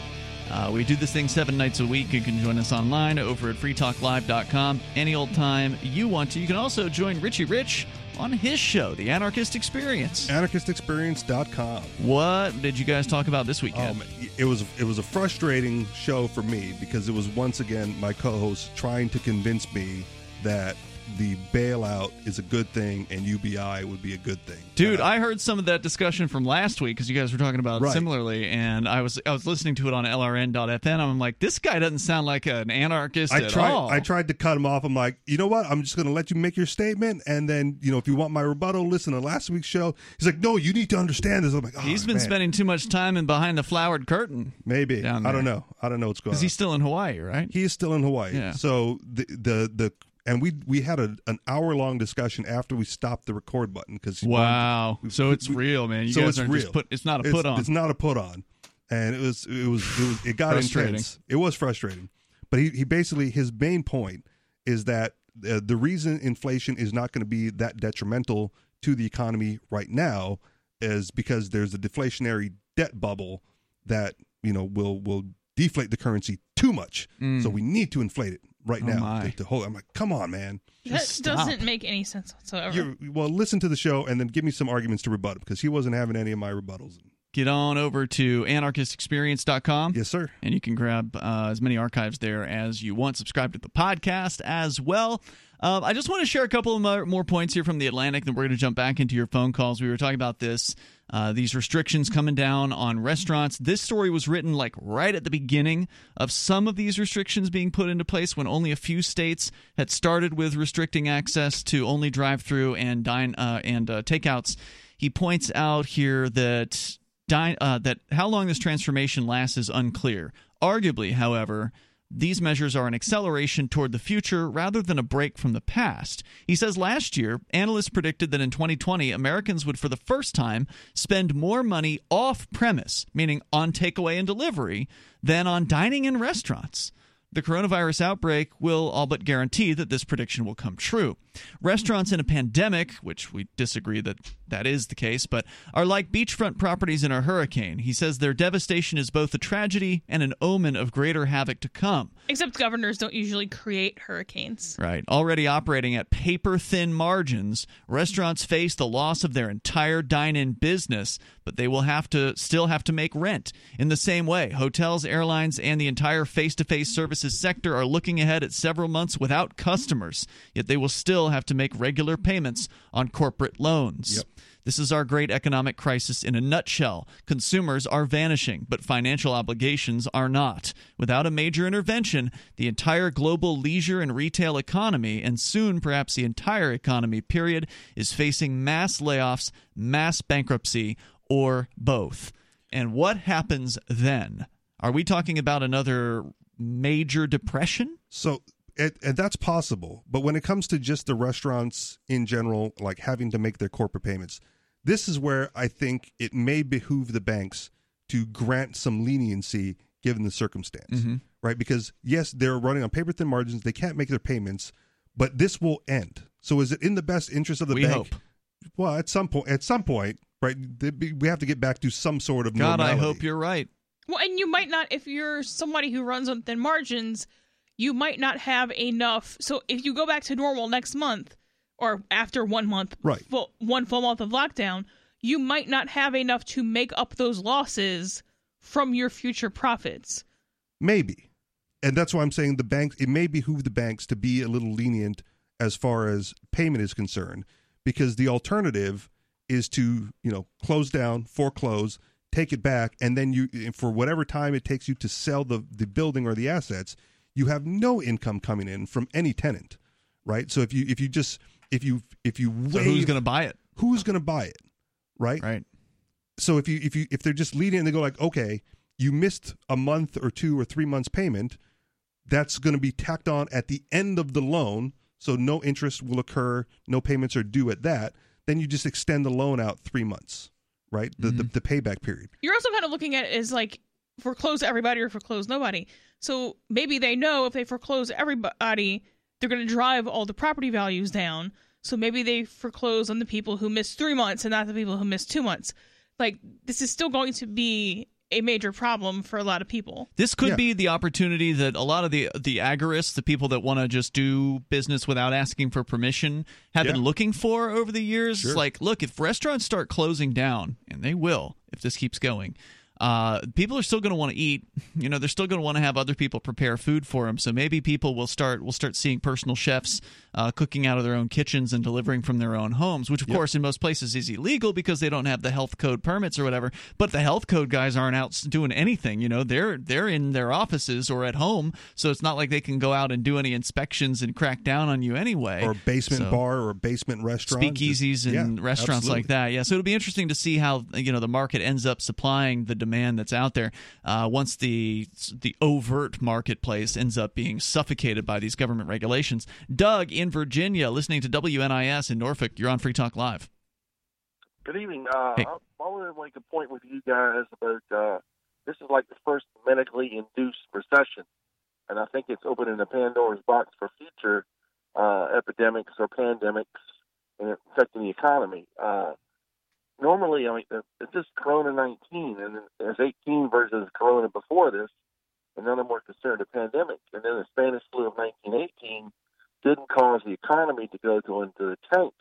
Uh, we do this thing seven nights a week. You can join us online over at freetalklive.com any old time you want to. You can also join Richie Rich on his show, The Anarchist Experience. Anarchistexperience.com. What did you guys talk about this weekend? Um, it was it was a frustrating show for me because it was once again my co-host trying to convince me that the bailout is a good thing and UBI would be a good thing. Dude, uh, I heard some of that discussion from last week because you guys were talking about Right. similarly, and I was I was listening to it on LRN.fm. I'm like, this guy doesn't sound like an anarchist I at tried. all. I tried to cut him off. I'm like, you know what? I'm just going to let you make your statement, and then you know, if you want my rebuttal, listen to last week's show. He's like, no, you need to understand this. I'm like, oh, He's been man. spending too much time in behind the flowered curtain. Maybe I don't know. I don't know what's going on. Because he's still in Hawaii, right? He is still in Hawaii. Yeah. So the the the and we we had a, an hour long discussion after we stopped the record button because Wow. So it's real, man. You so guys it's real. just put- it's not a put on. It's not a put on, and it was it was it, was, it got intense. It was frustrating, but he he basically his main point is that uh, the reason inflation is not going to be that detrimental to the economy right now is because there's a deflationary debt bubble that you know will will deflate the currency too much. Mm. So we need to inflate it right Oh, now my. to, to hold. I'm like, come on, man. that doesn't make any sense whatsoever. You're, well, listen to the show and then give me some arguments to rebut because he wasn't having any of my rebuttals. Get on over to anarchistexperience.com. Yes, sir. And you can grab uh, as many archives there as you want. Subscribe to the podcast as well. Um, I just want to share a couple of more, points here from the Atlantic, then we're going to jump back into your phone calls. We were talking about this, uh, these restrictions coming down on restaurants. This story was written like right at the beginning of some of these restrictions being put into place when only a few states had started with restricting access to only drive-through and dine uh, and uh, takeouts. He points out here that Di- uh, that how long this transformation lasts is unclear. Arguably, however, these measures are an acceleration toward the future rather than a break from the past. He says last year, analysts predicted that in 2020, Americans would for the first time spend more money off premise, meaning on takeaway and delivery, than on dining in restaurants. The coronavirus outbreak will all but guarantee that this prediction will come true. Restaurants in a pandemic, which we disagree that that is the case, but are like beachfront properties in a hurricane. He says their devastation is both a tragedy and an omen of greater havoc to come. Except governors don't usually create hurricanes. Right. Already operating at paper thin margins, restaurants face the loss of their entire dine in business, but they will have to still have to make rent. In the same way, hotels, airlines, and the entire face to face services sector are looking ahead at several months without customers, yet they will still have to make regular payments on corporate loans. Yep. This is our great economic crisis in a nutshell. Consumers are vanishing, but financial obligations are not. Without a major intervention, the entire global leisure and retail economy, and soon perhaps the entire economy, period, is facing mass layoffs, mass bankruptcy, or both. And what happens then? Are we talking about another major depression? So it, and that's possible. But when it comes to just the restaurants in general, like having to make their corporate payments, this is where I think it may behoove the banks to grant some leniency given the circumstance, Mhm. right? Because yes, they're running on paper thin margins; they can't make their payments, but this will end. So, is it in the best interest of the We bank? hope. Well, at some point, at some point, right? they- We have to get back to some sort of normal. God, I hope you're right. Well, and you might not, if you're somebody who runs on thin margins, you might not have enough. So if you go back to normal next month or after one month, Right. full, one full month of lockdown, you might not have enough to make up those losses from your future profits. Maybe. And that's why I'm saying the banks, it may behoove the banks to be a little lenient as far as payment is concerned, because the alternative is to, you know, close down, foreclose, take it back, and then you, eh, for whatever time it takes you to sell the, the building or the assets, you have no income coming in from any tenant, right? So if you, if you just, if you, if you So who's going to buy it? who's going to buy it, right? Right. So if you if you if they're just leading and they go like, okay, you missed a month or two or three months payment, that's going to be tacked on at the end of the loan, so no interest will occur, no payments are due at that. Then you just extend the loan out three months, right? The the, mm-hmm. the payback period. You're also kind of looking at it as like foreclose everybody or foreclose nobody. So maybe they know if they foreclose everybody, they're going to drive all the property values down. So maybe they foreclose on the people who missed three months and not the people who missed two months. Like this is still going to be a major problem for a lot of people. This could be the opportunity that a lot of the the agorists, the people that want to just do business without asking for permission, have been looking for over the years. Sure. Like, look, if restaurants start closing down, and they will if this keeps going, uh, people are still going to want to eat. You know, they're still going to want to have other people prepare food for them. So maybe people will start will start seeing personal chefs uh, cooking out of their own kitchens and delivering from their own homes, which of course in most places is illegal because they don't have the health code permits or whatever. But the health code guys aren't out doing anything. You know, they're they're in their offices or at home, so it's not like they can go out and do any inspections and crack down on you anyway. Or a basement So- bar or a basement restaurant. speakeasies and yeah, restaurants like that. Yeah, so it'll be interesting to see how you know the market ends up supplying the demand that's out there uh, once the the overt marketplace ends up being suffocated by these government regulations. Doug in Virginia, listening to WNIS in Norfolk, you're on Free Talk Live. Good evening. Uh, Hey. I, I want to make a point with you guys about uh, this is like the first medically induced recession, and I think it's opening a Pandora's box for future uh, epidemics or pandemics and affecting the economy. Uh, normally, I mean, it's just Corona 19, and there's 18 versus Corona before this, and none of them were considered a pandemic. And then the Spanish flu of 1918 didn't cause the economy to go to into the tank.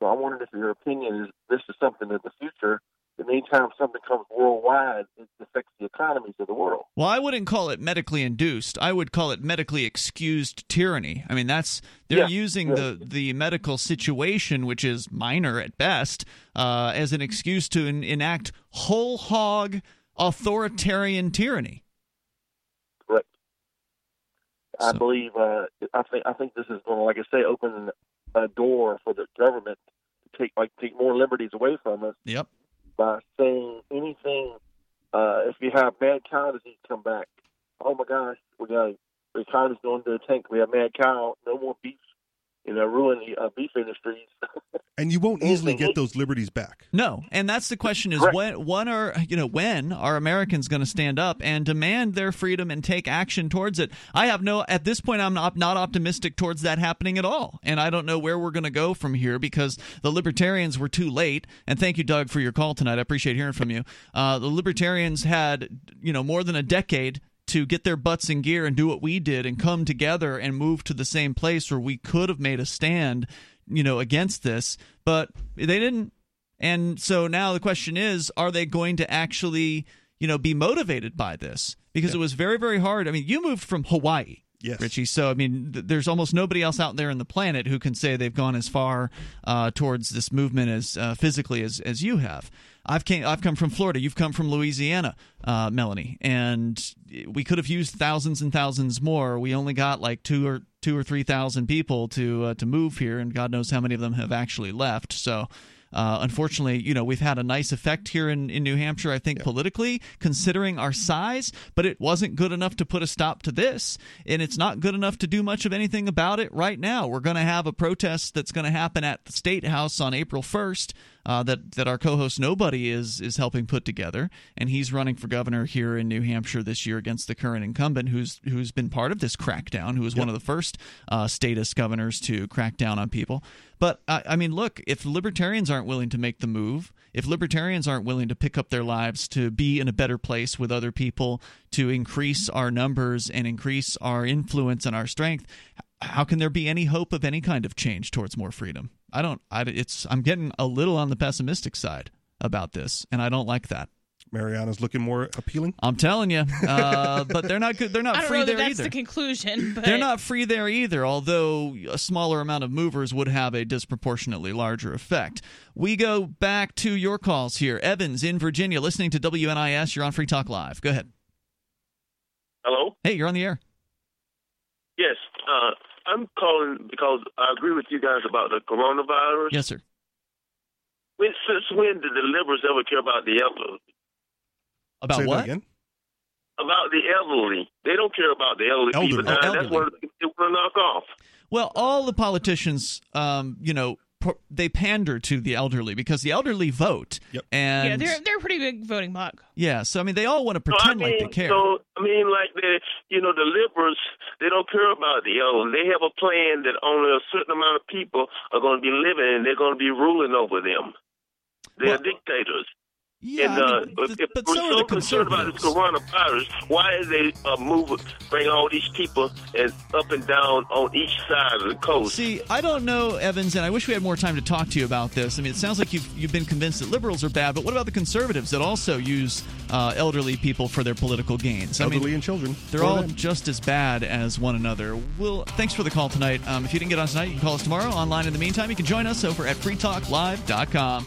So I wondered if your opinion is this is something in the future that anytime something comes worldwide, it affects the economies of the world. Well, I wouldn't call it medically induced. I would call it medically excused tyranny. I mean, that's they're Yeah, using yeah. the the medical situation, which is minor at best, uh, as an excuse to en- enact whole hog authoritarian tyranny. I So- believe. Uh, I think. I think this is going to, like I say, open a door for the government to take like take more liberties away from us Yep. by saying anything. Uh, if you have bad cow disease come back, oh my gosh, We got the economy's going to the tank. We have mad cow. No more beef. You know, ruin the uh, beef industries. And you won't easily get those liberties back. No, and that's the question: is Correct. when, when are you know when are Americans going to stand up and demand their freedom and take action towards it? I have no at this point. I'm not not optimistic towards that happening at all, and I don't know where we're going to go from here because the libertarians were too late. And thank you, Doug, for your call tonight. I appreciate hearing from you. Uh, the libertarians had you know more than a decade to get their butts in gear and do what we did and come together and move to the same place where we could have made a stand you know against this but they didn't and so now the question is are they going to actually you know be motivated by this because it was very very hard i mean you moved from hawaii Yes. Richie. So, I mean, th- there's almost nobody else out there in the planet who can say they've gone as far uh, towards this movement as uh, physically as, as you have. I've came, I've come from Florida. You've come from Louisiana, uh, Melanie, and we could have used thousands and thousands more. We only got like two or two or three thousand people to uh, to move here, and God knows how many of them have actually left. So. Uh, unfortunately, you know, we've had a nice effect here in, in New Hampshire, I think, politically, considering our size, but it wasn't good enough to put a stop to this. And it's not good enough to do much of anything about it right now. We're going to have a protest that's going to happen at the State House on April 1st. Uh, that that our co-host Nobody is is helping put together, and he's running for governor here in New Hampshire this year against the current incumbent, who's who's been part of this crackdown, who was one of the first uh, statist governors to crack down on people. But I I mean, look, if libertarians aren't willing to make the move, if libertarians aren't willing to pick up their lives to be in a better place with other people, to increase our numbers and increase our influence and our strength, how can there be any hope of any kind of change towards more freedom? I don't. I, it's. I'm getting a little on the pessimistic side about this, and I don't like that. Mariana's looking more appealing. I'm telling you, uh, but they're not good. They're not free there that that's either. the conclusion, but They're not free there either, although a smaller amount of movers would have a disproportionately larger effect. We go back to your calls here. Evans in Virginia, listening to WNIS. You're on Free Talk Live. Go ahead. Hello? Hey, you're on the air. Yes. Uh, I'm calling because I agree with you guys about the coronavirus. Yes, sir. When, since when did the liberals ever care about the elderly? About Say that what? again? About the elderly. They don't care about the elderly, Elderly. people. Oh, Now, That's elderly. what they want to knock off. Well, all the politicians, um, you know, pro- they pander to the elderly because the elderly vote. Yep. And yeah, they're they're a pretty big voting bloc. yeah, so I mean, they all want to So, I pretend mean, like they care. So I mean, like the you know the liberals, they don't care about the elderly. They have a plan that only a certain amount of people are going to be living, and they're going to be ruling over them. They're dictators. Yeah, and I uh, mean, if, if but we're so are so the concerned about this coronavirus, why is they uh, move, bring all these people and up and down on each side of the coast? See, I don't know, Evans, and I wish we had more time to talk to you about this. I mean, it sounds like you've, you've been convinced that liberals are bad, but what about the conservatives that also use uh, elderly people for their political gains? I Elderly mean, and children. They're For all them. just as bad as one another. Well, thanks for the call tonight. Um, if you didn't get on tonight, you can call us tomorrow online. In the meantime, you can join us over at freetalklive.com.